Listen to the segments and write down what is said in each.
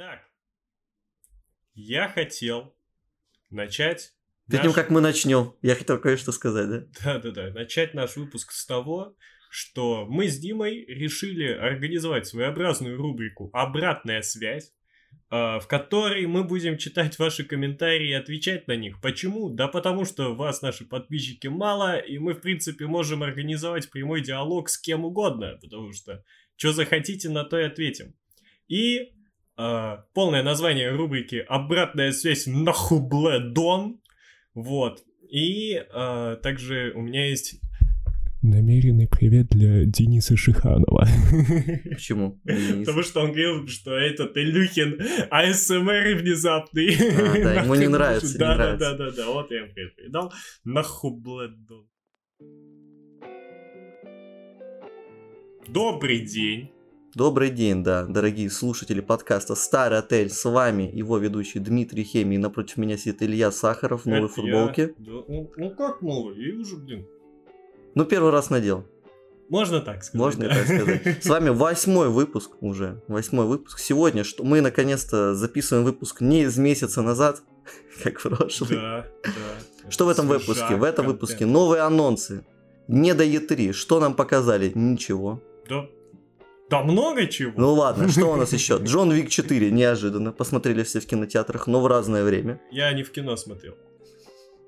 Так, я хотел начать... Перед тем, как мы начнем, я хотел кое-что сказать, да? Да-да-да, начать наш выпуск с того, что мы с Димой решили организовать своеобразную рубрику «Обратная связь», а, в которой мы будем читать ваши комментарии и отвечать на них. Почему? Да потому что вас, наши подписчики, мало, и мы, в принципе, можем организовать прямой диалог с кем угодно, потому что что захотите, на то и ответим. И э, полное название рубрики «Обратная связь Нахубледон». Вот. И э, также у меня есть Намеренный привет для Дениса Шиханова. Почему? Потому что он говорил, что этот Илюхин АСМР внезапный. А, да, ему не нравится. Да, да, да, да, да, вот я ему привет передал. Нахубледон. Добрый день. Добрый день, да, дорогие слушатели подкаста «Старый отель». С вами его ведущий Дмитрий Хемий. Напротив меня сидит Илья Сахаров в новой Это футболке. я. Да, ну, ну как новый? Я уже, блин. Ну, первый раз надел. Можно так сказать. Можно и да. так сказать. С вами восьмой выпуск уже. Восьмой выпуск. Сегодня что мы наконец-то записываем выпуск не из месяца назад, как в прошлый. Да, да. Что в этом выпуске? В этом выпуске новые анонсы. Не до Е3. Что нам показали? Ничего. Да, да много чего. Ну ладно, что у нас еще? Джон Вик 4, неожиданно. Посмотрели все в кинотеатрах, но в разное время. Я не в кино смотрел.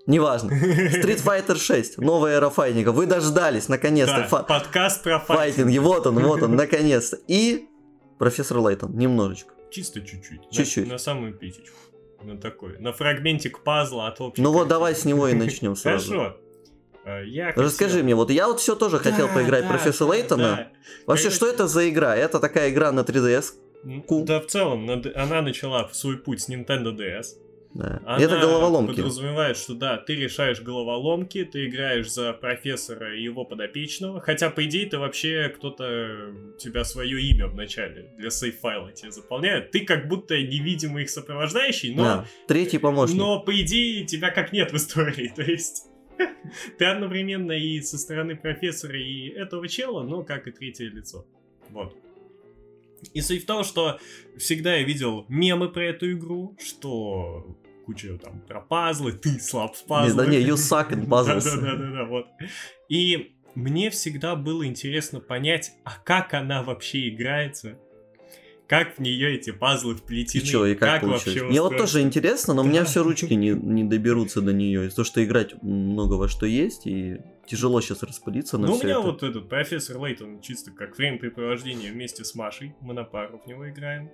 Неважно. Street Fighter 6, новая эра файтинга. Вы дождались, наконец-то. Да, Фа- подкаст про файтинг. Файтинги, вот он, вот он, наконец-то. И профессор Лейтон, немножечко. Чисто чуть-чуть. На- Чуть-чуть. На, самую писечку. На такой. На фрагментик пазла от общей Ну вот давай с него и начнем сразу. Хорошо. Э, Я Расскажи хотел- мне, вот я вот все тоже хотел Да, поиграть да, профессора да, Лейтона. да. Вообще, Короче- что это за игра? Это такая игра на 3DS. М, Cool. Да, в целом, она начала свой путь с Nintendo DS. Да. Она это головоломки. подразумевает, что да, ты решаешь головоломки, ты играешь за профессора и его подопечного, хотя, по идее, ты вообще кто-то у тебя свое имя в начале для сейф-файла тебе заполняет. Ты как будто невидимый их сопровождающий, но, Да. Третий помощник. но по идее, тебя как нет в истории, то есть... Ты одновременно и со стороны профессора и этого чела, но как и третье лицо. Вот. И суть в том, что всегда я видел мемы про эту игру, что куча там про пазлы, ты слаб в Не, пазлах. да не, you suck in puzzles. Да-да-да, вот. И мне всегда было интересно понять, а как она вообще играется, как в нее эти пазлы И вплетены, чё, и как, вообще получилось? Мне вот тоже интересно, но у меня все ручки не, не доберутся до нее. Из-за того, что играть много во что есть, и тяжело сейчас распылиться на Ну, у меня это. вот этот профессор Лейтон чисто как времяпрепровождение вместе с Машей. Мы на пару в него играем.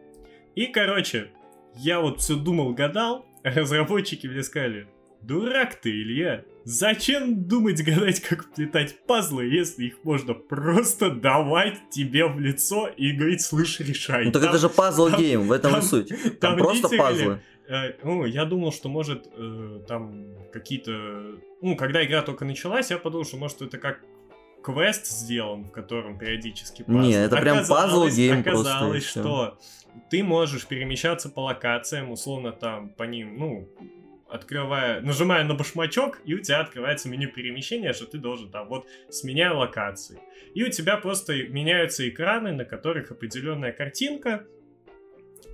И, короче, я вот все думал, гадал, а разработчики мне сказали, дурак ты, Илья, зачем думать, гадать, как вплетать пазлы, если их можно просто давать тебе в лицо и говорить, слышь, решай. Ну так Там- это же puzzle game, в этом и там- суть. Там, там просто ли, пазлы. Э, ну, я думал, что может э, там какие-то... Ну, когда игра только началась, я подумал, что может это как квест сделан, в котором периодически пазлы. Не, это прям Оказалось- puzzle game просто, и Оказалось, что ты можешь перемещаться по локациям, условно там по ним, ну, открывая, нажимая на башмачок, и у тебя открывается меню перемещения, что ты должен там вот сменяя локации. И у тебя просто меняются экраны, на которых определенная картинка,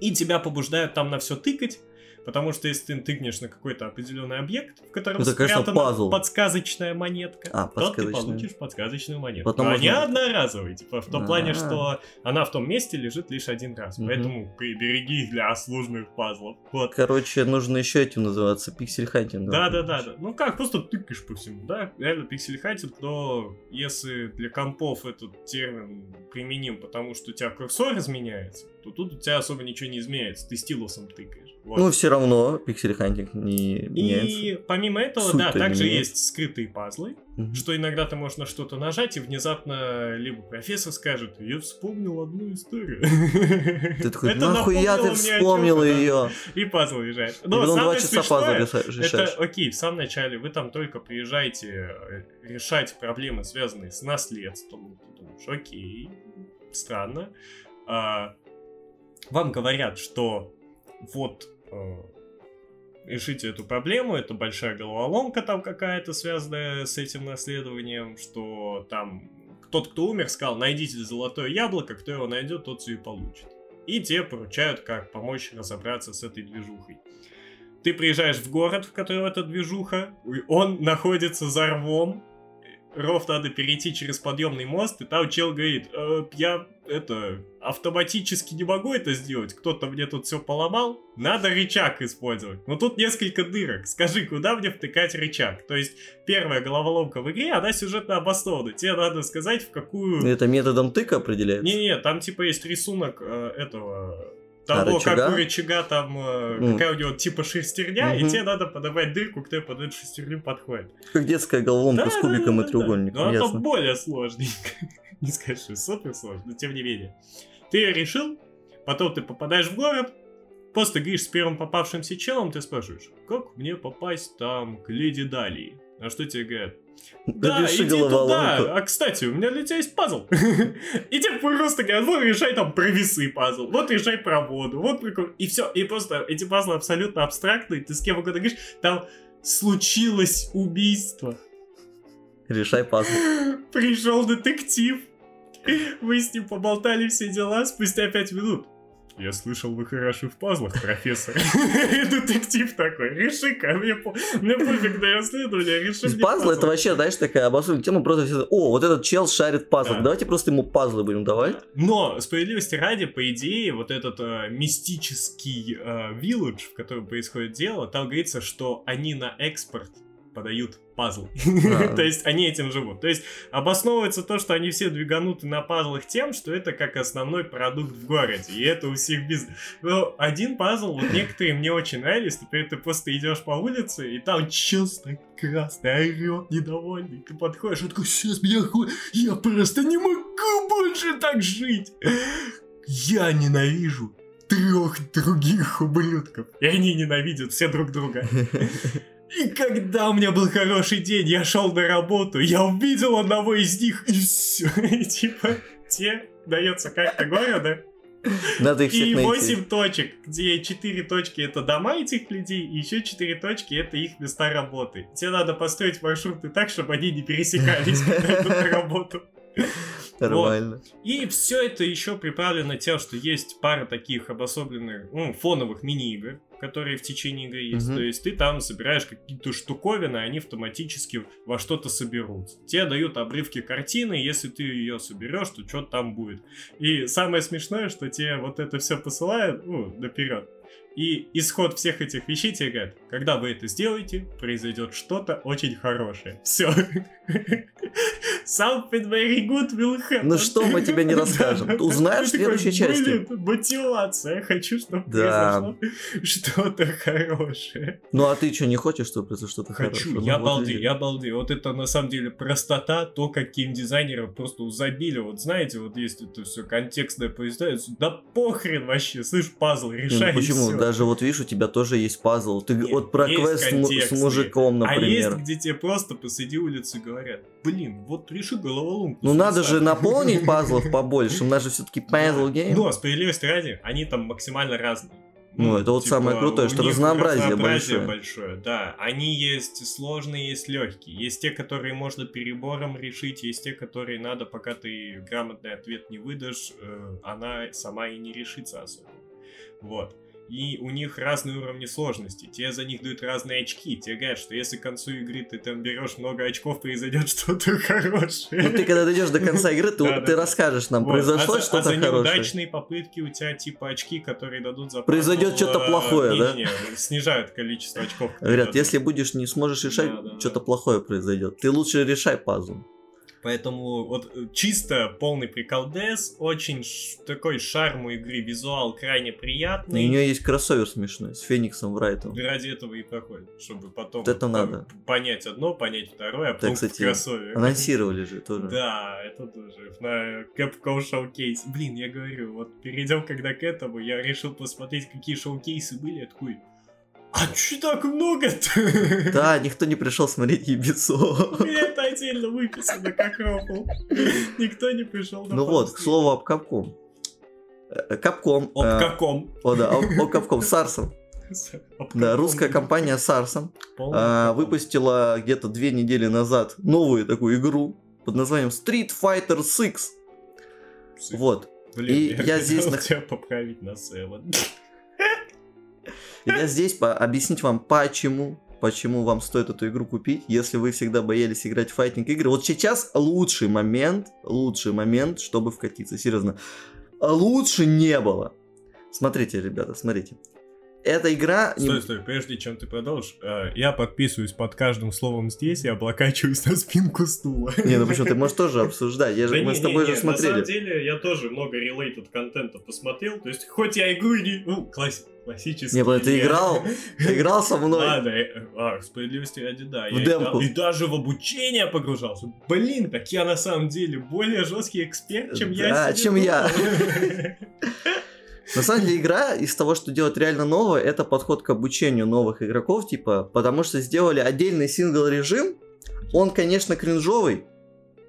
и тебя побуждают там на все тыкать, потому что если ты тыкнешь на какой-то определенный объект, в котором Это, конечно, спрятана пазл. подсказочная монетка, А, то ты получишь подсказочную монетку. Потом Но можно- не одноразовый, типа в том плане, А. что она в том месте лежит лишь один раз, Мгм. поэтому прибереги их для сложных пазлов. Вот. Короче, нужно еще этим называться, pixel hunting. Да, да, да, да. Ну как, просто тыкаешь по всему, да? Реально pixel hunting, но если для компов этот термин применим, потому что у тебя курсор изменяется, то тут у тебя особо ничего не изменяется, ты стилусом тыкаешь. Вот. Ну, все равно pixel hunting не меняется. И помимо этого, Суть-то да, также меняется. есть скрытые пазлы, Мгм. что иногда ты можешь на что-то нажать, и внезапно либо профессор скажет, я вспомнил одну историю. Ты такой, Это нахуя ты вспомнил ее? И пазл. И Но потом два часа пазл смешное, реша- это решаешь. окей, в самом начале вы там только приезжаете э, решать проблемы, связанные с наследством. Ты думаешь, окей, странно. А, вам говорят, что вот э, решите эту проблему, это большая головоломка там какая-то связанная с этим наследованием, что там тот, кто умер, сказал, найдите золотое яблоко, кто его найдет, тот все и получит. и тебе поручают, как помочь разобраться с этой движухой. Ты приезжаешь в город, в котором эта движуха, он находится за рвом, ров надо перейти через подъемный мост, и там чел говорит, «Э, я это автоматически не могу это сделать, кто-то мне тут все поломал, надо рычаг использовать. Но тут несколько дырок, скажи, куда мне втыкать рычаг? То есть первая головоломка в игре, она сюжетно обоснована, тебе надо сказать, в какую... Это методом тыка определяется? Не-не, там типа есть рисунок э, этого того, А, рычага? как у рычага там, Мгм. какая у него типа шестерня, и Мгм. тебе надо подавать дырку, кто под эту шестерню подходит. Как детская головоломка с кубиком и треугольником, Но это ясно. более сложненько. Не скажешь, что супер сложно, но тем не менее. Ты её решил, потом ты попадаешь в город, просто говоришь с первым попавшимся челом, ты спрашиваешь, как мне попасть там к Леди Далии? А что тебе говорят? Да, Реши иди туда. А, кстати, у меня для тебя есть пазл. И тебе просто говорят, вот решай там про весы пазл, вот решай про воду, вот прикол. И все, и просто эти пазлы абсолютно абстрактные, ты с кем угодно говоришь, там случилось убийство. Решай пазл. Пришел детектив. Вы с ним поболтали все дела спустя пять минут. Я слышал, вы хороши в пазлах, профессор. Детектив такой, реши-ка, мне, мне пофиг на расследование, реши мне пазла это вообще, знаешь, такая обоснованная тема, просто все, о, вот этот чел шарит Да. давайте просто ему пазлы будем давать. Но, справедливости ради, по идее, вот этот э, мистический э, вилледж, в котором происходит дело, там говорится, что они на экспорт подают пазлы. А. То есть они этим живут. То есть обосновывается то, что они все двигануты на пазлах тем, что это как основной продукт в городе. И это у всех бизнес. Но один пазл, вот некоторые мне очень нравились. Теперь ты просто идешь по улице, и там чел стоит красный, орет, недовольный. Ты подходишь, он такой, сейчас меня хуй, я просто не могу больше так жить. Я ненавижу трех других ублюдков. И они ненавидят все друг друга. И когда у меня был хороший день, я шел на работу, я увидел одного из них, и все. И типа, тебе дается карта города, Надо их и найти. 8 точек, где 4 точки это дома этих людей, и еще 4 точки это их места работы. Тебе надо построить маршруты так, чтобы они не пересекались, когда идут на работу. Нормально. И все это еще приправлено тем, что есть пара таких обособленных, ну, фоновых мини-игр, которые в течение игры есть. Мгм. То есть ты там собираешь какие-то штуковины, они автоматически во что-то соберутся. Тебе дают обрывки картины, если ты ее соберешь, то что там будет. И самое смешное, что тебе вот это все посылают, ну, наперед. И исход всех этих вещей тебе говорят, когда вы это сделаете, произойдет что-то очень хорошее. Все. Something very good will happen. Ну что мы тебе не расскажем? Узнаешь в следующей части. «Блин, мотивация. Хочу, чтобы произошло что-то хорошее. Ну а ты что, не хочешь, чтобы произошло что-то Хочу, хорошее? я Ну, балдею, я балдею. Вот это на самом деле простота, то, как геймдизайнеры просто забили. Вот знаете, вот есть это все контекстное поясняется. Да похрен вообще, слышь, пазл, ну и почему? Даже вот видишь, у тебя тоже есть пазл. Ты Нет, вот про квест с с, мужиком, А есть, например. где тебе просто посреди улицы говорят, блин, вот реши головоломку. Ну надо же Представь». наполнить пазлов побольше. У нас же все-таки пазл гейм. Но справедливости ради, они там максимально разные. Ну, это вот самое крутое, что разнообразие большое. большое. Да, они есть сложные, есть легкие. Есть те, которые можно перебором решить, есть те, которые надо, пока ты грамотный ответ не выдашь, э, она сама и не решится особо. Вот. И у них разные уровни сложности. Тебе за них дают разные очки. Тебе говорят, что если к концу игры ты там берешь много очков, произойдет что-то хорошее. Ну ты когда дойдешь до конца игры, ты, Да, ты да. расскажешь нам, Вот, произошло а что-то а за хорошее. неудачные попытки у тебя типа очки, которые дадут за Произойдет что-то э, плохое, да? снижают количество очков. Говорят, дадут. если будешь не сможешь решать, Да, что-то плохое произойдет. Ты лучше решай пазл. Поэтому вот э, чисто полный приколдес, очень такой шарм у игры, визуал крайне И у приятный. нее есть кроссовер смешной с Фениксом Врайтом. Ради этого и проходит, чтобы потом Вот это надо. понять одно, понять второе, а потом кстати, в кроссовер. Анонсировали же тоже. Да, это тоже. На Capcom Showcase. Блин, я говорю, вот перейдем когда к этому, я решил посмотреть, какие шоу-кейсы были, я такой... А чё так много-то? Да, никто не пришел смотреть Ебицо. Это отдельно выписано, как рофл. Никто не пришел на Ну вот, к слову об Капком. Э, Капком. Об э, каком? О, да, о Капком, Сарсом. Да, русская компания Сарсом каком? выпустила где-то две недели назад новую такую игру под названием Street Fighter 6. Псы. Вот. Блин, И я, я здесь тебя поправить на Seven. Я здесь по объяснить вам, почему почему вам стоит эту игру купить, если вы всегда боялись играть в файтинг игры. Вот сейчас лучший момент, лучший момент, чтобы вкатиться, серьезно. Лучше не было. Смотрите, ребята, смотрите. Эта игра... Стой, стой, прежде чем ты продолжишь, э, я подписываюсь под каждым словом здесь и облокачиваюсь на спинку стула. Не, ну почему, ты можешь тоже обсуждать, я же, мы с тобой же не, На самом смотрели. деле, я тоже много related контента посмотрел, то есть хоть я игру и не... Ну, класс- классический... Не, ты играл? Ты играл со мной? Ладно, э, а, справедливости ради, да. В я демку. и даже в обучение погружался. Блин, так я на самом деле более жесткий эксперт, чем я. Да, чем я. На самом деле игра из того, что делать реально новое, это подход к обучению новых игроков, типа, потому что сделали отдельный сингл режим. Он, конечно, кринжовый,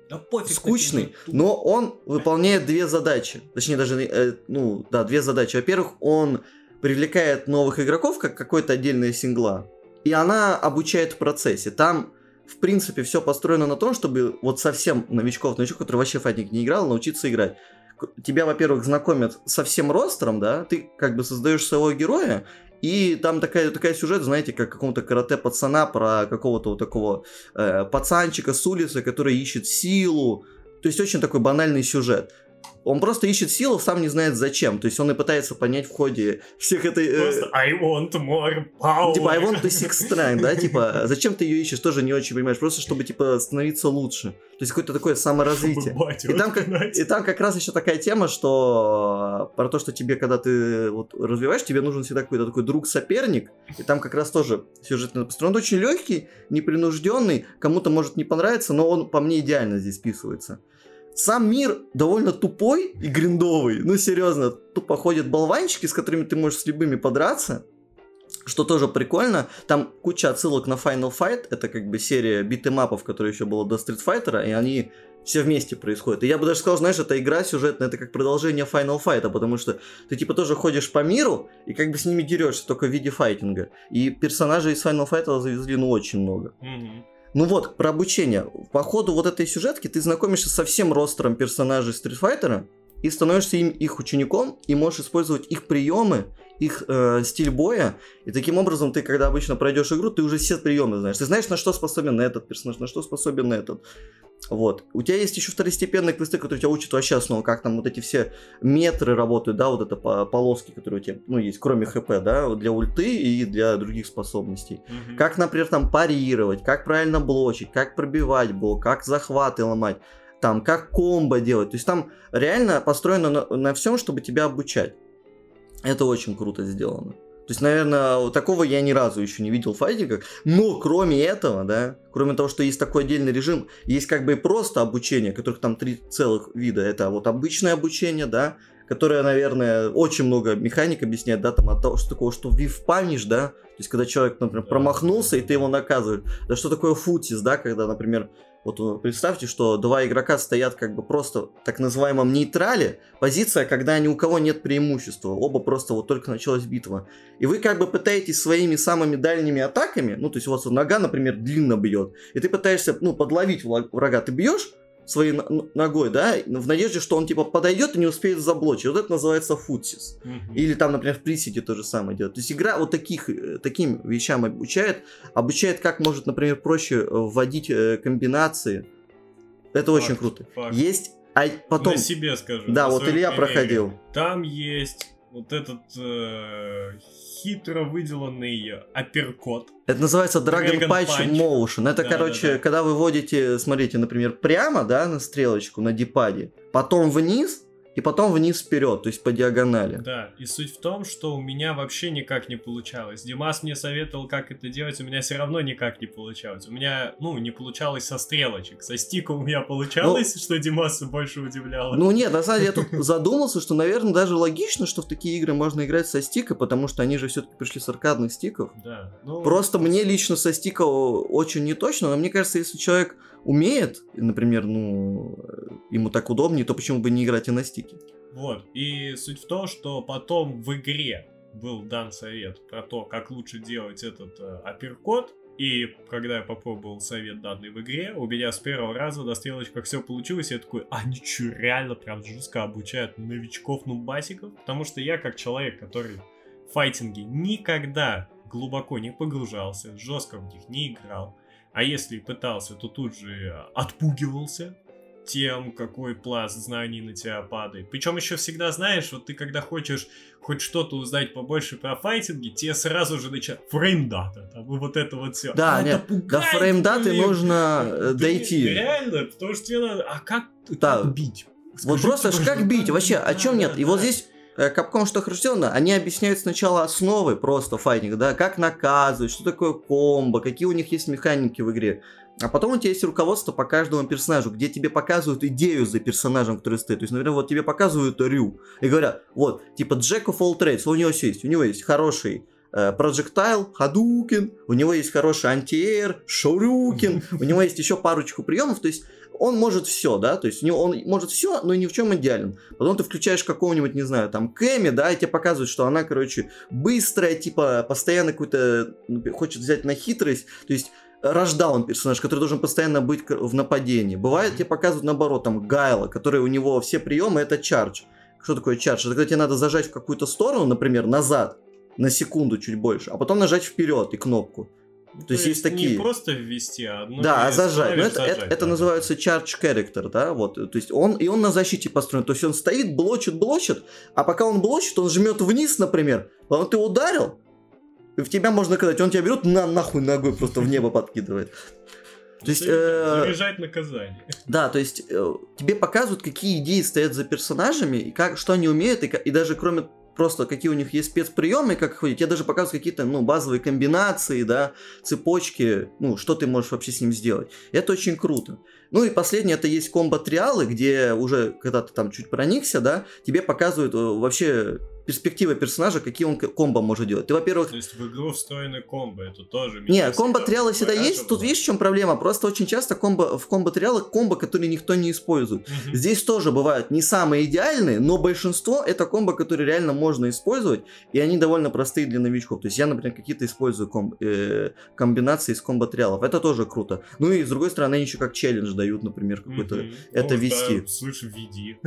Да пофиг. скучный, но он выполняет две задачи. Точнее, даже, э, ну, да, две задачи. Во-первых, он привлекает новых игроков, как какой-то отдельный сингла, и она обучает в процессе. Там, в принципе, все построено на том, чтобы вот совсем новичков, новичков, который вообще в файтинг не играл, научиться играть. Тебя, во-первых, знакомят со всем ростером, да, ты как бы создаешь своего героя, и там такая, такая сюжет, знаете, как какого-то карате пацана про какого-то вот такого э, пацанчика с улицы, который ищет силу. То есть очень такой банальный сюжет. Он просто ищет силу, сам не знает зачем. То есть он и пытается понять в ходе всех этой... э, Просто I want more power. Типа, I want to six strength, да, типа, зачем ты ее ищешь, тоже не очень понимаешь, просто чтобы, типа, становиться лучше. То есть какое-то такое саморазвитие. И там, как, и там как раз еще такая тема, что э, про то, что тебе, когда ты вот развиваешь, тебе нужен всегда какой-то такой друг-соперник, и там как раз тоже сюжетный построен. Он очень легкий, непринужденный, кому-то может не понравиться, но он по мне идеально здесь вписывается. Сам мир довольно тупой и гриндовый. Ну, серьезно, тупо ходят болванчики, с которыми ты можешь с любыми подраться. Что тоже прикольно, там куча отсылок на Final Fight, это как бы серия битэмапов, которая еще была до Street Fighter, и они все вместе происходят. И я бы даже сказал, знаешь, это игра сюжетная, это как продолжение Final Fight, потому что ты типа тоже ходишь по миру и как бы с ними дерешься, только в виде файтинга. И персонажей из Final Fight завезли, ну, очень много. Мгм. Ну вот, про обучение. По ходу вот этой сюжетки ты знакомишься со всем ростером персонажей Street Fighter и становишься им, их учеником, и можешь использовать их приемы, их э, стиль боя, и таким образом ты, когда обычно пройдешь игру, ты уже все приемы знаешь. Ты знаешь, на что способен этот персонаж, на что способен этот. Вот. У тебя есть еще второстепенные квесты, которые тебя учат вообще основу, как там вот эти все метры работают, да, вот это по- полоски, которые у тебя, ну, есть, кроме хп, да, для ульты и для других способностей. Мгм. Как, например, там парировать, как правильно блочить, как пробивать блок, как захваты ломать, там, как комбо делать. То есть там реально построено на, на всем, чтобы тебя обучать. Это очень круто сделано. То есть, наверное, вот такого я ни разу еще не видел в файтингах. Но кроме этого, да, кроме того, что есть такой отдельный режим, есть как бы и просто обучение, которых там три целых вида. Это вот обычное обучение, да, которое, наверное, очень много механик объясняет, да, там от того, что такого, что вив паниш, да, то есть, когда человек, например, промахнулся, и ты его наказываешь. Да что такое футис, да, когда, например, вот э, представьте, что два игрока стоят как бы просто в так называемом нейтрале, позиция, когда ни у кого нет преимущества, оба просто вот только началась битва. И вы как бы пытаетесь своими самыми дальними атаками, ну то есть у вас нога, например, длинно бьет, и ты пытаешься, ну, подловить врага, ты бьешь своей ногой, да, в надежде, что он типа подойдет и не успеет заблочить. Вот это называется футсис. Мгм. Или там, например, в Присиде то же самое делает. То есть игра вот таких, э, таким вещам обучает. Обучает, как может, например, проще э, вводить э, комбинации. Это очень Факт, круто. факт. Есть, а потом... На себе скажу. Да, вот Илья примере. проходил. Там есть вот этот э, хитро выделанный апперкот. Это называется Dragon, Dragon Punch, Punch. Motion. Это, Да, короче, да, да. когда вы вводите, смотрите, например, прямо, да, на стрелочку, на дипаде, потом вниз, и потом вниз вперед, то есть по диагонали. Да, и суть в том, что у меня вообще никак не получалось. Димас мне советовал, как это делать, у меня все равно никак не получалось. У меня, ну, не получалось со стрелочек. Со стиком у меня получалось, что Димаса больше удивляло. Ну нет, на самом деле я тут задумался, что, наверное, даже логично, что в такие игры можно играть со стика, потому что они же все-таки пришли с аркадных стиков. да. Ну, Просто мне лично со стика очень не точно, но мне кажется, если человек умеет, например, ну, ему так удобнее, то почему бы не играть и на стике? Вот. И суть в том, что потом в игре был дан совет про то, как лучше делать этот э, апперкот. И когда я попробовал совет данный в игре, у меня с первого раза на стрелочках все получилось, я такой, а ничего, реально прям жестко обучают новичков-нубасиков, потому что я как человек, который в файтинге никогда глубоко не погружался, жестко в них не играл, а если пытался, то тут же отпугивался, тем, какой пласт знаний на тебя падает. Причем еще всегда знаешь, вот ты когда хочешь хоть что-то узнать побольше про файтинги, тебе сразу же начинают фреймдата, там, вот это вот все. Да, а нет, до фреймдаты блин. нужно э, Блин, дойти. Реально, потому что тебе надо... А как, Да. как бить? Вот Скажите, просто ж как бить, вообще, о да, чем нет? да, И вот да. здесь э, Капком что хорошо они объясняют сначала основы просто файтинга, да, как наказывать, что такое комбо, какие у них есть механики в игре. А потом у тебя есть руководство по каждому персонажу, где тебе показывают идею за персонажем, который стоит. То есть, например, вот тебе показывают Рю и говорят, вот, типа Джек of all trades, у него все есть, у него есть хороший э, Projectile, Hadouken, у него есть хороший антиэр, Шоурюкен, у него есть еще парочку приемов, то есть он может все, да, то есть у него он может все, но ни в чем идеален. Потом ты включаешь какого-нибудь, не знаю, там, Кэми, да, и тебе показывают, что она, короче, быстрая, типа, постоянно какую-то, ну, хочет взять на хитрость, то есть рождаун персонаж, который должен постоянно быть в нападении. Бывает, тебе показывают наоборот, там, Гайла, который у него все приемы это чардж. Что такое чардж? Это когда тебе надо зажать в какую-то сторону, например, назад, на секунду чуть больше, а потом нажать вперед и кнопку. Ну, то есть есть такие- Не просто ввести, а одно да, а зажать. Ну, ставишь это, это- зажать, это да. называется charge character, да, вот. То есть он, и он на защите построен. То есть он стоит, блочит, блочит, а пока он блочит, он жмет вниз, например, потом ты ударил, и в тебя можно сказать, он тебя берет на нахуй ногой просто в небо подкидывает. То есть, э, Заряжать наказание. да, то есть э, тебе показывают, какие идеи стоят за персонажами, и как, что они умеют, и, и даже кроме просто какие у них есть спецприемы, как их ходить, тебе даже показывают какие-то, ну, базовые комбинации, да, цепочки, ну, что ты можешь вообще с ним сделать. Это очень круто. Ну и последнее, это есть комбо-триалы, где уже, когда ты там чуть проникся, да, тебе показывают э, вообще перспективы персонажа, какие он комбо может делать. Ты, во-первых, То есть в игру встроены комбо, это тоже... не, комбо триалы всегда есть. Тут видишь, в чем проблема? Просто очень часто комбо, в комбо триалах комбо, которые никто не использует. Мгм. Здесь тоже бывают не самые идеальные, но большинство это комбо, которые реально можно использовать, и они довольно простые для новичков. То есть я, например, какие-то использую ком- э, комбинации из комбо триалов. Это тоже круто. Ну и с другой стороны, они еще как челлендж дают, например, какой-то. Мгм. это Ну, вести. да, Слышь, веди.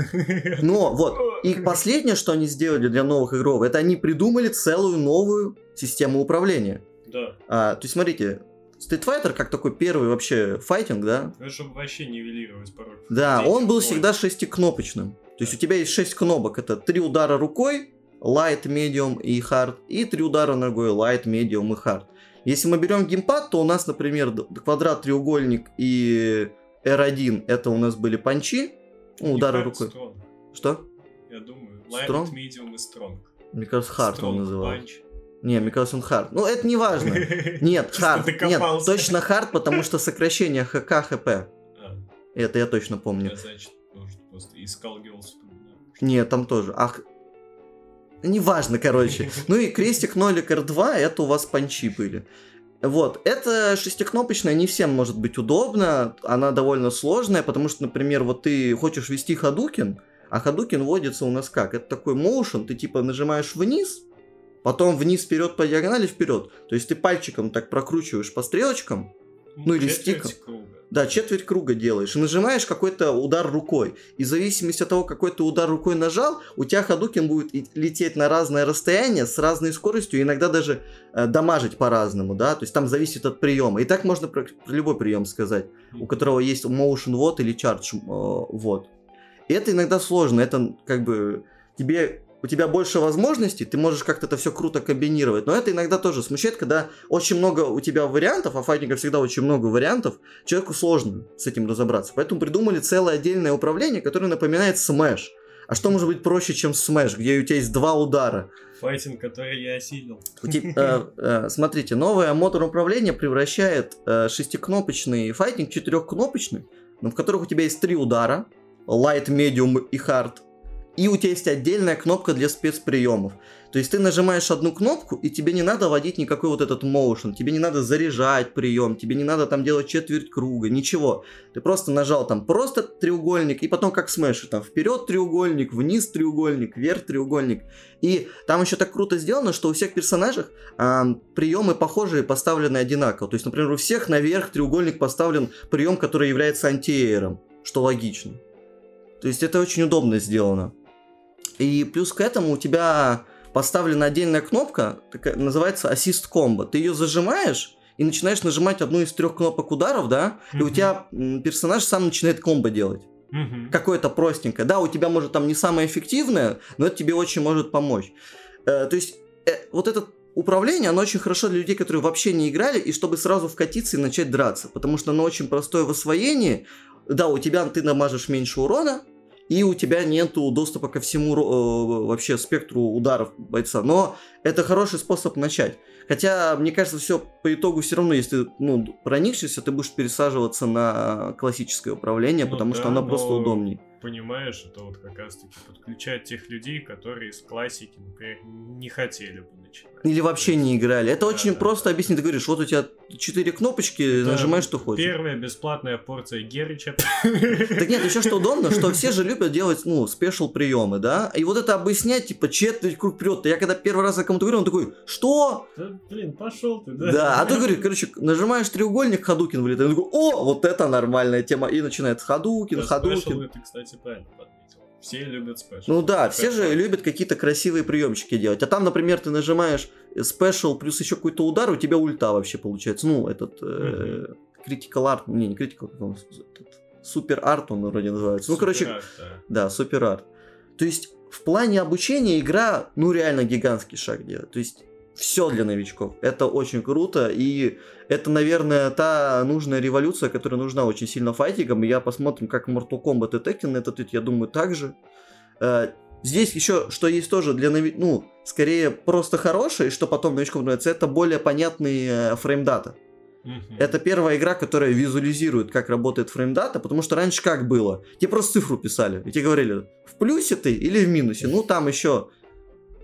Но вот, и последнее, что они сделали для новых игров, это они придумали целую новую систему управления. Да. А, то есть, смотрите, Street Fighter как такой первый вообще файтинг, да? Ну, чтобы вообще нивелировать порог. Да, вхождения он был всегда шестикнопочным. То есть у тебя есть шесть кнопок, это три удара рукой, light, medium и hard, и три удара ногой, light, medium и hard. Если мы берем геймпад, то у нас, например, квадрат, треугольник и R1 это у нас были панчи, ну, удары рукой. Что? Я думаю, light, Strong? medium и strong. Мне кажется, hard Strong он назывался. punch. Не, мне кажется, он hard. Ну, это не важно. Нет, hard. Нет, точно hard, потому что сокращение ХК, ХП. А, Это я точно помню. значит, просто искал Girls. Нет, там тоже. Ах, неважно, короче. Ну и крестик нолик R2, это у вас панчи были. Вот, это шестикнопочная, не всем может быть удобно, она довольно сложная, потому что, например, вот ты хочешь вести Хадукин, а Хадукин вводится у нас как? Это такой моушен, ты типа нажимаешь вниз, потом вниз, вперед по диагонали, вперед. То есть ты пальчиком так прокручиваешь по стрелочкам, Ну, или четверть стиком. круга. да, четверть круга делаешь и нажимаешь какой-то удар рукой. И в зависимости от того, какой ты удар рукой нажал, у тебя Хадукин будет лететь на разное расстояние с разной скоростью, иногда даже э, дамажить по-разному, да, то есть там зависит от приема. И так можно про, про любой прием сказать, у которого есть motion вот или charge э, вот. И это иногда сложно, это как бы тебе у тебя больше возможностей, ты можешь как-то это все круто комбинировать, но это иногда тоже смущает, когда очень много у тебя вариантов, а файтинга всегда очень много вариантов, человеку сложно с этим разобраться. Поэтому придумали целое отдельное управление, которое напоминает Smash. А что может быть проще, чем Smash, где у тебя есть два удара? Файтинг, который я осилил. Э, э, смотрите, новое мотор управления превращает э, шестикнопочный файтинг в четырехкнопочный, но в которых у тебя есть три удара, light, medium и hard, и у тебя есть отдельная кнопка для спецприемов. То есть ты нажимаешь одну кнопку, и тебе не надо вводить никакой вот этот motion, тебе не надо заряжать прием, тебе не надо там делать четверть круга, ничего. Ты просто нажал там просто треугольник, и потом как смеш, там вперед треугольник, вниз треугольник, вверх треугольник. И там еще так круто сделано, что у всех персонажей э, приемы похожие поставлены одинаково. То есть, например, у всех наверх треугольник поставлен прием, который является антиэйром, что логично. То есть это очень удобно сделано. И плюс к этому у тебя поставлена отдельная кнопка, такая, называется Assist Combo. Ты ее зажимаешь и начинаешь нажимать одну из трех кнопок ударов, да, mm-hmm. и у тебя персонаж сам начинает комбо делать. Mm-hmm. Какое-то простенькое. Да, у тебя может там не самое эффективное, но это тебе очень может помочь. Э, то есть э, вот это управление, оно очень хорошо для людей, которые вообще не играли, и чтобы сразу вкатиться и начать драться, потому что оно очень простое в освоении. Да, у тебя ты намажешь меньше урона, и у тебя нету доступа ко всему э, вообще спектру ударов бойца. Но это хороший способ начать. Хотя, мне кажется, все по итогу все равно, если ну, проникшишься, ты будешь пересаживаться на классическое управление, ну, потому да, что оно просто удобнее понимаешь, это вот как раз-таки подключать тех людей, которые с классики, например, не хотели бы начинать. Или вообще не играли. Это да, очень да, просто да. объяснить. Ты говоришь, вот у тебя четыре кнопочки, это нажимаешь, что хочешь. Первая бесплатная порция Герича. Так нет, еще что удобно, что все же любят делать, ну, спешл приемы, да? И вот это объяснять, типа, четверть круг вперед. Я когда первый раз кому-то говорю, он такой, что? Да, блин, пошел ты, да? Да, а ты говоришь, короче, нажимаешь треугольник, Хадукин вылетает. Он такой, о, вот это нормальная тема. И начинает Хадукин, Хадукин. это, кстати, правильно. Все любят special. Ну да, все же любят какие-то красивые приемчики делать. А там, например, ты нажимаешь special плюс еще какой-то удар, у тебя ульта вообще получается. Ну, этот critical э, арт, не, не critical, super art он вроде называется. Ну, короче, да, super art. То есть в плане обучения игра, ну, реально гигантский шаг делает. То есть все для новичков. Это очень круто, и это, наверное, та нужная революция, которая нужна очень сильно файтингам. И я посмотрим, как Mortal Kombat и Tekken этот, я думаю, также. Э, здесь еще, что есть тоже для новичков, ну, скорее просто хорошее, и что потом новичкам нравится, это более понятный фреймдата. Mm-hmm. Это первая игра, которая визуализирует, как работает фреймдата, потому что раньше как было? Тебе просто цифру писали, и тебе говорили, в плюсе ты или в минусе. Ну, там еще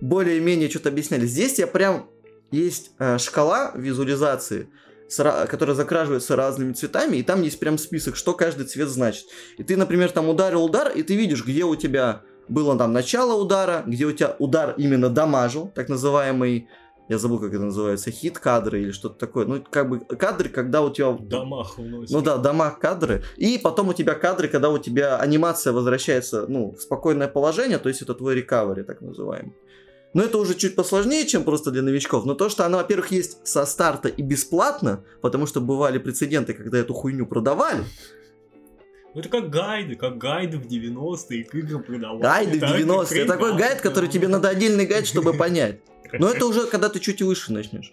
более-менее что-то объясняли. Здесь я прям есть э, шкала визуализации, с, которая закрашивается разными цветами, и там есть прям список, что каждый цвет значит. И ты, например, там ударил удар, и ты видишь, где у тебя было там начало удара, где у тебя удар именно дамажил, так называемый я забыл, как это называется, хит кадры или что-то такое. Ну, как бы кадры, когда у тебя... Дамаг уносит. Ну да, дамаг кадры. И потом у тебя кадры, когда у тебя анимация возвращается, ну, в спокойное положение, то есть это твой рекавери, так называемый. Но это уже чуть посложнее, чем просто для новичков. Но то, что она, во-первых, есть со старта и бесплатно, потому что бывали прецеденты, когда эту хуйню продавали. Ну это как гайды, как гайды в 90-е к играм продавали. Гайды в 90-е. Такой гайд, который тебе надо отдельный гайд, чтобы понять. Но это уже когда ты чуть выше начнешь.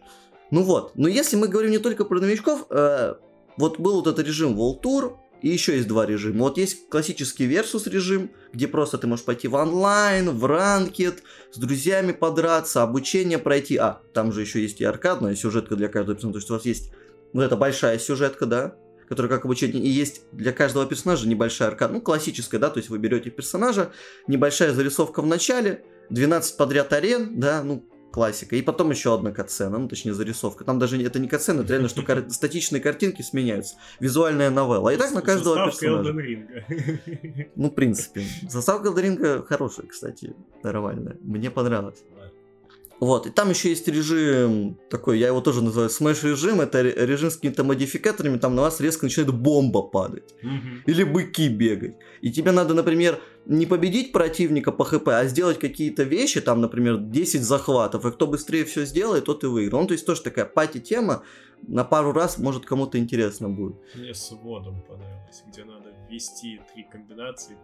Ну вот. Но если мы говорим не только про новичков, э, вот был вот этот режим World Tour, и еще есть два режима. Вот есть классический Versus режим, где просто ты можешь пойти в онлайн, в ранкет, с друзьями подраться, обучение пройти. А, там же еще есть и аркадная сюжетка для каждого персонажа. То есть у вас есть вот эта большая сюжетка, да, которая как обучение. И есть для каждого персонажа небольшая аркада. Ну, классическая, да, то есть вы берете персонажа, небольшая зарисовка в начале, 12 подряд арен, да, ну, классика. И потом еще одна катсцена, ну точнее зарисовка. Там даже это не катсцена, это реально, что кар... статичные картинки сменяются. Визуальная новелла. И так на каждого персонажа. Ну, в принципе. Заставка Элден хорошая, кстати, нормальная. Мне понравилось. Вот, и там еще есть режим такой, я его тоже называю смеш режим, это режим с какими-то модификаторами, там на вас резко начинает бомба падать. Mm-hmm. Или быки бегать. И тебе надо, например, не победить противника по хп, а сделать какие-то вещи, там, например, 10 захватов, и кто быстрее все сделает, тот и выиграл. Ну, то есть тоже такая пати-тема, на пару раз, может, кому-то интересно будет. Мне с водом понравилось, где надо ввести три комбинации,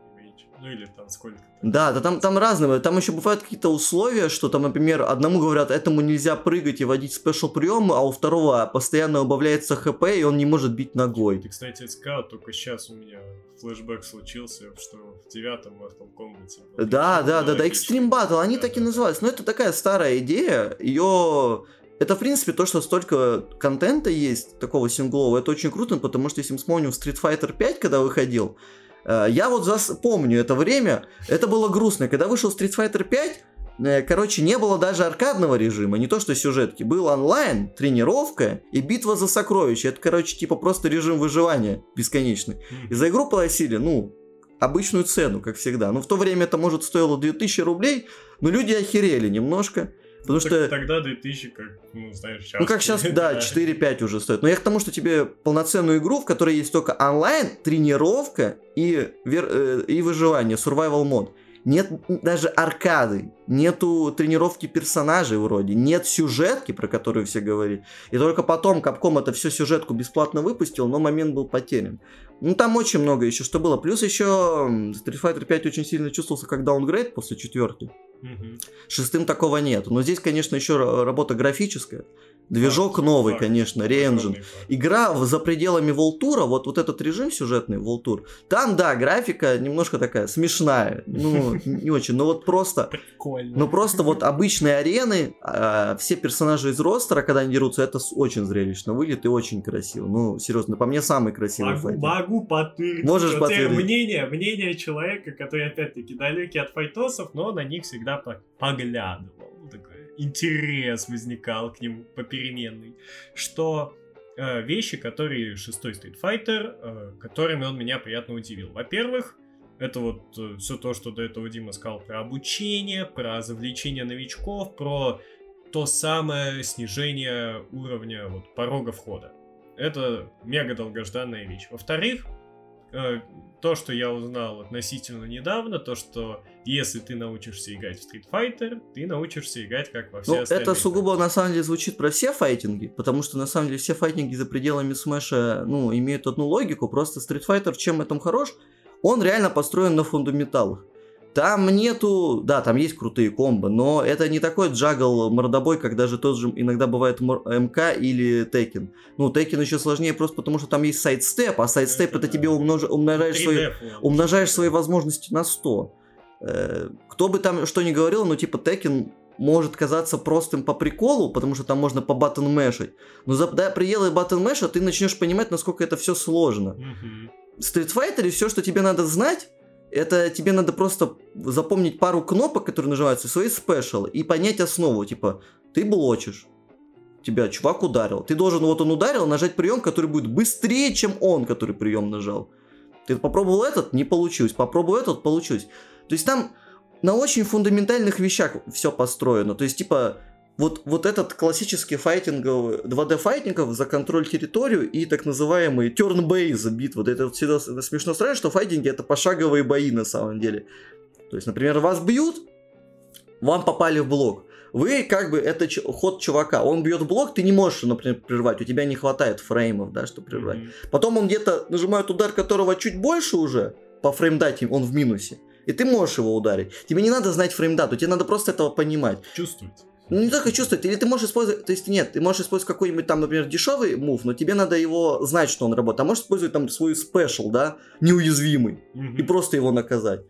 ну или там сколько. Да, да там, там разные. Там еще бывают какие-то условия, что там, например, одному говорят, этому нельзя прыгать и водить спешл приемы, а у второго постоянно убавляется хп, и он не может бить ногой. Ты, кстати, сказал, только сейчас у меня флешбэк случился, что в девятом Mortal Kombat. Да, да, да, да, Extreme Battle, они да, так и называются. Но это такая старая идея, ее это, в принципе, то, что столько контента есть, такого синглового, это очень круто, потому что если мы вспомним Street Fighter 5, когда выходил, Я вот зас- помню это время, это было грустно. Когда вышел Street Fighter 5, э, короче, не было даже аркадного режима, не то что сюжетки. Был онлайн, тренировка и битва за сокровища. Это, короче, типа просто режим выживания бесконечный. И за игру платили, ну, обычную цену, как всегда. Ну, в то время это, может, стоило 2000 рублей, но люди охерели немножко. Потому Так что... Тогда 2000, как, ну, знаешь, сейчас. Ну, как сейчас, да, 4-5 уже стоит. Но я к тому, что тебе полноценную игру, в которой есть только онлайн, тренировка и, вер- э, и выживание, survival мод. Нет даже аркады, нету тренировки персонажей вроде, нет сюжетки, про которую все говорили. И только потом Капком это всю сюжетку бесплатно выпустил, но момент был потерян. Ну, там очень много еще что было. Плюс еще Street Fighter 5 очень сильно чувствовался как даунгрейд после четверки. Мгм. Шестым такого нет. Но здесь, конечно, еще ра- работа графическая. Движок новый, конечно, факт. Игра за пределами Волтура, вот, вот этот режим сюжетный Волтур, там, да, графика немножко такая смешная, ну, не очень, но вот просто, Прикольно. ну просто вот обычные арены, а, все персонажи из ростера, когда они дерутся, это очень зрелищно выглядит и очень красиво, ну, серьезно, по мне самый красивый Могу, файтинг. могу подтвердить. Можешь Вот подтвердить. Мнение, мнение человека, который, опять-таки, далекий от файтосов, но на них всегда по- поглядывал. Интерес возникал к ним попеременный. Что э, вещи, которые шестой Street Fighter, э, которыми он меня приятно удивил. Во-первых, это вот все то, что до этого Дима сказал про обучение, про завлечение новичков, про то самое снижение уровня вот, порога входа. Это мега долгожданная вещь. Во-вторых, э, то, что я узнал относительно недавно, то, что если ты научишься играть в Street Fighter, ты научишься играть как во все Ну, остальные. это сугубо на самом деле звучит про все файтинги, потому что на самом деле все файтинги за пределами Смэша, ну, имеют одну логику, просто Street Fighter чем этом хорош, он реально построен на фундаменталах. Там нету, да, там есть крутые комбо, но это не такой juggle мордобой, как даже тот же иногда бывает МК или Tekken. Ну, Tekken еще сложнее просто потому, что там есть sidestep, а sidestep Это это, да. тебе умнож- умножаешь свои 3D фон. умножаешь свои возможности на 100. Э, Кто бы там что ни говорил, но типа Tekken может казаться простым по приколу, потому что там можно по button mash'ить. Но за до пределы button mash 'а ты начнешь понимать, насколько это все сложно. Street Fighter все, что тебе надо знать, это тебе надо просто запомнить пару кнопок, которые нажимаются, свои спешл, и понять основу. Типа, ты блочишь, тебя чувак ударил. Ты должен, вот он ударил, нажать прием, который будет быстрее, чем он, который прием нажал. Ты попробовал этот, не получилось. Попробовал этот, получилось. То есть там на очень фундаментальных вещах все построено. То есть, типа, вот, вот этот классический файтинговый 2D файтингов за контроль территорию и так называемые turn-based битвы. Вот это вот всегда смешно странно, что файтинги это пошаговые бои на самом деле. То есть, например, вас бьют, вам попали в блок. Вы как бы, это ч- ход чувака, он бьет блок, ты не можешь, например, прервать, у тебя не хватает фреймов, да, чтобы прервать. Мгм. Потом он где-то нажимает удар, которого чуть больше уже, по фреймдате он в минусе. И ты можешь его ударить. Тебе не надо знать фреймдату, тебе надо просто этого понимать. Чувствуете. Ну, не только чувствовать, или ты можешь использовать, то есть нет, ты можешь использовать какой-нибудь там, например, дешевый мув, но тебе надо его знать, что он работает. А можешь использовать там свой спешл, да, неуязвимый, Мгм. и просто его наказать.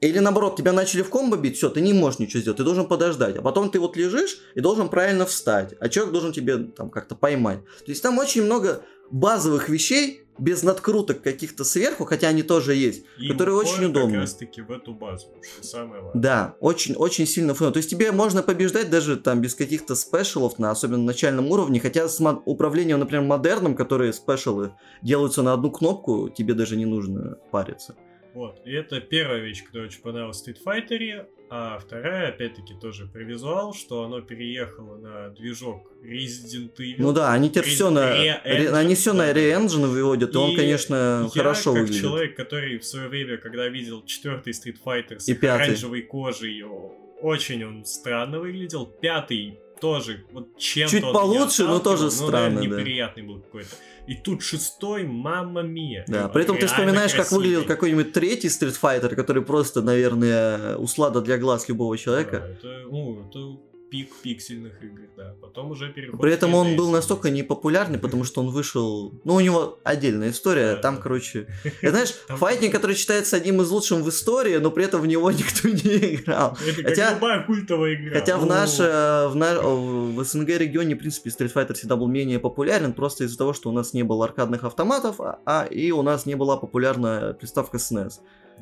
Или наоборот, тебя начали в комбо бить, все, ты не можешь ничего сделать, ты должен подождать. А потом ты вот лежишь и должен правильно встать, а человек должен тебе там как-то поймать. То есть там очень много базовых вещей, без надкруток каких-то сверху, хотя они тоже есть, И которые очень удобны. как раз-таки в эту базу, что самое важное. Да, очень, очень сильно фон. То есть тебе можно побеждать даже там без каких-то спешалов, на особенно начальном уровне, хотя с мо- управлением, например, модерном, которые спешалы делаются на одну кнопку, тебе даже не нужно париться. Вот, и это первая вещь, которая очень понравилась в Street Fighter, а вторая, опять-таки, тоже про визуал, что оно переехало на движок Resident Evil. Ну да, они теперь Re- все на, Re- они все на. Re-Engine выводят, и, он, И конечно, Я, хорошо как выглядит. человек, который в свое время, когда видел четвертый Street Fighter с И пятый. оранжевой кожей, о, очень он странно выглядел. Пятый тоже, вот чем-то Чуть получше, но тоже отталкивал, странно, наверное, да. неприятный был какой-то. И тут шестой, мамма мия. Да, при этом ты вспоминаешь, как выглядел какой-нибудь третий Street Fighter, который просто, наверное, услада для глаз любого человека. это, ну, это пик пиксельных игр, да. Потом уже переход При этом он 3D. был настолько непопулярный, потому что он вышел... Ну, у него отдельная история, Да, там, короче... И знаешь, Там- файтинг, который считается одним из лучших в истории, но при этом в него никто не играл. Это Хотя- любая культовая игра. Хотя в, Ну, наше, в, на- в СНГ регионе, в принципе, Street Fighter всегда был менее популярен, просто из-за того, что у нас не было аркадных автоматов, а, а и у нас не была популярна приставка SNES.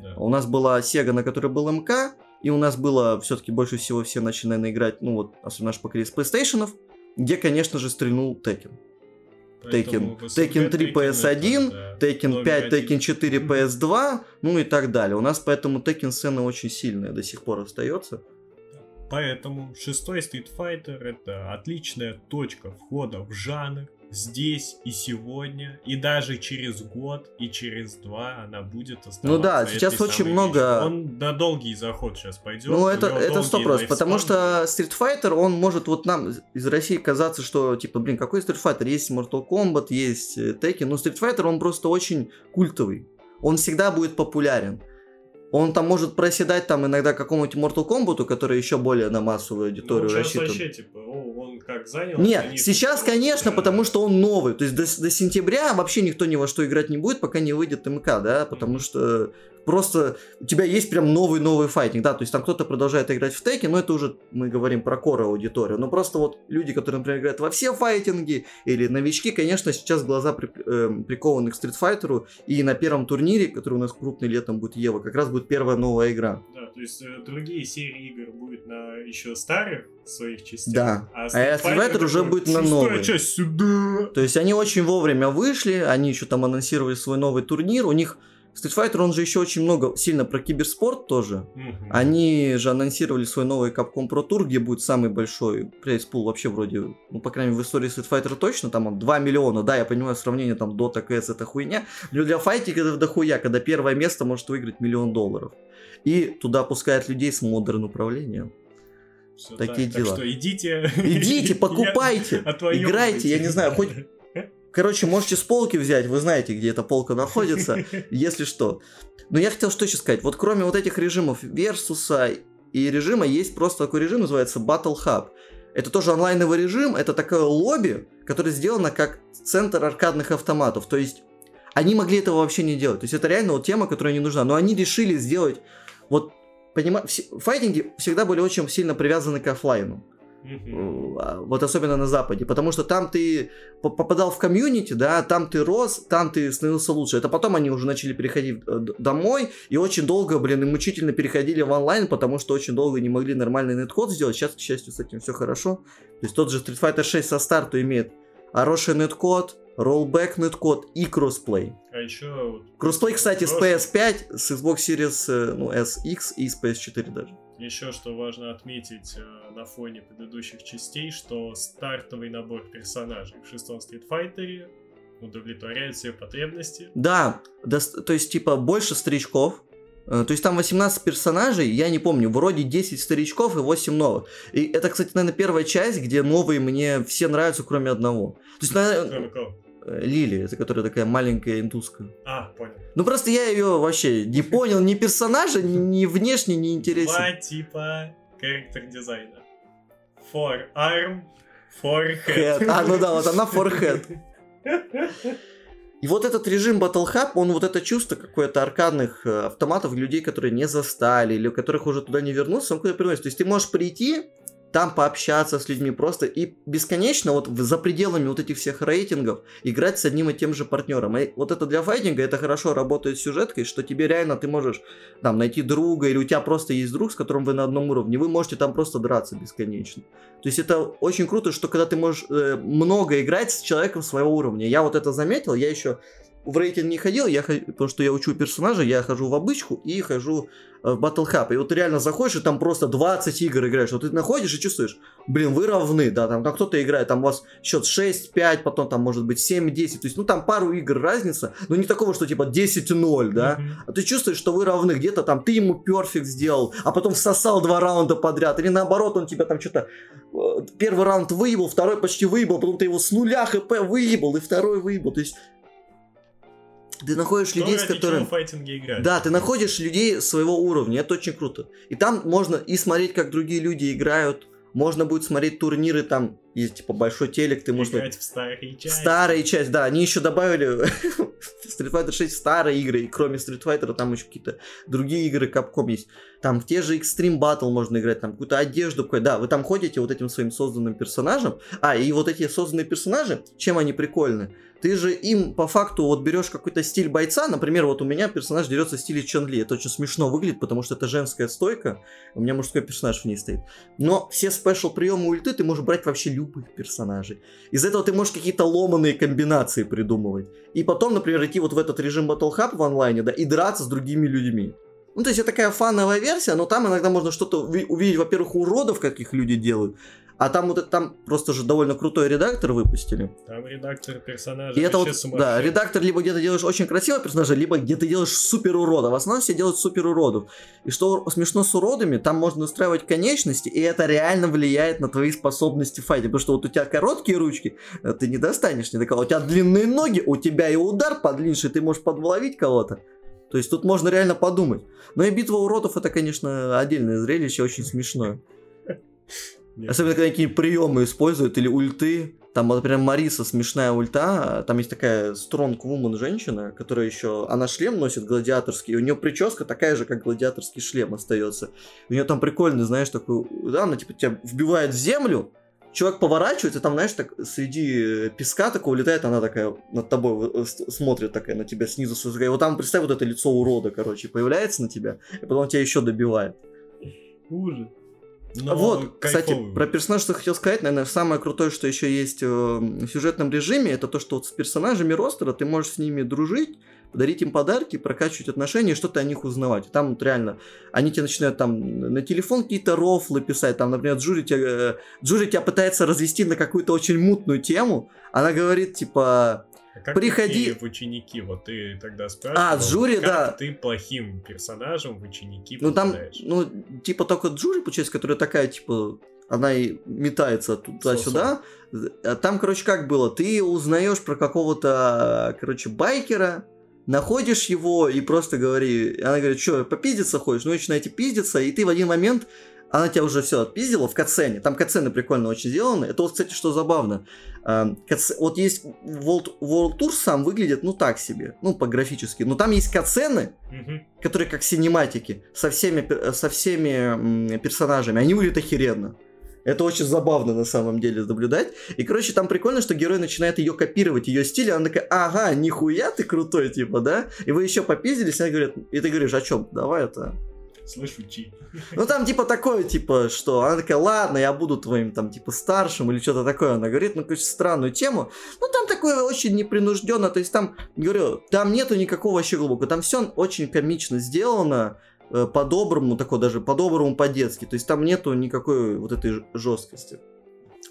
да. У нас была Sega, на которой был МК, и у нас было все-таки больше всего все начали, наверное, играть, ну вот, особенно наше поколение с PlayStation, где, конечно же, стрельнул Tekken. Tekken, Tekken 3 это, PS1, да, Tekken номер 5, один. Tekken 4 PS2, ну и так далее. У нас поэтому Tekken сцена очень сильная до сих пор остается. Поэтому шестой Street Fighter это отличная точка входа в жанр здесь и сегодня, и даже через год и через два она будет оставаться. Ну да, сейчас очень много-. Он на долгий заход сейчас пойдет. Ну, это, это долгий сто процентов, потому лайфспан. что Street Fighter, он может вот нам из России казаться, что, типа, блин, какой Street Fighter? Есть Mortal Kombat, есть э, Tekken, но Street Fighter, он просто очень культовый. Он всегда будет популярен. Он там может проседать там иногда какому-нибудь Mortal Kombat, который еще более на массовую аудиторию ну, рассчитан. вообще, типа, он как занял... Нет, они- сейчас, конечно, Да. потому что он новый. То есть до, до сентября вообще никто ни во что играть не будет, пока не выйдет МК, да, потому Мгм. что просто у тебя есть прям новый-новый файтинг, да, то есть там кто-то продолжает играть в теки, но это уже мы говорим про кора аудиторию. Но просто вот люди, которые, например, играют во все файтинги, или новички, конечно, сейчас глаза при- эм, прикованы к стритфайтеру, и на первом турнире, который у нас крупный летом будет Ева, как раз будет первая новая игра. Да, то есть э, другие серии игр будут на еще старых своих частях. Да. А А Street Fighter уже будет на «Шестая новой». часть сюда. То есть они очень вовремя вышли, они еще там анонсировали свой новый турнир, у них Street Fighter, он же еще очень много, сильно про киберспорт тоже. Мгм. Они же анонсировали свой новый Capcom Pro Tour, где будет самый большой prize pool вообще вроде, ну, по крайней мере, в истории Street Fighter точно, там он 2 миллиона, да, я понимаю, сравнение там Dota, CS это хуйня, но для файтинга это дохуя, когда первое место может выиграть миллион долларов. И туда пускают людей с модерн управлением. Всё такие так, дела. Так что идите. Идите, покупайте, играйте, я не знаю, хоть Короче, можете с полки взять, вы знаете, где эта полка находится, если что. Но я хотел что еще сказать. Вот кроме вот этих режимов Версуса и режима, есть просто такой режим, называется Battle Hub. Это тоже онлайновый режим, это такое лобби, которое сделано как центр аркадных автоматов. То есть они могли этого вообще не делать. То есть это реально вот тема, которая не нужна. Но они решили сделать... Вот, понимаете, файтинги всегда были очень сильно привязаны к оффлайну. А, вот особенно на Западе, потому что там ты по- попадал в комьюнити, да, там ты рос, там ты становился лучше. Это потом они уже начали переходить э, домой и очень долго, блин, и мучительно переходили в онлайн, потому что очень долго не могли нормальный неткод сделать. Сейчас, к счастью, с этим все хорошо. То есть тот же Street Fighter 6 со старта имеет хороший netcode, rollback netcode и crossplay. А еще... Crossplay, кстати, с прошлый- PS5, с Xbox Series э, ну, SX и с PS4 даже. Еще что важно отметить э, на фоне предыдущих частей, что стартовый набор персонажей в шестом Street Fighter удовлетворяет все потребности. Да, дос- то есть, типа, больше старичков. Э, То есть там 18 персонажей, я не помню, вроде 10 старичков и 8 новых. И это, кстати, наверное, первая часть, где новые мне все нравятся, кроме одного. То есть, наверное, Кроме кого? Э, Лили, это которая такая маленькая индуска. А, понял. Ну просто я ее вообще не понял, ни персонажа, ни внешне не интересен. Два типа характер дизайна. For arm, for head. Head. А, ну да, вот она forehead. И вот этот режим Battle Hub, он вот это чувство какое-то аркадных э, автоматов, людей, которые не застали, или которых уже туда не вернуться, он куда приносит. То есть ты можешь прийти, там пообщаться с людьми просто и бесконечно вот за пределами вот этих всех рейтингов играть с одним и тем же партнером. И вот это для файтинга, это хорошо работает сюжеткой, что тебе реально ты можешь там найти друга, или у тебя просто есть друг, с которым вы на одном уровне, вы можете там просто драться бесконечно. То есть это очень круто, что когда ты можешь э, много играть с человеком своего уровня. Я вот это заметил, я еще в рейтинг не ходил, я, потому что я учу персонажа, я хожу в обычку и хожу э, в Battle Hub. И вот ты реально заходишь, и там просто 20 игр играешь. Вот ты находишь и чувствуешь, блин, вы равны, да, там, там кто-то играет, там у вас счет 6-5, потом там может быть 7-10. То есть, ну там пару игр разница, но не такого, что типа 10-0, да. Мгм. А ты чувствуешь, что вы равны. Где-то там ты ему перфект сделал, а потом всосал два раунда подряд. Или наоборот, он тебя там что-то... э, Первый раунд выебал, второй почти выебал, потом ты его с нуля хп выебал, и второй выебал. То есть ты находишь людей, с которыми... Да, ты находишь людей своего уровня, это очень круто. И там можно и смотреть, как другие люди играют, можно будет смотреть турниры, там есть типа большой телек, ты можешь... Играть в старые части. Старые части, да, они еще добавили Street Fighter 6 старые игры, и кроме Street Fighter там еще какие-то другие игры Capcom есть. Там в те же Extreme Battle можно играть, там какую-то одежду, да, вы там ходите вот этим своим созданным персонажем, а, и вот эти созданные персонажи, чем они прикольны? Ты же им по факту вот берешь какой-то стиль бойца, например, вот у меня персонаж дерется в стиле Чон Ли, это очень смешно выглядит, потому что это женская стойка, у меня мужской персонаж в ней стоит. Но все спешл приемы ульты ты можешь брать вообще любых персонажей. Из этого ты можешь какие-то ломаные комбинации придумывать. И потом, например, идти вот в этот режим Battle Hub в онлайне, да, и драться с другими людьми. Ну, то есть это такая фановая версия, но там иногда можно что-то увидеть, во-первых, уродов, каких люди делают, а там вот это, там просто же довольно крутой редактор выпустили. Там редактор персонажа И это вот, да, редактор либо где-то делаешь очень красивого персонажа, либо где ты делаешь супер урода. В основном все делают супер уродов. И что смешно с уродами, там можно настраивать конечности, и это реально влияет на твои способности в файте. Потому что вот у тебя короткие ручки, э, ты не достанешь ни до кого. У тебя длинные ноги, у тебя и удар подлиннее, ты можешь подловить кого-то. То есть тут можно реально подумать. Но и битва уродов это, конечно, отдельное зрелище, очень смешное. Нет. Особенно, когда какие приемы используют или ульты. Там, например, Мариса смешная ульта. Там есть такая стронг вумен женщина, которая еще... Она шлем носит гладиаторский. И у нее прическа такая же, как гладиаторский шлем остается. У нее там прикольный, знаешь, такой... Да, она типа тебя вбивает в землю, чувак поворачивается, там, знаешь, так среди песка такого летает, она такая над тобой э, смотрит такая на тебя снизу. И вот там, представь, вот это лицо урода, короче, появляется на тебя, и потом тебя еще добивает. Ужас. Но вот, кстати, про персонажа, что хотел сказать, наверное, самое крутое, что еще есть э, в сюжетном режиме, это то, что вот с персонажами ростера ты можешь с ними дружить, подарить им подарки, прокачивать отношения что-то о них узнавать. Там вот реально, они тебе начинают там на телефон какие-то рофлы писать, там, например, Джури тебя, э, Джури тебя пытается развести на какую-то очень мутную тему, она говорит, типа, а как Приходи... в ученики? Вот ты тогда спрашивал. А, Джури, как да. ты плохим персонажем в ученики Ну там, ну, типа только Джури, получается, которая такая, типа, она и метается туда-сюда. А Там, короче, как было? Ты узнаешь про какого-то, короче, байкера, находишь его и просто говори, она говорит, что, попиздиться хочешь? Ну, начинаете пиздиться, и ты в один момент она тебя уже все отпиздила в катсцене. Там катсцены прикольно очень сделаны. Это вот, кстати, что забавно. Эм, вот есть World, World Tour сам выглядит, ну, так себе. Ну, по-графически. Но там есть катсцены, Мгм. которые как синематики, со всеми, со всеми персонажами. Они выглядят охеренно. Это очень забавно на самом деле наблюдать. И, короче, там прикольно, что герой начинает ее копировать, ее стиль, и она такая, ага, нихуя ты крутой, типа, да? И вы еще попиздились, и она говорит, и ты говоришь, о чем? Давай это, Слышь, учи. ну там типа такое, типа, что она такая, ладно, я буду твоим там типа старшим или что-то такое. Она говорит, ну, короче, странную тему. Ну там такое очень непринужденно, то есть там, говорю, там нету никакого вообще глубокого. Там все очень комично сделано, по-доброму, такое даже по-доброму, по-детски. То есть там нету никакой вот этой жесткости.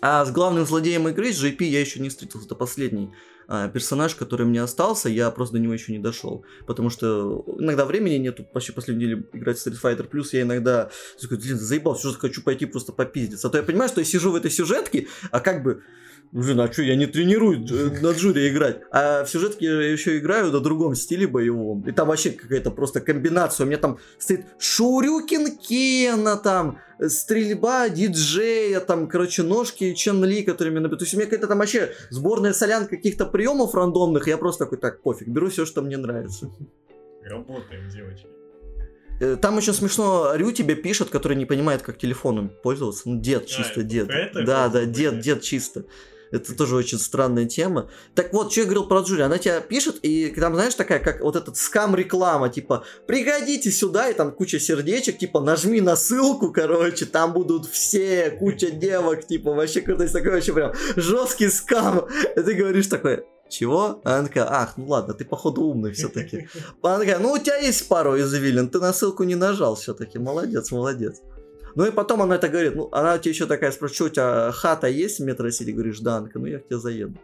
А с главным злодеем игры, с JP, я еще не встретился. Это последний а, персонаж, который мне остался, я просто до него еще не дошел. Потому что иногда времени нету, почти последнюю неделю играть в Street Fighter Plus, я иногда такой, блин, заебался, что хочу пойти просто попиздиться. А то я понимаю, что я сижу в этой сюжетке, а как бы Блин, а что, я не тренирую э, на джуре играть. А в сюжетке я еще играю на другом стиле боевом. И там вообще какая-то просто комбинация. У меня там стоит Шурюкин Кена, там, э, стрельба диджея, там, короче, ножки Чен Ли, которыми набит. То есть у меня какая-то там вообще сборная солянка каких-то приемов рандомных. Я просто такой, так, пофиг, беру все, что мне нравится. Работаем, девочки. Э, Там еще смешно, Рю тебе пишет, который не понимает, как телефоном пользоваться. Ну, дед, чисто это дед. это да, да, дед, дед чисто. Это тоже очень странная тема. Так вот, что я говорил про Джули, она тебя пишет, и там, знаешь, такая, как вот этот скам-реклама, типа, приходите сюда, и там куча сердечек, типа, нажми на ссылку, короче, там будут все, куча девок, типа, вообще круто, такой вообще прям жесткий скам. И ты говоришь такой, чего? А она такая, ах, ну ладно, ты походу умный все-таки. Она такая, ну у тебя есть пару извилин, ты на ссылку не нажал все-таки, молодец, молодец. Ну и потом она это говорит, ну она тебе еще такая спрашивает, что у тебя хата есть в метро Сити? Говоришь, да, она такая, ну я к тебе заеду.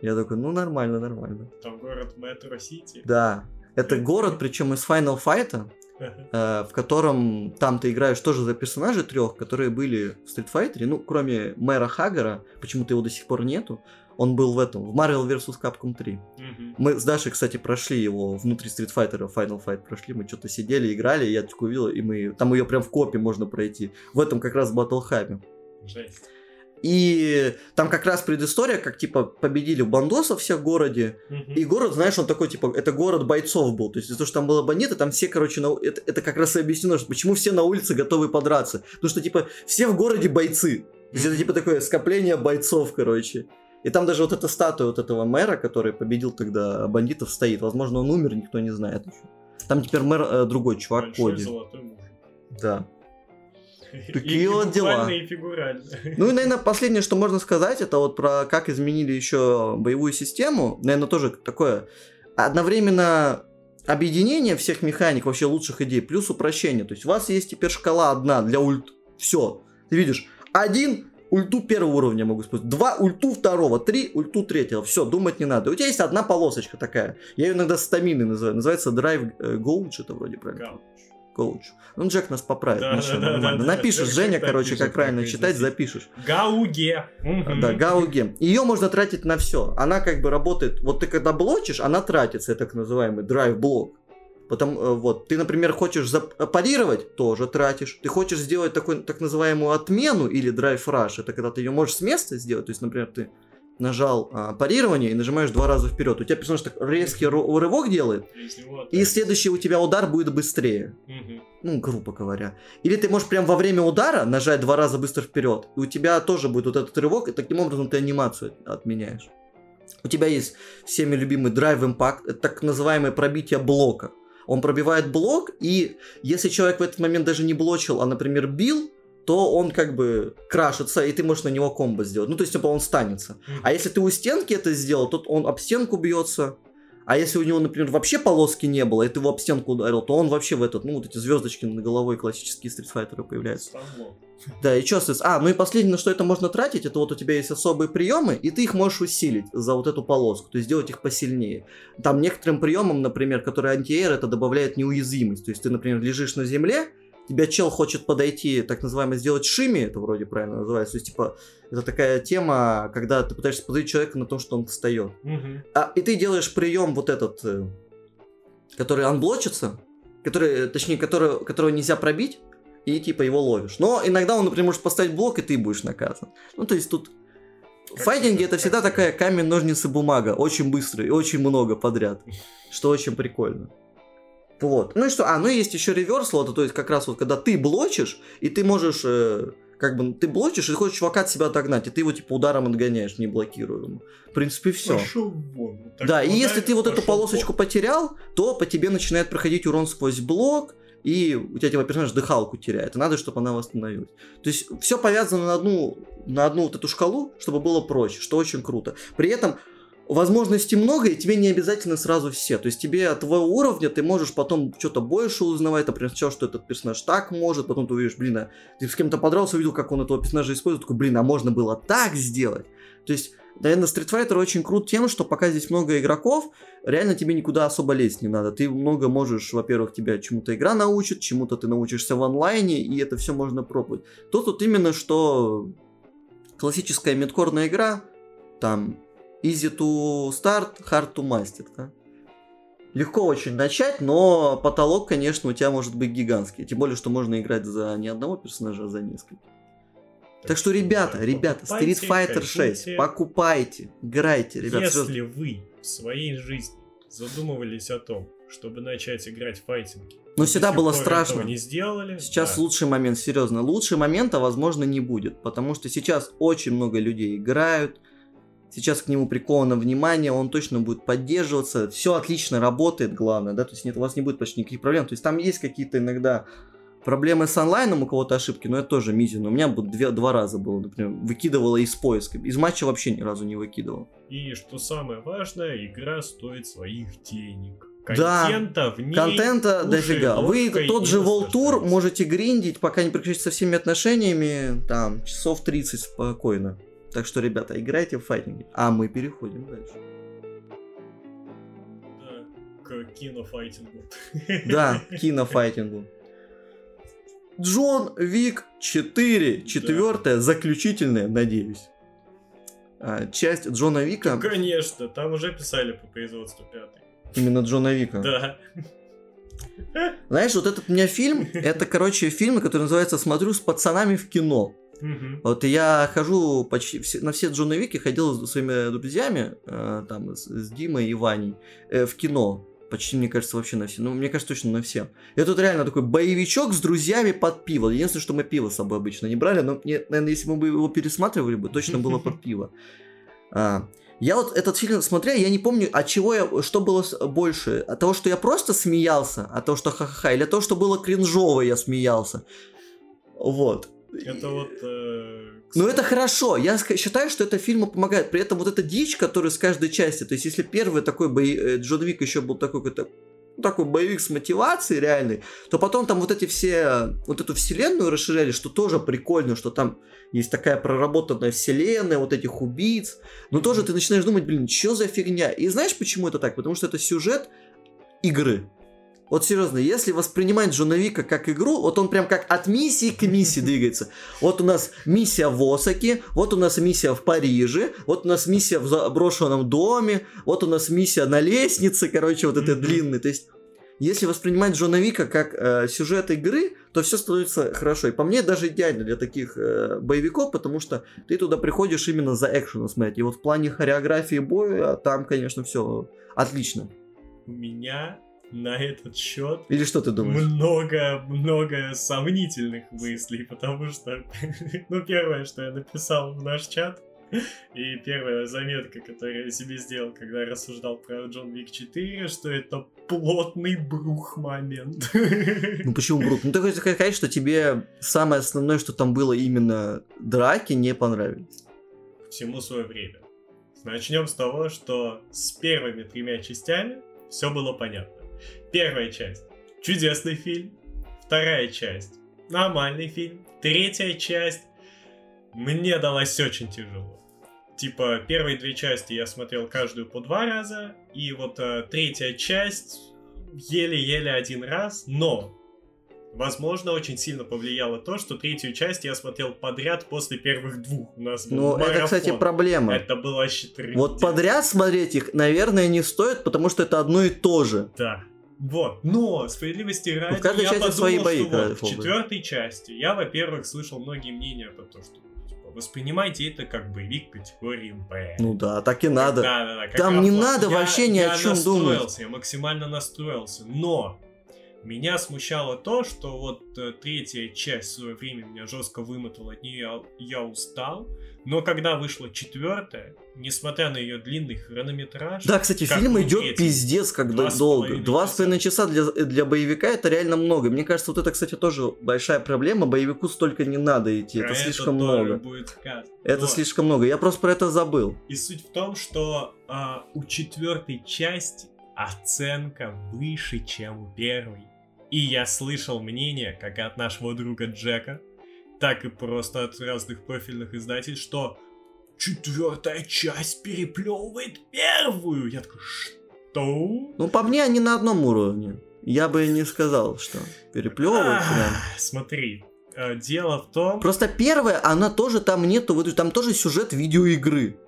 Я такой, ну нормально, нормально. Там город Метро Сити. Да, это город, причем из Final Fight, э, в котором там ты играешь тоже за персонажей трех, которые были в Street Fighter, ну, кроме мэра Хаггара, почему-то его до сих пор нету, он был в этом, в Marvel vs. Capcom 3. Мгм. Мы с Дашей, кстати, прошли его внутри Street Fighter, Final Fight прошли, мы что-то сидели, играли, я такой увидел, и мы, там ее прям в копе можно пройти, в этом как раз Battle Hub. Жесть. И там как раз предыстория, как типа победили бандосов всех в городе. Мгм. И город, знаешь, он такой, типа, это город бойцов был. То есть, того, что там было бандиты, там все, короче, на... это, это как раз и объяснено, что почему все на улице готовы подраться. Потому что, типа, все в городе бойцы. То есть, это, типа, такое скопление бойцов, короче. И там даже вот эта статуя вот этого мэра, который победил тогда бандитов, стоит. Возможно, он умер, никто не знает еще. Там теперь мэр э, другой чувак, Большой золотой мужик. Да. Такие и вот дела. и фигурально. Ну и, наверное, последнее, что можно сказать, это вот про как изменили еще боевую систему. Наверное, тоже такое одновременно объединение всех механик, вообще лучших идей, плюс упрощение. То есть у вас есть теперь шкала одна для ульт. Все. Ты видишь, один ульту первого уровня могу использовать, два ульту второго, три ульту третьего. Все, думать не надо. У тебя есть одна полосочка такая. Я ее иногда стаминой называю. Называется Drive э, Gouge, это вроде правильно. Гауч. Коуч. Ну, Джек нас поправит. Да, ничего, да, да, нормально. да, да. Напишешь, Джек Женя, короче, пишет, как правильно как читать, запишешь. Гауге. Да, гауге. Ее можно тратить на все. Она как бы работает. Вот ты когда блочишь, она тратится, так называемый драйв блок. Потом, э, вот, ты, например, хочешь зап- парировать, тоже тратишь. Ты хочешь сделать такой, так называемую отмену или драйв раш, это когда ты ее можешь с места сделать. То есть, например, ты нажал а, парирование и нажимаешь два раза вперед. У тебя персонаж так резкий рывок делает, и следующий у тебя удар будет быстрее. Ну, грубо говоря. Или ты можешь прям во время удара нажать два раза быстро вперед, и у тебя тоже будет вот этот рывок, и таким образом ты анимацию отменяешь. У тебя есть всеми любимый Drive Impact, это так называемое пробитие блока. Он пробивает блок, и если человек в этот момент даже не блочил, а, например, бил, то он как бы крашится, и ты можешь на него комбо сделать. Ну, то есть, типа, он станется. А если ты у стенки это сделал, то он об стенку бьется. А если у него, например, вообще полоски не было, и ты его об стенку ударил, то он вообще в этот, ну, вот эти звездочки над головой классические стритфайтеры появляются. Да, и что, А, ну и последнее, на что это можно тратить, это вот у тебя есть особые приемы, и ты их можешь усилить за вот эту полоску, то есть сделать их посильнее. Там некоторым приемам, например, которые антиэр, это добавляет неуязвимость. То есть ты, например, лежишь на земле, тебя чел хочет подойти, так называемо, сделать шими, это вроде правильно называется. То есть, типа, это такая тема, когда ты пытаешься подавить человека на том, что он встает. Мгм. А, и ты делаешь прием вот этот, э, который анблочится, который, точнее, который, которого нельзя пробить, и типа его ловишь. Но иногда он, например, может поставить блок, и ты будешь наказан. Ну, то есть тут... В файтинге это всегда такая камень, ножницы, бумага. Очень быстро и очень много подряд. Что очень прикольно. Вот. Ну и что? А, ну и есть еще реверсал, это то есть как раз вот когда ты блочишь, и ты можешь, э, как бы, ты блочишь и хочешь чувака от себя отогнать, и ты его типа ударом отгоняешь, не блокируемым. В принципе, все. Пошел вон. Так Да, и если ты вот эту полосочку потерял, то по тебе начинает проходить урон сквозь блок, и у тебя типа персонаж дыхалку теряет, и надо, чтобы она восстановилась. То есть все повязано на одну, на одну вот эту шкалу, чтобы было проще, что очень круто. При этом возможностей много, и тебе не обязательно сразу все. То есть тебе от твоего уровня ты можешь потом что-то больше узнавать, например, сначала, что этот персонаж так может, потом ты увидишь, блин, а ты с кем-то подрался, увидел, как он этого персонажа использует, такой, блин, а можно было так сделать. То есть, наверное, Street Fighter очень крут тем, что пока здесь много игроков, реально тебе никуда особо лезть не надо. Ты много можешь, во-первых, тебя чему-то игра научит, чему-то ты научишься в онлайне, и это все можно пробовать. Тут вот именно, что классическая мидкорная игра, там, easy to start, hard to master, да? Легко очень начать, но потолок, конечно, у тебя может быть гигантский. Тем более, что можно играть за не одного персонажа, а за несколько. Так что, ребята, да, ребята, Street Fighter 6, кайфуйте. покупайте, играйте, ребята. Если вы в своей жизни задумывались о том, чтобы начать играть в файтинги, Но всегда было страшно. не сделали, Сейчас да, лучший момент, серьезно. Лучший момента, возможно, не будет, потому что сейчас очень много людей играют, сейчас к нему приковано внимание, он точно будет поддерживаться, все отлично работает, главное, да, то есть нет, у вас не будет почти никаких проблем, то есть там есть какие-то иногда проблемы с онлайном, у кого-то ошибки, но это тоже мизин. У меня две, два раза было, например, выкидывала из поиска, из матча вообще ни разу не выкидывал. И что самое важное, игра стоит своих денег. Да. Контента в ней Контента дофига. Вы тот же Волтур можете гриндить, пока не приключится со всеми отношениями, там, часов 30 спокойно. Так что, ребята, играйте в файтинги. А мы переходим дальше. Да, к кинофайтингу. Да, кинофайтингу. Джон Вик 4. Четвертая, заключительная, надеюсь. А, Часть Джона Вика, Ну, Конечно, там уже писали по производству пятый. именно Джона Вика. Да. Знаешь, вот этот у меня фильм, это, короче, фильм, который называется «Смотрю с пацанами в кино». Мгм. Вот я хожу почти на все Джона Вики, ходил с своими друзьями, э, там, с, Димой и Ваней, э, в кино. Почти, мне кажется, вообще на все. Ну, мне кажется, точно на все. И тут реально такой боевичок с друзьями под пиво. Единственное, что мы пиво с собой обычно не брали, но, мне, наверное, если мы бы его пересматривали бы, точно было под пиво. А, я вот этот фильм смотрел, я не помню, от чего я, что было больше, от того, что я просто смеялся, от того, что ха-ха-ха, или от того, что было кринжово, я смеялся. Вот. Это вот... э, Ну это хорошо, я считаю, что это фильму помогает. При этом вот эта дичь, которая с каждой части, то есть если первый такой бои... э, Джон Вик еще был такой какой-то ну, такой боевик с мотивацией реальной, то потом там вот эти все, вот эту вселенную расширяли, что тоже прикольно, что там есть такая проработанная вселенная, вот этих убийц, но тоже ты начинаешь думать, блин, что за фигня? И знаешь, почему это так? Потому что это сюжет игры. Вот серьезно, если воспринимать Джона Вика как игру, вот он прям как от миссии к миссии двигается. Вот у нас миссия в Осаке, вот у нас миссия в Париже, вот у нас миссия в заброшенном доме, вот у нас миссия на лестнице, короче, вот этой длинной. То есть, если воспринимать Джона Вика как э, сюжет игры, то все становится хорошо. И по мне даже идеально для таких э, боевиков, потому что ты туда приходишь именно за экшеном смотреть. И вот в плане хореографии боя там, конечно, все отлично. У меня на этот счет Или что ты думаешь? много-много сомнительных мыслей, потому что, ну, первое, что я написал в наш чат, и первая заметка, которую я себе сделал, когда рассуждал про Джон Вик 4, что это плотный брух момент. Ну почему Брук? Ну ты хочешь сказать, что тебе самое основное, что там было именно драки, не понравились. Всему свое время. Начнем с того, что с первыми тремя частями все было понятно. Первая часть – чудесный фильм. Вторая часть – нормальный фильм. Третья часть мне далась очень тяжело. Типа, первые две части я смотрел каждую по два раза, и вот э, третья часть еле-еле один раз, но Возможно, очень сильно повлияло то, что третью часть я смотрел подряд после первых двух. У нас был Ну, это, марафон. кстати, проблема. Это было вообще. Вот подряд смотреть их, наверное, не стоит, потому что это одно и то же. Да. Вот. Но, справедливости ради, Ну, в каждой я подумал, свои бои, что вот в четвертой части я, во-первых, слышал многие мнения про то, что типа, воспринимайте это как боевик категории Б. Ну да, так и надо. Да, да, да, Там раз не вот надо я- вообще ни о я чем думать. настроился, Я максимально настроился, но меня смущало то, что вот э, третья часть в свое время меня жестко вымотала, от нее я, устал, но когда вышла четвертая, несмотря на ее длинный хронометраж, Да, кстати, фильм идет третий. пиздец, как Два долго. Два с половиной часа для, для боевика это реально много. Мне кажется, вот это, кстати, тоже большая проблема. Боевику столько не надо идти. про это слишком тоже много. будет. Это Вот. слишком много. Я просто про это забыл. И суть в том, что а, у четвертой части оценка выше, чем у первой. И я слышал мнение, как от нашего друга Джека, так и просто от разных профильных издателей, что четвертая часть переплевывает первую. Я такой, что? Ну, по мне, они на одном уровне. Я бы не сказал, что переплевывают прям. Смотри, э, дело в том... Просто первая, она тоже там нету, вот там тоже сюжет видеоигры.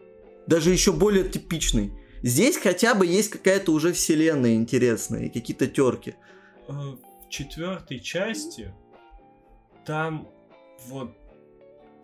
Даже еще более типичный. Здесь хотя бы есть какая-то уже вселенная интересная и какие-то терки. Четвертой части там вот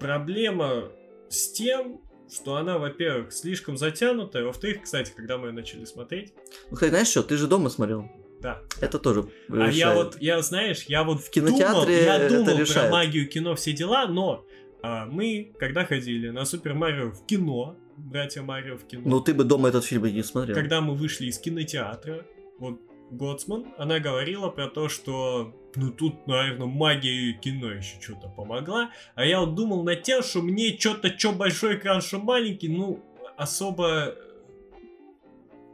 проблема с тем, что она, во-первых, слишком затянутая, во-вторых, кстати, когда мы ее начали смотреть, Ну, кстати, знаешь что, ты же дома смотрел. да. Это тоже А я решает. вот, я знаешь, я вот В кинотеатре думал, я это думал про решает. магию кино, все дела, но а, мы, когда ходили на Супер Марио в кино, братья Марио в кино, Ну, ты бы дома этот фильм и не смотрел. когда мы вышли из кинотеатра, вот Гоцман, она говорила про то, что ну тут, наверное, магия кино еще что-то помогла. А я вот думал над тем, что мне что-то, что большой экран, что маленький, ну, особо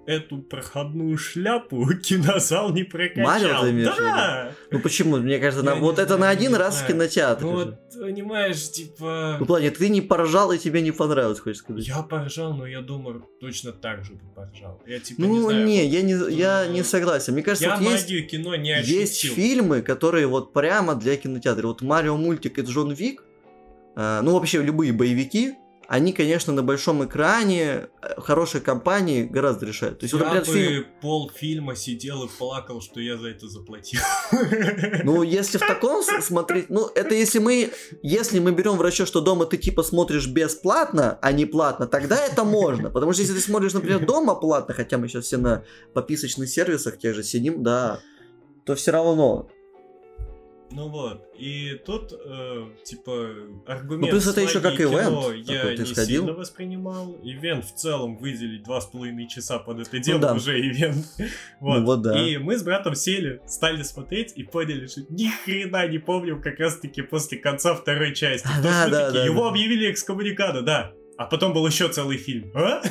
эту проходную шляпу кинозал не прокачал. Марио ты имеешь да! Ну почему? Мне кажется, на- не вот это знаю, на один не раз в кинотеатре. Ну вот, понимаешь, типа... Ну, в плане, ты не поржал и тебе не понравилось, хочешь сказать. Я поржал, но я думаю, точно так же бы поржал. Я типа не Ну, знаю. не, я не, я Ну, не согласен. Мне кажется, Я вот есть, магию кино не ощутил. есть фильмы, которые вот прямо для кинотеатра. Вот Марио мультик и Джон Вик, э, ну вообще любые боевики, они, конечно, на большом экране, э, хорошей компании гораздо решают. То есть, вот, я например, бы фильм... полфильма сидел и плакал, что я за это заплатил. Ну, если в таком смотреть, ну, это если мы, если мы берем в расчет, что дома ты типа смотришь бесплатно, а не платно, тогда это можно. Потому что если ты смотришь, например, дома платно, хотя мы сейчас все на подписочных сервисах тех же сидим, да, то все равно. Ну вот, и тут, э, типа, аргумент Ну, плюс это еще как кино ивент я такой, ты не сходил? сильно воспринимал. Ивент в целом выделить два с половиной часа под это дело да. уже ивент. вот. Ну вот да. И мы с братом сели, стали смотреть и поняли, что ни хрена не помним как раз таки после конца второй части. А, да, да, да, Его да. объявили экскоммуникадо, да. А потом был еще целый фильм. А?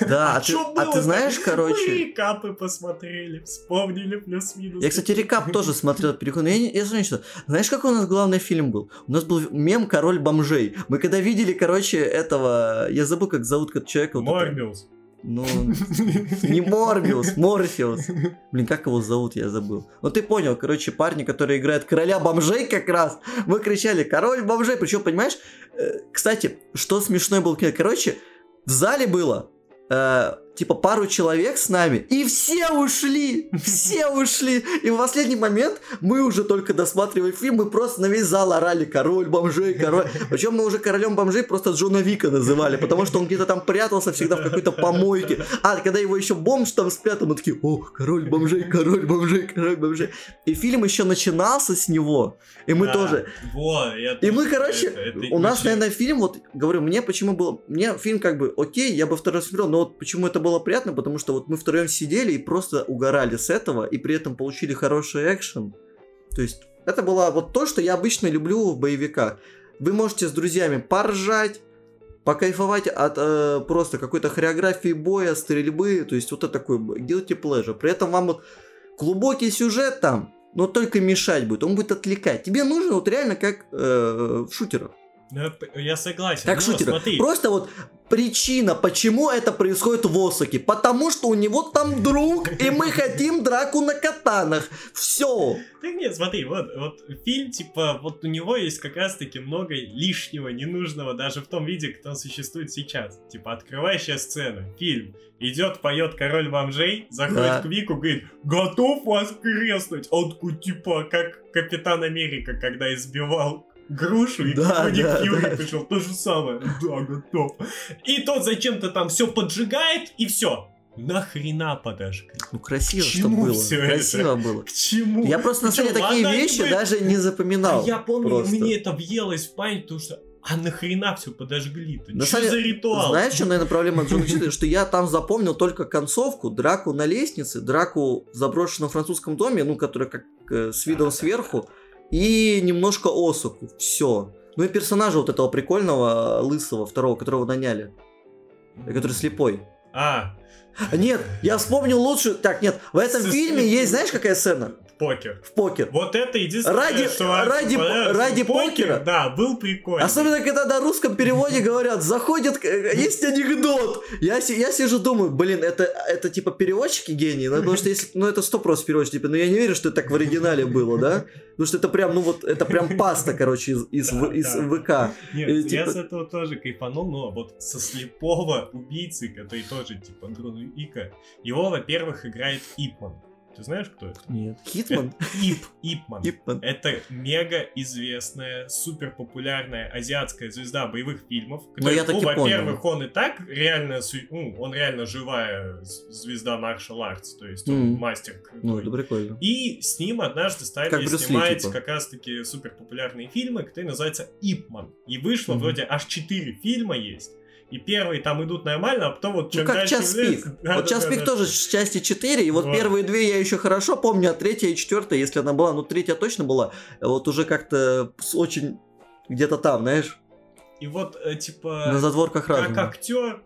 Да, а ты, чё а ты знаешь, короче, рекапы посмотрели, вспомнили плюс-минус. я, кстати, рекап тоже смотрел переход, я, я знаю, что, знаешь, какой у нас главный фильм был? У нас был мем «Король бомжей». Мы когда видели, короче, этого, я забыл, как зовут как человека. вот это- Морбиус. Ну, не Морбиус, Морфеус. Блин, как его зовут, я забыл. Ну ты понял, короче, парни, которые играют короля бомжей как раз, мы кричали «Король бомжей», причем, понимаешь, э, кстати, что смешной был, короче, в зале было э, типа пару человек с нами, и все ушли, все ушли. И в последний момент мы уже только досматривали фильм, мы просто на весь зал орали «Король бомжей, король». Причем мы уже королем бомжей просто Джона Вика называли, потому что он где-то там прятался всегда в какой-то помойке. А, когда его еще бомж там спрятал, мы такие «О, король бомжей, король бомжей, король бомжей». И фильм еще начинался с него, и мы Да, тоже. Вот, я И мы, короче, это- это у нас, наверное, фильм, вот, говорю, мне почему был, мне фильм как бы, окей, я бы второй смотрел, но вот почему это было приятно, потому что вот мы втроем сидели и просто угорали с этого, и при этом получили хороший экшен. То есть, это было вот то, что я обычно люблю в боевиках. Вы можете с друзьями поржать, покайфовать от э, просто какой-то хореографии боя, стрельбы, то есть вот это такой guilty pleasure. При этом вам вот глубокий сюжет там, но только мешать будет, он будет отвлекать. Тебе нужно вот реально как э, в шутерах. Ну, я согласен. Как но шутера. смотри, Просто вот причина, почему это происходит в Осаке. Потому что у него там друг, и мы хотим драку на катанах. Все. Да нет, смотри, вот, вот фильм, типа, вот у него есть как раз-таки много лишнего, ненужного, даже в том виде, он существует сейчас. Типа, открывающая сцена, фильм. Идет, поет король бомжей, заходит Да. к Вику, говорит, готов вас крестнуть. А Он типа, как Капитан Америка, когда избивал грушу, и Да, Ник да, да. пришел, то же самое. Да, готов. И тот зачем-то там все поджигает, и все. Нахрена подожгли? Ну, красиво, что было. всё Красиво было. К чему? Я просто на самом деле такие вещи аниме? даже не запоминал. А я помню, просто. мне это въелось в память, потому что а нахрена все подожгли-то? На Что за ритуал? Знаешь, что, наверное, проблема Джона Чита? Что я там запомнил только концовку, драку на лестнице, драку в заброшенном французском доме, ну, которая как э, с видом сверху, и немножко Осаку. Все. Ну и персонажа вот этого прикольного, э, лысого, второго, которого наняли, который слепой. А, А, Нет, я вспомнил лучше. Так, нет, в этом фильме есть, знаешь, какая сцена? Покер. В покер. Вот это единственное, Ради- что ради- ради Покер, покера. Да, был прикольный. Особенно, когда на русском переводе говорят, заходит, э, есть анекдот. Я, я сижу, думаю, блин, это, это типа переводчики гении, ну, потому что если, ну это сто просто переводчик, типа, но я не верю, что это так в оригинале было, да? Потому что это прям, ну вот, это прям паста, короче, из, из, Да, из да. ВК. Нет, я типа- с этого тоже кайфанул, но вот со слепого убийцы, который тоже типа Дрон Ика, его, во-первых, играет Ипман. Ты знаешь, кто это? Нет. Хитман? Ип, Ипман. Ипман. Это мега известная, супер популярная азиатская звезда боевых фильмов. Ну, я так ну, во-первых, он и так реально, ну, он реально живая звезда martial arts, то есть он мастер Ну, крутой. это прикольно. И с ним однажды стали Как снимать типа. как раз-таки супер популярные фильмы, которые называются Ипман. И вышло вроде аж 4 фильма есть. И первые там идут нормально, а потом вот Ну, чем как дальше час пик. Да, Вот да, час да, пик да. тоже с части 4, и вот Вот. первые две я еще хорошо помню, а третья и четвертая, если она была, ну третья точно была, вот уже как-то очень где-то там, знаешь, И вот, э, типа... на задворках как разума. актер,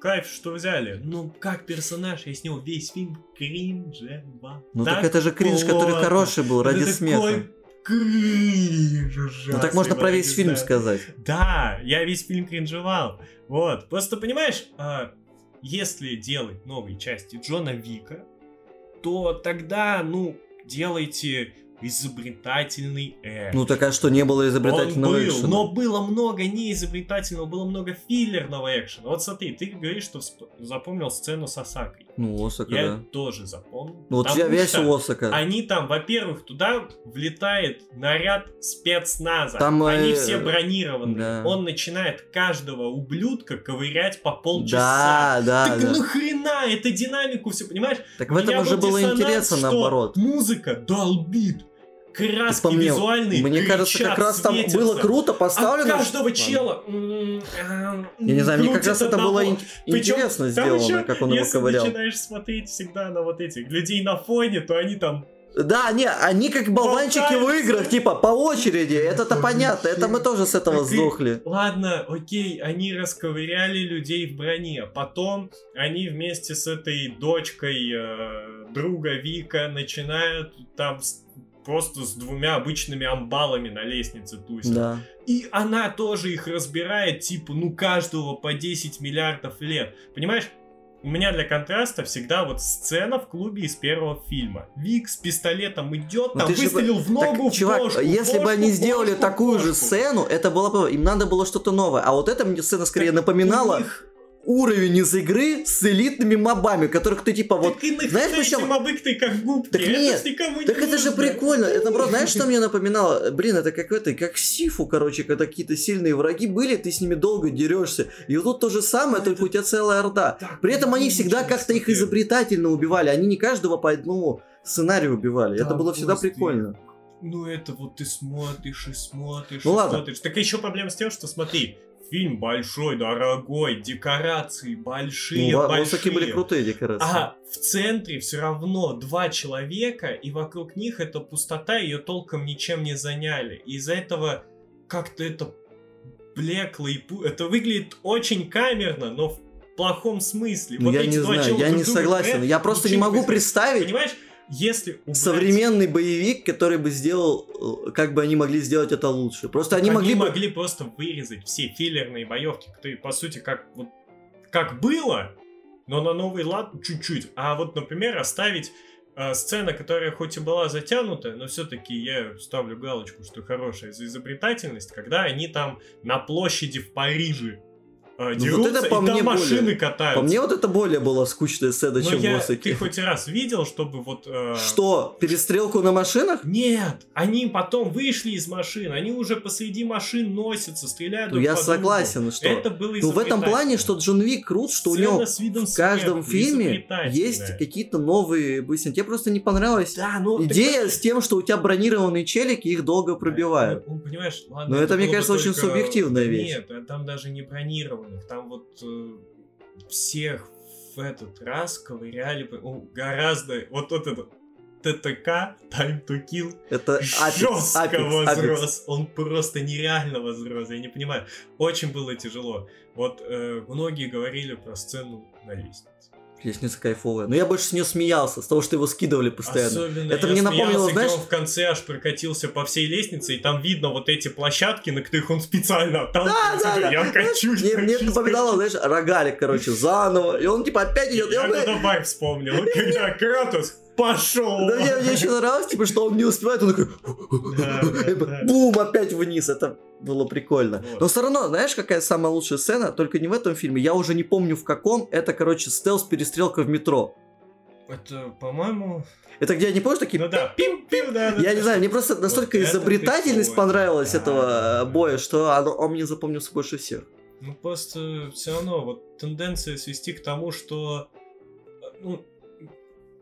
кайф, что взяли. Ну, как персонаж, я с него весь фильм кринжево. Ну так это же кринж, который хороший был ради Это смеха. такой кринж ужасный, Ну так можно про весь фильм сказать. Да, я весь фильм кринжевал. Вот. Просто понимаешь, а, если делать новые части Джона Вика, то тогда, ну, делайте изобретательный экшен. Ну так а что, не было изобретательного Он был, экшена? но было много неизобретательного, было много филлерного экшена. Вот смотри, ты говоришь, что всп- запомнил сцену с Асакой. Ну, Осака, Я да. тоже запомнил. Ну, вот я весь Осака. Они там, во-первых, туда влетает наряд спецназа. Там, Они э, все бронированные. да. Он начинает каждого ублюдка ковырять по Да, полчаса. да, так да. нахрена? Это динамику все, понимаешь? Так в этом уже был было интересно, наоборот. Музыка долбит. Краски по мне, визуальные Мне кажется, как раз там светятся. было круто От поставлено. каждого Ладно. чела. м, а, Я не знаю, мне как раз это одного. было ин- Причем интересно там сделано, еще, как он его если ковырял. начинаешь смотреть всегда на вот этих людей на фоне, то они там Да, не, они как болванчики в играх, типа по очереди, это-то понятно, это мы тоже с этого Так и- сдохли. Ладно, окей, они расковыряли людей в броне. Потом они вместе с этой дочкой э, друга Вика начинают там с- просто с двумя обычными амбалами на лестнице тусить. Да. И она тоже их разбирает, типа, ну, каждого по 10 миллиардов лет. Понимаешь? У меня для контраста всегда вот сцена в клубе из первого фильма. Вик с пистолетом идет, Ну там же выстрелил в Так, ногу, в чувак, бошку, в если бы бошку, они в сделали бошку, в такую же бошку. сцену, это было бы... Им надо было что-то новое. А вот эта мне сцена скорее Так напоминала них- уровень из игры с элитными мобами, которых ты типа вот... так и знаешь, эти мобы ты как губки? Так это нет, ж никому не Так это же нужно. прикольно. Это, наоборот, знаешь, что мне напоминало? Блин, это как это, как Сифу, короче, когда какие-то сильные враги были, ты с ними долго дерешься. И вот тут то же самое, Ну, только это у тебя целая орда. Так При этом они всегда как-то их изобретательно убивали. Они не каждого по одному сценарию убивали. Да, это было всегда прикольно. Ну это вот ты смотришь и смотришь Ну и ладно. смотришь. Так еще проблема с тем, что смотри, фильм большой, дорогой, декорации большие, Ну, большие. такие были крутые декорации. А в центре все равно два человека, и вокруг них эта пустота, ее толком ничем не заняли. И из-за этого как-то это блекло и пу- Это выглядит очень камерно, но в плохом смысле. Ну, Вот я не знаю, я не согласен. стреляют, Я просто не могу представить Понимаешь, если убрать- современный боевик, который бы сделал, э, как бы они могли сделать это лучше. Просто они могли бы... могли просто вырезать все филлерные боевки, которые, по сути, как вот как было, но на новый лад чуть-чуть. А вот, например, оставить э, сцена, которая хоть и была затянутая, но все-таки я ставлю галочку, что хорошая за изобретательность, когда они там на площади в Париже э, вот дерутся, это по и мне там машины более- катаются. По мне вот это более была скучная сцена, но чем я, в ты хоть раз видел, чтобы вот... э, Что, перестрелку на машинах? Нет, они потом вышли из машин, они уже посреди машин носятся, стреляют Ну, я согласен, что... Это было Ну, в этом плане, что Джон Вик крут, что у него в каждом фильме есть какие-то новые быстрые. Тебе просто не понравилась Да, ну... идея так- с тем, что у тебя бронированные челики их долго пробивают. Ну, понимаешь, ладно, Но это, мне было бы кажется, очень только- субъективная вещь. Нет, а там даже не бронированных, там вот э, всех в этот раз ковыряли ну, гораздо... Вот вот этот ТТК, Time to Kill, Это жестко Апекс, возрос. Апекс. Он просто нереально возрос. Я не понимаю. Очень было тяжело. Вот э, многие говорили про сцену на лестнице. Лестница кайфовая. Но я больше с нее смеялся, с того, что его скидывали постоянно. Особенно Это мне напомнило, знаешь- он в конце аж прокатился по всей лестнице, и там видно вот эти площадки, на которых он специально отталкивается. да, да. Я качусь, Мне, мне это напоминало, знаешь, рогалик, короче, заново. И он типа опять идет. Я он, тогда байк вспомнил, когда Кратос пошел. Да мне, мне еще нравилось, типа, что он не успевает, он такой... Да, да, да. Бум, опять вниз. Это было прикольно. Вот. Но все равно, знаешь, какая самая лучшая сцена? Только не в этом фильме. Я уже не помню в каком. Это, короче, стелс-перестрелка в метро. Это, по-моему... Это где, я не помню, такие... Ну да, пим-пим, да, да. Я не знаю, мне просто настолько это изобретательность понравилась Да, этого да, да. боя, что оно- он мне запомнился больше всех. Ну просто все равно вот тенденция свести к тому, что ну,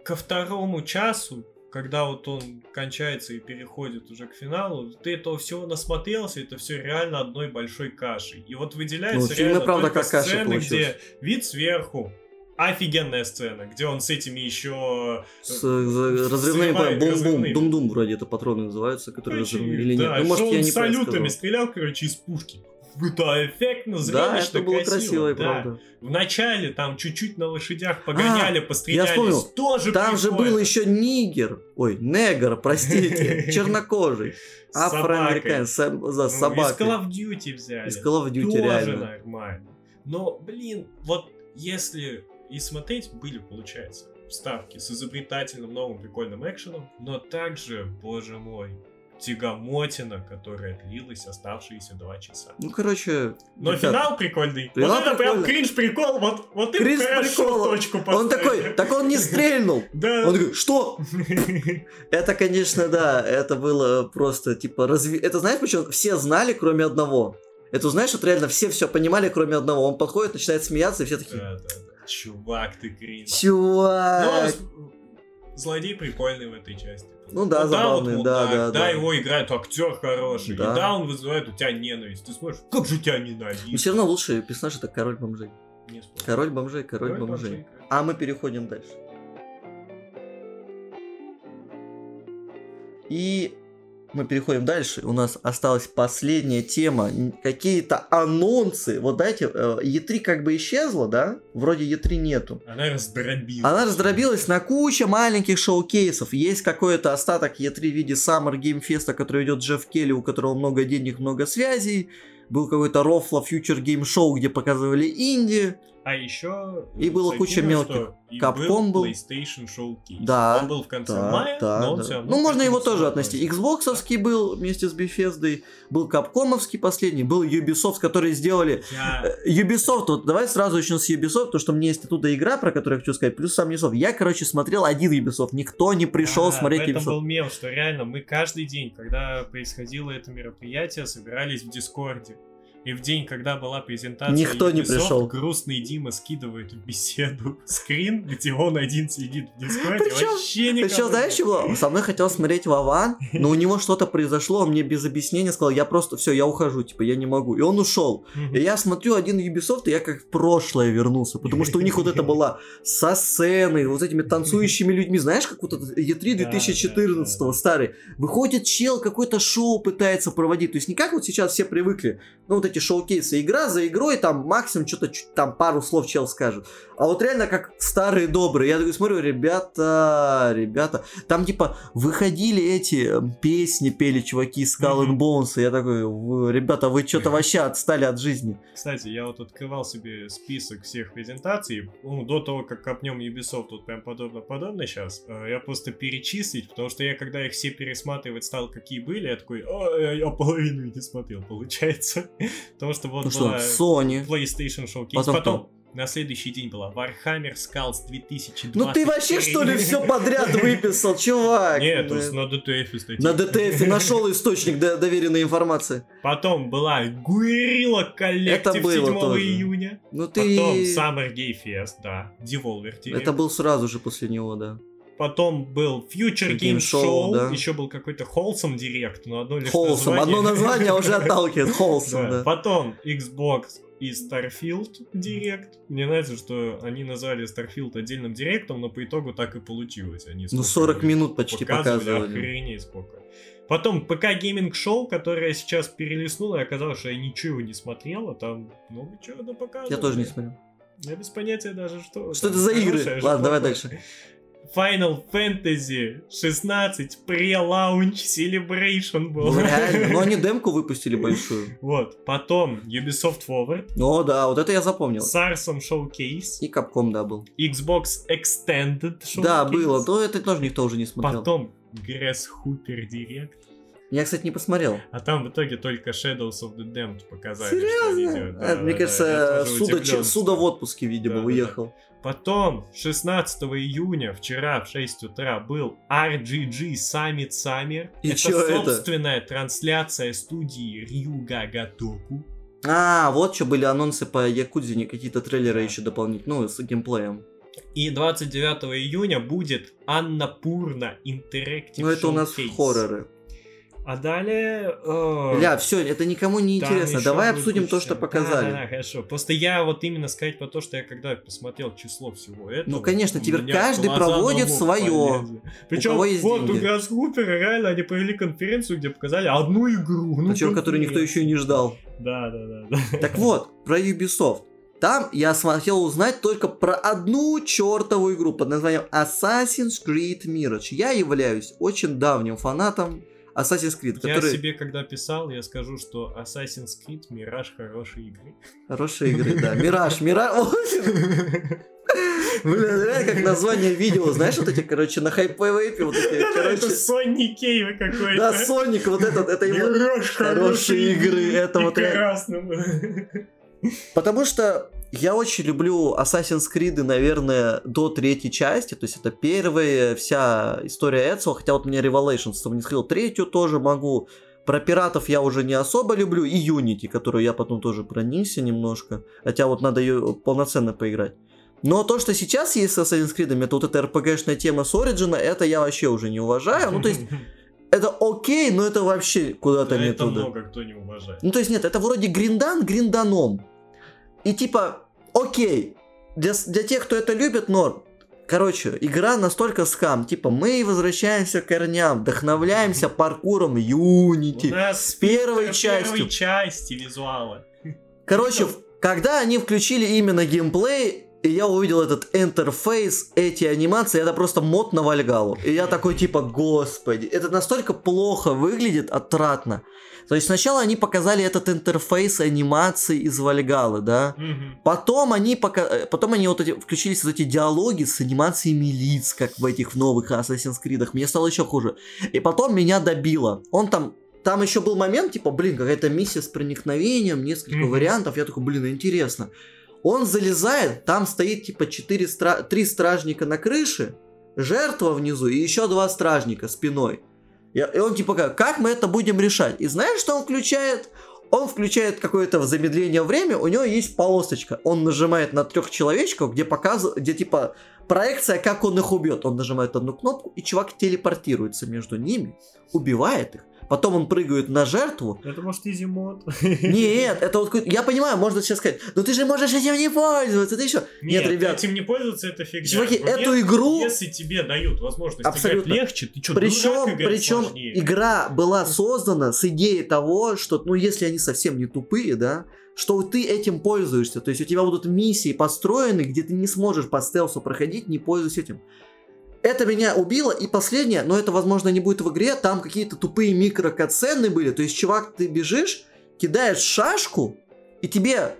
ко второму часу, когда вот он кончается и переходит уже к финалу, ты этого всего насмотрелся, это все реально одной большой кашей. И вот выделяется Ну, реально правда как сцены, где вид сверху, офигенная сцена, где он с этими еще... С э, разрывными Срывает бум-бум, дум-дум вроде это патроны называются, которые разрывные или нет. да, Ну, может, я не салютами стрелял, короче, из пушки. Это эффектно, Да, зрелищно, это было красиво и да. правда. В начале там чуть-чуть на лошадях погоняли, А, пострелялись. я вспомнил. Тоже Там же был еще нигер, ой, негр, простите, чернокожий, собакой. афроамериканец, за Ну, Из Call собакой. of Duty взяли. Из Call of Duty реально. нормально. Но, блин, вот если и смотреть, были, получается. вставки с изобретательным новым прикольным экшеном, но также, боже мой, тягомотина, которая длилась оставшиеся два часа. Ну, короче... Но ребят, финал прикольный. Финал вот это прям прикольный. кринж-прикол, вот, вот им Кринж прикол. точку Он поставили. такой, так он не стрельнул. Да. Он такой, что? Это, конечно, да, это было просто, типа, разви... Это знаешь, почему? Все знали, кроме одного. Это знаешь, вот реально все все понимали, кроме одного. Он подходит, начинает смеяться, и все такие, Да, да, да. Чувак, ты кринж. Но чувак. с- злодей прикольный в этой части. Ну да, вот забавный, вот, да, да, да, да, да. его играет актер хороший. Да. И да, он вызывает у тебя ненависть. Ты смотришь, как же тебя ненавидеть? Но все равно лучший персонаж это король бомжей. Не спорю. Король бомжей, король, Король бомжей. бомжей. А мы переходим дальше. И мы переходим дальше. У нас осталась последняя тема. Какие-то анонсы. Вот дайте, э, E3 как бы исчезла, да? Вроде E3 нету. Она раздробилась. Она раздробилась на кучу маленьких шоу-кейсов. Есть какой-то остаток E3 в виде Summer Game Fest, который идет Джефф Келли, у которого много денег, много связей. Был какой-то Рофла Future Game Show, где показывали инди. А еще... И было куча мелких. Capcom был. PlayStation Showcase. Да, Он был в конце Да, мая, да, но он да. всё равно Ну, можно его тоже отнести. Xboxовский был вместе с Bethesda, был Капкомовский последний, был Ubisoft, которые сделали... Я... Э, Ubisoft, вот давай сразу начнем с Ubisoft, потому что у меня есть оттуда игра, про которую я хочу сказать, плюс сам Ubisoft. Я, короче, смотрел один Ubisoft, никто не пришел А, смотреть в этом Ubisoft. был мем, что реально мы каждый день, когда происходило это мероприятие, собирались в Дискорде. И в день, когда была презентация Никто не Ubisoft, пришел. грустный Дима скидывает в беседу скрин, где он один сидит в Дискорде, Причём- вообще никого Причем, знаешь, чего? Со мной хотел смотреть Вован, но у него что-то произошло, он мне без объяснения сказал, я просто, все, я ухожу, типа, я не могу. И он ушел. И я смотрю один Ubisoft, и я как в прошлое вернулся, потому что у них вот это была со сценой, вот этими танцующими людьми, знаешь, как вот этот E3 Да, 2014 да, да. старый. Выходит чел, какое-то шоу пытается проводить, то есть не как вот сейчас все привыкли, ну вот эти шоу-кейсы, игра за игрой, там максимум что-то там пару слов чел скажет. А вот реально как старые добрые. Я такой смотрю, ребята, ребята, там типа выходили эти э, песни, пели чуваки из Skull and. Bones, я такой, «Вы, ребята, вы что-то вообще отстали от жизни. Кстати, я вот открывал себе список всех презентаций, ну, до того, как копнем Ubisoft, тут прям подобно-подобно сейчас, я просто перечислить, потому что я, когда их все пересматривать стал, какие были, я такой, «А, я, половину не смотрел, получается. Потому что вот Ну что, была Sony. PlayStation Showcase, Потом потом, на следующий день была Warhammer Skulls 2020. Ну ты вообще что ли все подряд выписал, чувак? Нет, тут на DTF статьи. На ДТФ нашел источник до- доверенной информации. Потом была Guerrilla Collective Это было 7 тоже. июня. Ну ты... Потом Summer Gay Fest, да. Devolver Direct. Это был сразу же после него, да. Потом был Future Game Game Show, Show, да. еще был какой-то Wholesome Direct, но одно лишь Холсом. название. Одно название уже отталкивает. Холсом, Да. да. Потом Xbox и Starfield Direct. Мне нравится, что они назвали Starfield отдельным директом, но по итогу так и получилось. Они Ну сколько 40 минут почти показывали. Охренеть сколько. Потом ПК Гейминг Шоу, которое сейчас перелистнуло, и оказалось, что я ничего не смотрел, а там много чего показывали. Я тоже не смотрел. Я без понятия даже, что... Что это за игры? что Ладно, давай дальше. Final Fantasy 16 pre-launch celebration был. Ну реально. Ну они демку выпустили большую. Вот, потом Ubisoft Forward, О, да, вот это я запомнил. Sarsum Showcase, И Капком, да, был. Xbox Extended Showcase. Да, было. Но это тоже никто уже не смотрел. Потом Grasshopper Direct. Я, кстати, не посмотрел. А там в итоге только Shadows of the Damned показали. что Серьезно? видео. А, Да, Мне да, кажется, тоже Суда, Суда в отпуске, видимо, Да, да, уехал. Потом, 16 июня, вчера в 6 утра, был RGG Summit Summer. И это чё это? собственная трансляция студии Ryuga Gotoku. А, вот что были анонсы по Якудзе, не какие-то трейлеры Да. еще дополнительные, ну, с геймплеем. И 29 июня будет Аннапурна Interactive Ну, это у нас хорроры. А далее... э, Ля, все, это никому не интересно. Давай обсудим то, что показали. Да, да, хорошо. Просто я вот именно сказать про то, что я когда посмотрел число всего этого... Ну, конечно, теперь каждый проводит полезли. Причем вот деньги. у Грасхупера реально они провели конференцию, где показали одну игру. Ну, Причем, которую никто еще и не ждал. Да, да, да. да. Так вот, про Ubisoft. Там я хотел узнать только про одну чертову игру под названием Assassin's Creed Mirage. Я являюсь очень давним фанатом Assassin's Creed, Я который... себе когда писал, я скажу, что Assassin's Creed Мираж хорошие игры. Хорошие игры, да. Мираж, Мираж... Блин, реально как название видео, знаешь, вот эти, короче, на хайпвейпе, вот эти, Это короче... Сонни Кейва какой-то. Да, Соник, вот этот, это его... Хорош, хорошие игры, это вот красным. Потому что я очень люблю Assassin's Creed, наверное, до третьей части. То есть это первая вся история Эцио. Хотя вот мне Revelations сходил. Третью тоже могу. Про пиратов я уже не особо люблю. И Unity, которую я потом тоже проникся немножко. Хотя вот надо ее полноценно поиграть. Но то, что сейчас есть с Assassin's Creed, это вот эта RPG-шная тема с Origin, это я вообще уже не уважаю. Ну, то есть, это окей, но это вообще куда-то не Это туда. много кто не уважает. Ну, то есть, нет, это вроде гриндан гринданом. И типа, окей, для, для тех, кто это любит, норм. Короче, игра настолько скам. Типа, мы возвращаемся к корням, вдохновляемся паркуром Unity. с первой в частью. первой части визуала. Короче, в- когда они включили именно геймплей, и я увидел этот интерфейс, эти анимации, это просто мод на Вальгалу. И я такой типа, господи, это настолько плохо выглядит, отвратно. То есть сначала они показали этот интерфейс анимации из Вальгалы, да? Мгм. Потом они, пока... э, Потом они вот эти... включились в эти диалоги с анимациями лиц, как в этих новых Assassin's Creed. Мне стало еще хуже. И потом меня добило. Он там... Там еще был момент, типа, блин, какая-то миссия с проникновением, несколько Мгм. вариантов. Я такой, блин, интересно. Он залезает, там стоит, типа, четыре стра... три стражника на крыше, жертва внизу и еще два стражника спиной. И он типа как, как мы это будем решать? И знаешь, что он включает? Он включает какое-то замедление время, у него есть полосочка. Он нажимает на трех человечков, где показывает, где типа проекция, как он их убьет. Он нажимает одну кнопку, и чувак телепортируется между ними, убивает их. Потом он прыгает на жертву. Это может изи мод. Нет, это вот я понимаю, можно сейчас сказать, ну ты же можешь этим не пользоваться, ты еще. Нет, ребят, этим не пользоваться, это фигня. чуваки, Вот эту если- игру Если тебе дают возможность Абсолютно. играть легче, ты что, Причем, причем игра была создана с идеей того, что, ну, если они совсем не тупые, да, что ты этим пользуешься. То есть у тебя будут миссии построены, где ты не сможешь по стелсу проходить, не пользуясь этим. Это меня убило. И последнее, но это, возможно, не будет в игре, там какие-то тупые микрокатсцены были. То есть, чувак, ты бежишь, кидаешь шашку, и тебе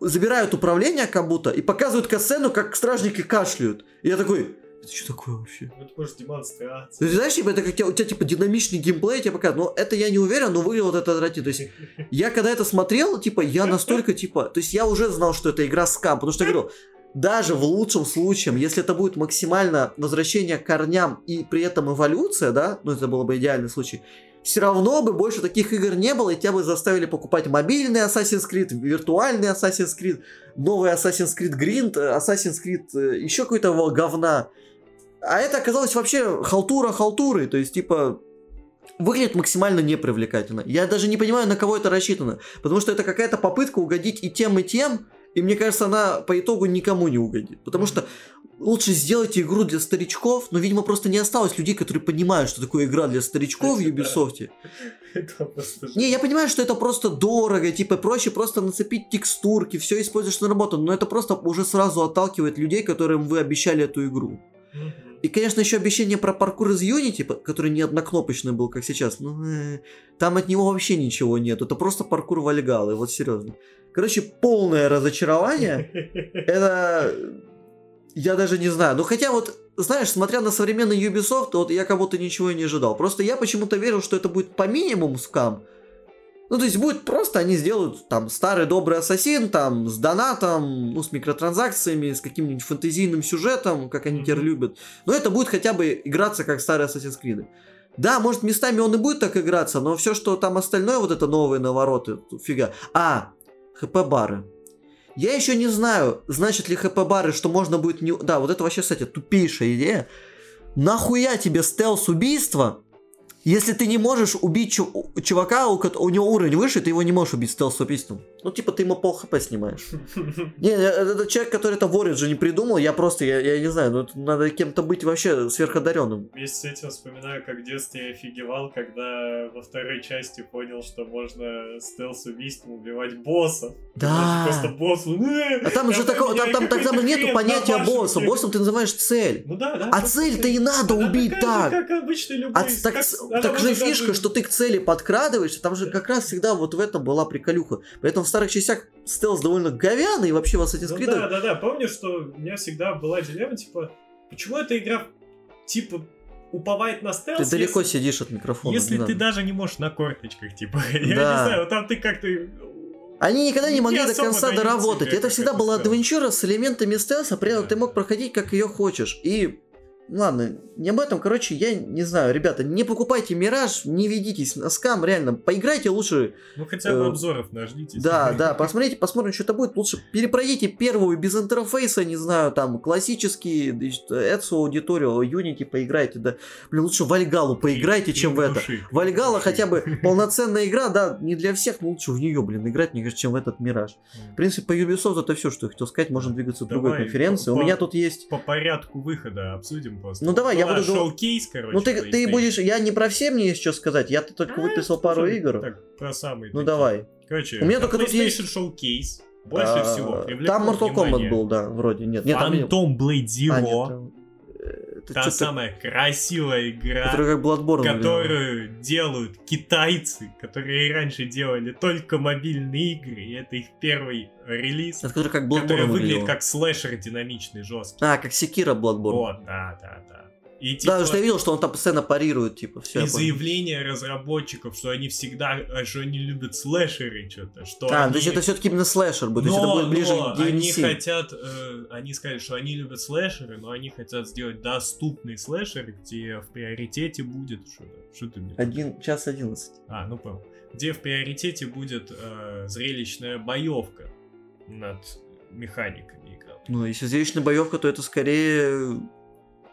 забирают управление как будто, и показывают катсцену, как стражники кашляют. И я такой, это что такое вообще? Это может демонстрация. То есть, знаешь, типа, это как тебя- у тебя типа динамичный геймплей тебе показывают. Но это я не уверен, но выглядело это отвратительно. То есть, я когда это смотрел, типа, я настолько, типа, то есть я уже знал, что это игра скам, потому что я говорю, даже в лучшем случае, если это будет максимально возвращение к корням и при этом эволюция, да, ну это было бы идеальный случай, все равно бы больше таких игр не было, и тебя бы заставили покупать мобильный Assassin's Creed, виртуальный Assassin's Creed, новый Assassin's Creed Grind, э, Assassin's Creed, э, еще какой-то говна. А это оказалось вообще халтура халтурой, то есть, типа, выглядит максимально непривлекательно. Я даже не понимаю, на кого это рассчитано, потому что это какая-то попытка угодить и тем, и тем, и мне кажется, она по итогу никому не угодит. Потому что лучше сделайте игру для старичков, но, видимо, просто не осталось людей, которые понимают, что такое игра для старичков в Кстати, да. Ubisoft. Это просто... Не, я понимаю, что это просто дорого, типа проще просто нацепить текстурки, все используешь на работу, но это просто уже сразу отталкивает людей, которым вы обещали эту игру. Мгм. И, конечно, еще обещание про паркур из Unity, по- который не однокнопочный был, как сейчас. Ну, э, там от него вообще ничего нет. Это просто паркур Вальгалы, вот серьезно. Короче, полное разочарование. Это... Я даже не знаю. Ну, хотя вот, знаешь, смотря на современный Ubisoft, вот я как будто ничего и не ожидал. Просто я почему-то верил, что это будет по минимуму скам. Ну, то есть будет просто, они сделают там старый добрый ассасин, там, с донатом, ну, с микротранзакциями, с каким-нибудь фэнтезийным сюжетом, как они теперь любят. Но это будет хотя бы играться как старый Assassin's Creed. Да, может, местами он и будет так играться, но все, что там остальное, вот это новые навороты, фига. А, ХП-бары. Я еще не знаю, значит ли ХП-бары, что можно будет не... Да, вот это вообще, кстати, тупейшая идея. Нахуя тебе стелс-убийство, если ты не можешь убить чу- чувака, у, у него уровень выше, ты его не можешь убить стелс-убийством. Ну, типа, ты ему пол хп снимаешь. Не, э, это человек, который это в Origin придумал, я просто, я, я не знаю, ну, надо кем-то быть вообще сверходаренным. Вместе с этим вспоминаю, как в детстве я офигевал, когда во второй части понял, что можно стелс-убийством убивать боссов. Да. Просто босс... А там же такого, там, там, там нету понятия босса. Боссом ты называешь цель. Ну да, да. А цель-то и надо убить же, так. как обычный любой, А так же даже- фишка, что ты к цели подкрадываешься, там же как раз всегда вот в этом была приколюха. Поэтому в старых частях стелс довольно говяный, и вообще в Assassin's Ну Creed... да, да, да. Помню, что у меня всегда была дилемма, типа, почему эта игра, типа, уповает на стелс, ты далеко если, сидишь от микрофона. если ты даже не можешь на корточках, типа. Я не Да. знаю, там ты как-то... Они никогда не не могли до конца доработать. Это всегда была адвенчура с элементами стелса, при этом Да. ты мог проходить как ее хочешь. И Ладно, не об этом, короче, я не знаю, ребята, не покупайте Мираж, не ведитесь на скам, реально, поиграйте лучше, Ну хотя бы Э, обзоров наждитесь. да, да, посмотрите, посмотрим, что это будет, лучше перепройдите первую без интерфейса, не знаю, там, классический, Эцу аудиторию, Unity поиграйте, да, блин, лучше Вальгалу поиграйте, чем в это. Вальгала хотя бы полноценная игра, да, не для всех, но лучше в нее, блин, играть, мне кажется, чем в этот Мираж. В принципе, по Ubisoft это все, что я хотел сказать, можем двигаться к другой конференции. У меня тут есть... По порядку выхода обсудим просто. Ну, давай, я Была буду шоу-кейс, короче. Ну ты, ты будешь, я не про все мне есть что сказать, я только А, выписал пару игр. Так, про самые Ну давай. Короче, У меня только тут есть- шоу-кейс больше А, всего Там Mortal внимание Kombat был, да, вроде. Нет, нет, там не- Phantom Blade А, Zero. нет, там, это Та самая красивая игра, которая как Bloodborne выглядела. которую делают китайцы, которые и раньше делали только мобильные игры, и это их первый релиз, Это который как который Bloodborne выглядит выглядел. как слэшер динамичный, жесткий. А, как Секира Bloodborne. Вот, да, да, да. И Да, типа, потому что я видел, что он там постоянно парирует, типа, все. и заявление разработчиков, что они всегда, а, что они любят слэшеры что-то, что А, они... то есть это все-таки именно слэшер будет, то есть это Но, будет ближе но к они хотят, э, они сказали, что они любят слэшеры, но они хотят сделать доступный слэшер, где в приоритете будет что-то. Что ты мне? Один, час одиннадцать. А, ну понял. Где в приоритете будет э, зрелищная боевка над механиками игры. Ну, если зрелищная боевка, то это скорее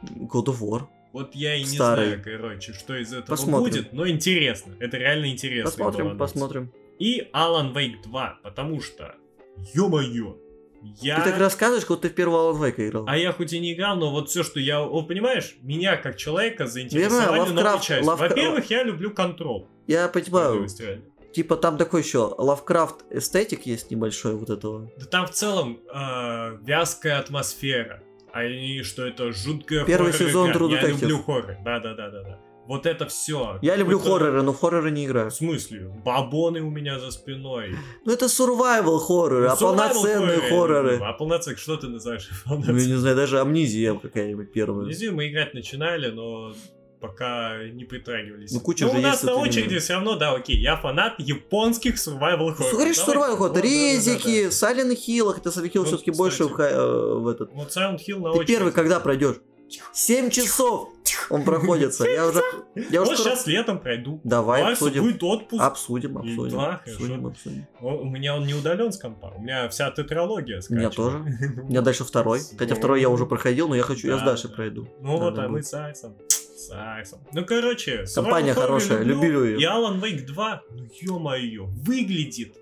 God of War. Вот я и не Старый. знаю, короче, что из этого Посмотрим. будет, но интересно. Это реально интересно. Посмотрим, посмотрим. И Alan Wake 2, потому что, ё-моё, я... Ты так рассказываешь, как ты в первого Alan Wake играл. А я хоть и не играл, но вот все, что я... Вот понимаешь, меня как человека заинтересовали Я понимаю, Lovecraft-. Lovecraft- Во-первых, я люблю контрол. Я понимаю, типа там такой еще Lovecraft эстетик есть небольшой вот этого. Да там в целом э, вязкая атмосфера. Не что это жуткая Первый сезон игра. True Я Detective. люблю хоррор. Да-да-да-да-да. Вот это все. Я люблю хорроры, но в хорроры не играю. В смысле? Бабоны у меня за спиной. Ну это survival хорроры, Ну, а survival полноценные хорроры. А полноценных что ты называешь Ну, я не знаю, даже амнезия какая-нибудь первая. Не знаю, мы играть начинали, но пока не притрагивались. Ну, куча Но же у нас на вот очереди все равно, да, окей, я фанат японских survival Ну, horror. говоришь, survival Вот, horror, да, да, да, резики, да. Silent Hill, хотя Silent Hill Ну, все-таки больше в, э, в этот. Вот Silent Hill на Ты очереди. первый когда пройдешь? 7 часов он проходится. Я уже. Я уже Вот скоро- сейчас летом пройду. Давай Максу обсудим. будет отпуск. Обсудим, обсудим. да, Обсудим, обсудим. У меня он не удален с компа. У меня вся тетралогия У меня скачана. тоже. У меня дальше второй. Хотя второй я уже проходил, но я хочу, я с Да, Дашей да. пройду. Ну вот, а мы с Айсом. С Айсом. Ну, короче, Компания хорошая, люблю её. И Alan Wake 2, ну ё-моё, выглядит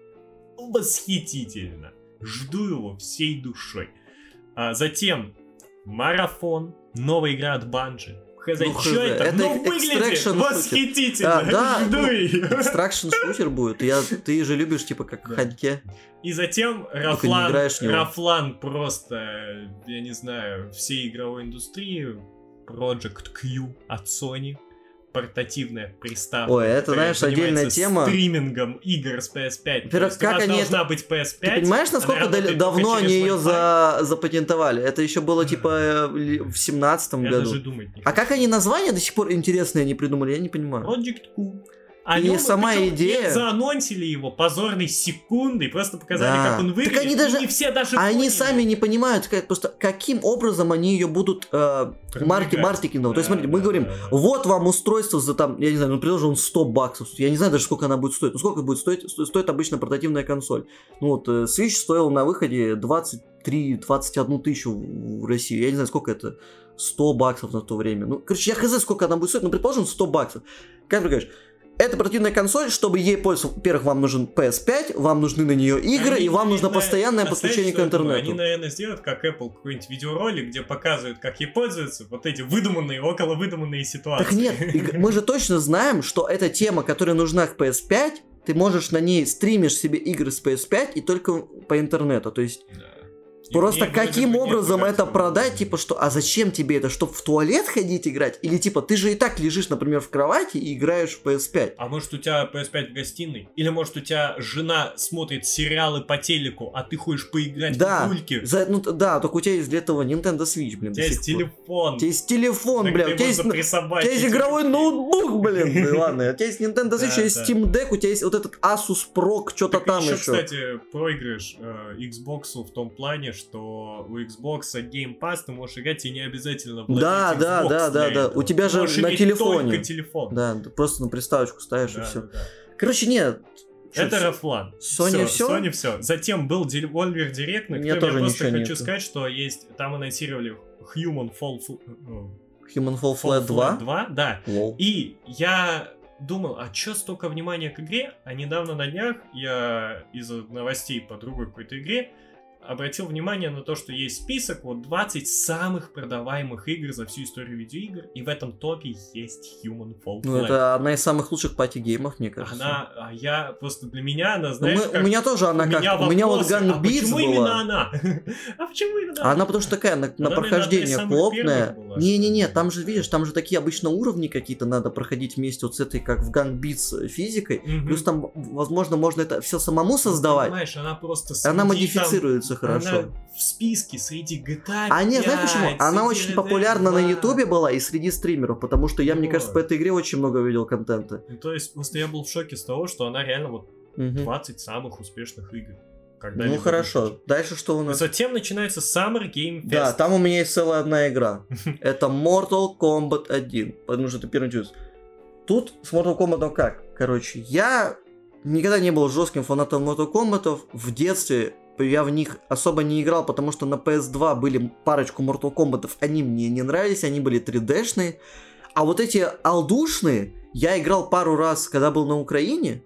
восхитительно. Жду его всей душой. А затем Марафон, новая игра от Банжи. Хз, Ну, хз, это? это Ну, выглядит экстракшн восхитительно. А, да, Жду ну, её. Extraction шутер будет. Я, ты же любишь, типа, как Да. Ханьке. И затем Рафлан. Рафлан просто, я не знаю, всей игровой индустрии, Project Q от Sony, портативная приставка. Ой, это, знаешь, отдельная тема. стримингом игр с PS5. То Во-первых, как они должна быть PS5. Ты понимаешь, насколько дали- давно они ее за... запатентовали? Это еще было, типа, э, в семнадцатом Я году. даже думать не А как они название до сих пор интересное не придумали, я не понимаю. Project Q. О И нём, сама идея- Заанонсили его позорной секундой, просто показали, Да. как он Так выглядит. они и даже- не все даже А они поняли. сами не понимают, как, просто каким образом они ее будут э, марки Продвигать. маркетингом. То есть, Да, смотрите, мы да, говорим, да, да. вот вам устройство за там, я не знаю, ну предложим 100 баксов. Я не знаю даже, сколько она будет стоить. Ну, сколько будет стоить? Сто- Стоит обычно портативная консоль. Ну, вот, э, Switch стоил на выходе 23-21 тысячу в России. Я не знаю, сколько это. 100 баксов на то время. Ну, короче, я хз, сколько она будет стоить. Ну, предположим, 100 баксов. Как ты говоришь? Это портативная консоль, чтобы ей пользоваться. Во-первых, вам нужен PS5, вам нужны на нее игры, Они, и вам нужно наверное, постоянное а подключение к интернету. Они, наверное, сделают, как Apple, какой-нибудь видеоролик, где показывают, как ей пользуются, вот эти выдуманные, около выдуманные ситуации. Так нет, мы же точно знаем, что эта тема, которая нужна к PS5, ты можешь на ней стримишь себе игры с PS5 и только по интернету. То есть, Да. Просто мне каким образом это продать, типа, что, а зачем тебе это, чтобы в туалет ходить играть? Или типа, ты же и так лежишь, например, в кровати и играешь в PS5. А может у тебя PS5 в гостиной? Или может у тебя жена смотрит сериалы по телеку, а ты хочешь поиграть Да, в гульки? За, ну, да, только у тебя есть для этого Nintendo Switch, блин, У тебя есть телефон. У тебя есть телефон, Так бля, ты у тебя есть, можно у присобачить. тебя есть игровой ноутбук, блин. Да ладно, у тебя есть Nintendo Switch, у тебя есть. Steam Deck, у тебя есть вот этот Asus PROG, что-то там еще, еще. кстати, проигрыш э, Xbox в том плане, что у Xbox Game Pass ты можешь играть и не обязательно владеть Да, да, Xbox да, да, да. этого. У тебя же можешь на телефоне. только телефон. Да, просто на приставочку ставишь и Да, все. да, да. Короче, нет. Чё, Это? Рафлан. Sony всё? Sony все. Затем был Devolver Direct, на котором тоже я просто хочу нету. сказать, что есть... Там анонсировали Human Fall, э, Human Fall Fall Flat 2? 2, да. Лол. И я думал, а чё столько внимания к игре? А недавно на днях я из новостей по другой какой-то игре обратил внимание на то, что есть список вот 20 самых продаваемых игр за всю историю видеоигр, и в этом топе есть Human Fall Ну, Flat. это одна из самых лучших party game ов, мне кажется. Она, а я просто для меня она, Ну, знаешь, мы- как- у меня тоже она у как... меня у меня вот вопросы, Gang а Beats почему именно была. она? а почему именно А Она потому что такая, на, на прохождение плотная. Не-не-не, там же, видишь, там же такие обычно уровни какие-то надо проходить вместе вот с этой, как в Gang Beats физикой. Мгм. Плюс там, возможно, можно это все самому Ну, создавать. Понимаешь, она просто Она модифицируется там- хорошо. Она в списке среди GTA А не, знаешь 5, почему? Она очень популярна на 2. Ютубе была и среди стримеров, потому что я, мне Вот. кажется, по этой игре очень много видел контента. Ну, то есть, просто я был в шоке с того, что она реально вот. 20 самых успешных игр. Ну когда-либо хорошо. выпущено. Дальше что у нас? Затем начинается Summer Game Fest. Да, там у меня есть целая одна игра. Это Mortal Kombat 1. Потому что это первый джуз. Тут с Mortal Kombat как? Короче, я никогда не был жестким фанатом Mortal Kombat. В детстве я в них особо не играл, потому что на PS2 были парочку Mortal Kombat. Они мне не нравились, они были 3D-шные. А вот эти алдушные я играл пару раз, когда был на Украине.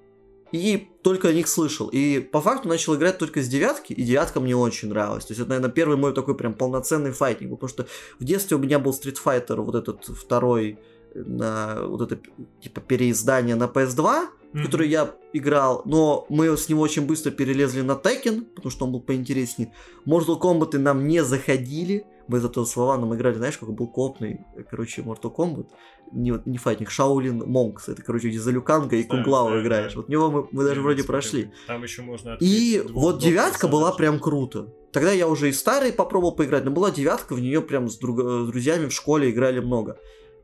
И только о них слышал. И по факту начал играть только с девятки, и девятка мне очень нравилась. То есть это, наверное, первый мой такой прям полноценный файтинг. Потому что в детстве у меня был Street Fighter, вот этот второй, на вот это типа переиздание на PS2, в Мгм. который я играл, но мы с него очень быстро перелезли на Tekken, потому что он был поинтереснее. Mortal Kombat нам не заходили. Мы зато с Вованом играли, знаешь, как был копный, короче, Mortal Kombat. Не, не файтинг, Shaolin Монкс. Это, короче, где за Люканга и Да, Кунглау да, играешь. да. Вот него мы, мы даже Я вроде прошли. Там еще можно И вот девятка была прям круто. Тогда я уже и старый попробовал поиграть, но была девятка, в нее прям с, друг- с друзьями в школе играли много.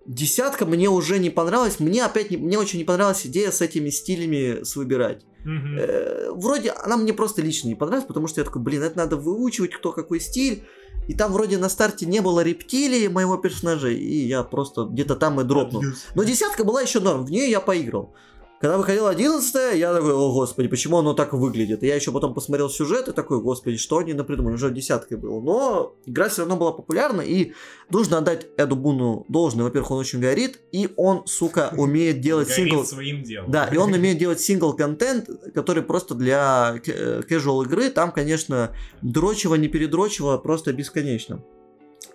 Десятка мне уже не понравилась, мне опять не, мне очень не понравилась идея с этими стилями с выбирать. Мгм. Э, вроде она мне просто лично не понравилась, потому что я такой, блин, это надо выучивать, кто какой стиль. И там вроде на старте не было рептилии моего персонажа, и я просто где-то там и дропнул. Но десятка была еще норм, в нее я поиграл. Когда выходила одиннадцатая, я такой, о господи, почему оно так выглядит? И я еще потом посмотрел сюжет и такой, господи, что они напридумали, уже десяткой было. Но игра все равно была популярна, и нужно отдать Эду Буну должное. Во-первых, он очень горит, и он, сука, умеет делать сингл... своим делом. Да, и он умеет делать сингл-контент, который просто для э, casual игры, там, конечно, дрочево, не передрочево, просто бесконечно.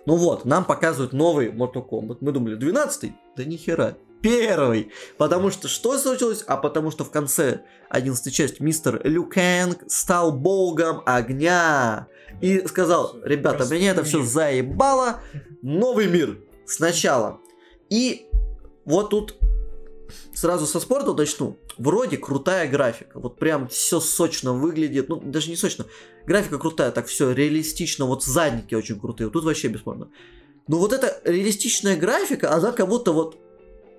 Ну вот, нам показывают новый Mortal Kombat. Мы думали, 12-й? Да нихера. Первый. Потому что что случилось? А потому что в конце 11 части мистер Лю Кэнг стал богом огня. И сказал, ребята, меня это все заебало. Новый мир. Сначала. И вот тут сразу со спорта начну. Вроде крутая графика. Вот прям все сочно выглядит. Ну, даже не сочно. Графика крутая, так все реалистично. Вот задники очень крутые. Вот тут вообще бесспорно. Но вот эта реалистичная графика, она как будто вот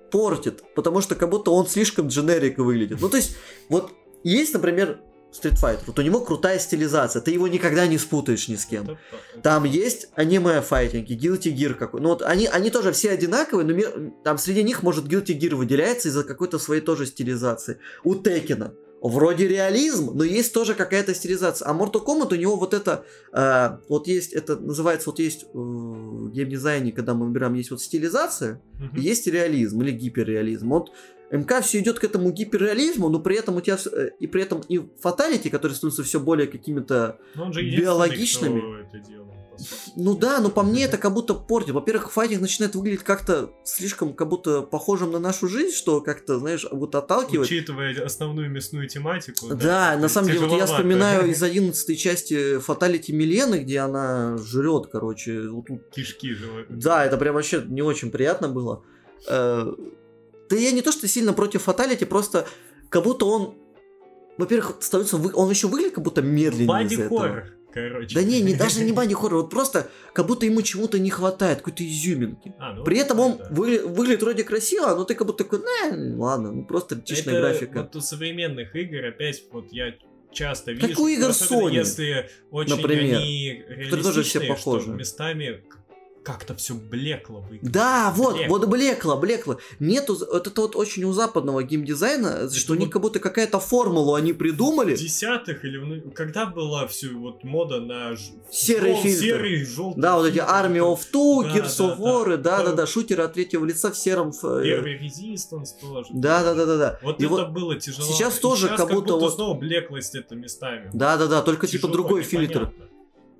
портит. Потому что как будто он слишком дженерик выглядит. Ну, то есть, вот есть, например, Street Fighter. Вот у него крутая стилизация. Ты его никогда не спутаешь ни с кем. Там есть аниме-файтинги, Guilty Gear какой. Ну вот они, они тоже все одинаковые, но ми- там среди них, может, Guilty Gear выделяется из-за какой-то своей тоже стилизации. У Текина вроде реализм, но есть тоже какая-то стилизация. А Mortal Kombat у него вот это, э, вот есть, это называется, вот есть э, в геймдизайне, когда мы выбираем, есть вот стилизация, и есть реализм или гиперреализм. Вот МК все идет к этому гиперреализму, но при этом у тебя э, и при этом и фаталити, которые становятся все более какими-то биологичными. кто это сути. Ну да, но по мне это как будто портит. Во-первых, файтинг начинает выглядеть как-то слишком как будто похожим на нашу жизнь, что как-то, знаешь, вот отталкивает. Учитывая основную мясную тематику. Да, на самом деле, вот я вспоминаю из 11 части Фаталити Милены, где она жрет, короче, вот тут Кишки живут. Да, это прям вообще не очень приятно было. Э, Да я не то, что сильно против фаталити, просто как будто он, во-первых, становится, вы- он еще выглядит как будто медленнее Бади хоррор, короче. Да не, не даже не бади хоррор, вот просто как будто ему чему-то не хватает, какой-то изюминки. А, ну, При этом он да. вы- выглядит вроде красиво, но ты как будто такой, «Не, ладно, ну просто чистая Это графика. Вот у современных игр опять вот я часто вижу, Как у игр Sony, если очень например, они которые тоже все реалистичные, похожи. местами как-то все блекло выглядит. Да, вот, Блекло. вот блекло, блекло. Нету, вот это вот очень у западного геймдизайна, что они вот- как будто какая-то формулу они придумали. В десятых или ну- когда была все вот мода на ж- Серый жёл- фильтр. серый желтый Да, вот эти фильтр, Army of Two, Да, Gears да, of да. War, да, да, Там- да, шутеры от третьего лица в сером. э, Первый Resistance тоже. Да, да, да, да, да. Вот И это вот- было тяжело. сейчас тоже щас как будто вот- снова блеклость это местами. Да, да, да, только типа Тяжело, другой фильтр. непонятно. А,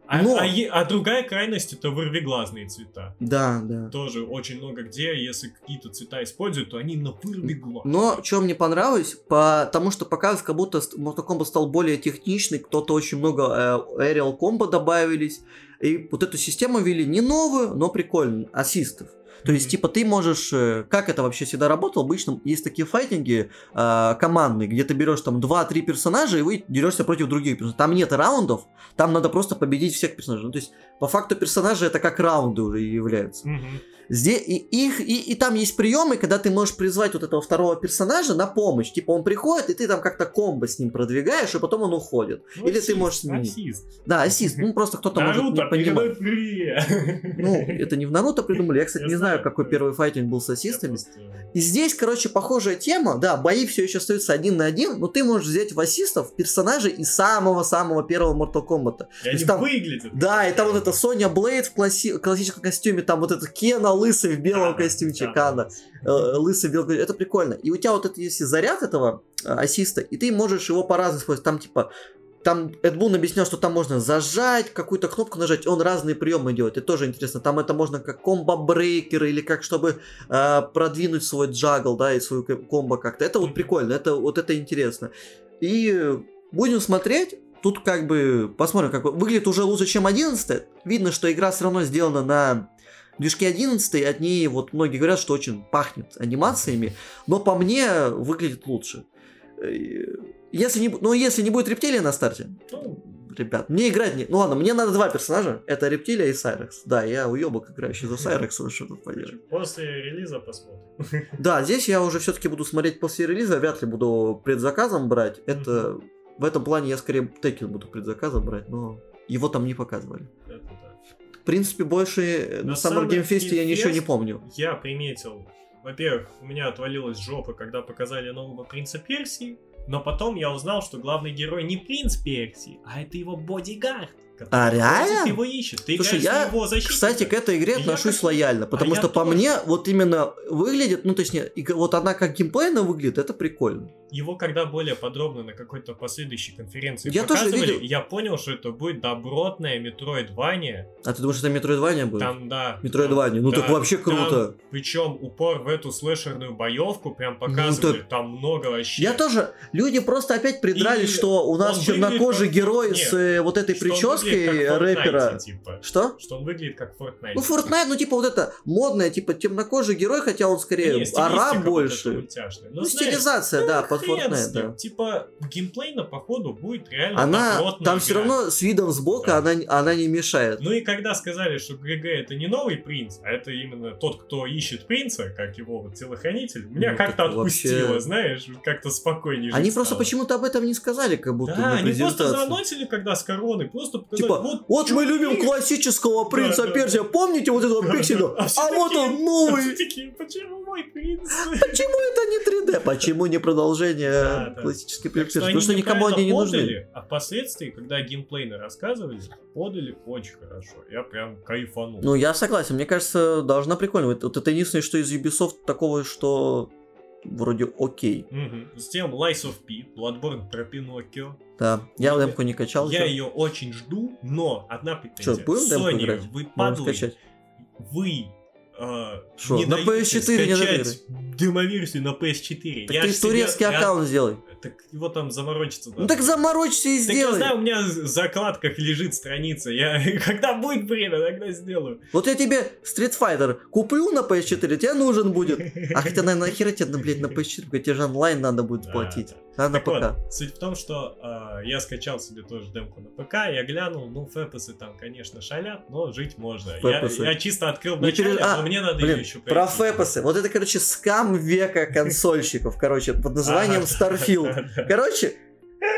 Но- а е- а другая крайность это вырвиглазные цвета. Да, да. Тоже очень много где, если какие-то цвета используют, то они на вырвиглаз. Но что мне понравилось, потому что показывает, как будто Mortal Kombat стал более техничный, кто-то очень много э, aerial комбо добавились, и вот эту систему ввели не новую, но прикольную, ассистов. То есть, типа, ты можешь... э, Как это вообще всегда работало? Обычно есть такие файтинги э, командные, где ты берешь там 2-3 персонажа, и вы дерешься против других персонажей. Там нет раундов, там надо просто победить всех персонажей. Ну, то есть, по факту персонажи это как раунды уже являются. Мгм. Здесь и, их, и, и там есть приемы, когда ты можешь призвать вот этого второго персонажа на помощь. Типа он приходит, и ты там как-то комбо с ним продвигаешь, и потом он уходит. Ну, Или ты ассист, можешь сменить. ассист. Да, ассист. Ну просто кто-то может не понимать. Ну, это не в Наруто придумали. Я, кстати, Я не знаю, какой да. первый файтинг был с ассистами. Просто- И здесь, короче, похожая тема. Да, бои все еще остаются один на один, но ты можешь взять в ассистов персонажей из самого-самого первого Mortal Kombat. И они там- выглядят. Да, и там вот это Соня Блейд в класси- классическом костюме, там вот этот Кена лысый в белом Да, костюмчике, да, Анна. э, лысый белый, это прикольно. И у тебя вот это есть заряд этого э, ассиста, и ты можешь его по-разному использовать. Там типа, там Эд Бун объяснял, что там можно зажать, какую-то кнопку нажать, он разные приемы делает. Это тоже интересно. Там это можно как комбо-брейкер или как чтобы э, продвинуть свой джагл, да, и свою ко- комбо как-то. Это вот прикольно, это вот это интересно. И будем смотреть. Тут как бы посмотрим, как выглядит уже лучше, чем 11. Видно, что игра все равно сделана на движке 11, от ней вот многие говорят, что очень пахнет анимациями, но по мне выглядит лучше. Э, Если не, ну, если не будет рептилия на старте, Ну, ребят, мне играть не... Ну ладно, мне надо два персонажа, это рептилия и Сайрекс. Да, я уебок играющий за Сайрекса, что тут поделать. После релиза посмотрим. Да, здесь я уже все-таки буду смотреть после релиза, вряд ли буду предзаказом брать. Это в этом плане я скорее Теkken буду предзаказом брать, но его там не показывали. Это да. В принципе, больше э, на На Summer Game Fest я ничего не помню. Я приметил, во-первых, у меня отвалилась жопа, когда показали нового принца Персии, но потом я узнал, что главный герой не принц Персии, а это его бодигард. А, ходит, реально? его ищет. Ты Слушай, я, его защитника. Кстати, к этой игре И отношусь как- лояльно, потому а что по тоже. мне вот именно выглядит, ну точнее, вот она как геймплейно выглядит, это прикольно. Его когда более подробно на какой-то последующей конференции Я тоже показывали, видел. я понял, что это будет добротная метроидвания. А ты думаешь, это Metroidvania будет? Там, да. Metroidvania, ну да, так вообще круто. причем упор в эту слэшерную боевку прям показывали, Ну так- там много вообще. Я тоже, люди просто опять придрались, И что у нас чернокожий выглядит герой Нет, с э, вот этой прической в рэпера. Типа. Что? Что он выглядит как Fortnite. Ну, Fortnite, ну, типа, вот это модное, типа, темнокожий герой, хотя он скорее Не, стилистика араб вот эта больше. мультяшная. Ну, знаешь, стилизация, ну, да, под Fortnite, да. Типа, геймплейно, походу, будет реально Она, там все равно с видом сбока, Да. она, она не мешает. Ну и когда сказали, что ГГ это не новый принц, а это именно тот, кто ищет принца, как его вот телохранитель, меня Ну, как-то отпустило, вообще- знаешь, как-то спокойнее Они просто почему-то об этом не сказали, как будто Да, они просто заносили, когда с короны, просто Типа, вот, вот мы любим классического принца да, Персия, помните вот этого Да, да. пикселя? А А вот такие- он а новый. все такие, почему мой принц? Почему это не 3D? Почему не продолжение Да, да. классический принц Персия? Потому что никому они не нужны. А впоследствии, когда геймплейно рассказывали, подали очень хорошо. Я прям кайфанул. Ну, я согласен. Мне кажется, должна прикольно. Вот, вот это единственное, что из Ubisoft такого, что вроде окей. Мгм. Затем Lies of P, Bloodborne про Пиноккио. Да, я Я- демку не качал. Я ее очень жду, но одна претензия. Чё, будем демку Sony, играть? вы падлы, вы э, Шо, не на даёте PS4 не скачать демоверсию на PS4. Так Я ты себе- турецкий я- аккаунт сделай. Так его там заморочиться Ну так заморочься и Так я сделай. знаю, у меня в закладках лежит страница. Я когда будет время, тогда сделаю. Вот я тебе Street Fighter куплю на PS4, тебе нужен будет. А хотя, наверное, нахера тебе, ну, блядь, на PS4, тебе же онлайн надо будет платить. Да. На Так вот, ПК. суть в том, что э, я скачал себе тоже демку на ПК, я глянул, ну, фэпасы там, конечно, шалят, но жить можно. Я, Фэпасы. я чисто открыл в Не начале, пере- а, но мне надо Блин, ее еще про фэпасы. Вот это, короче, скам века консольщиков, короче, под названием Starfield. Короче,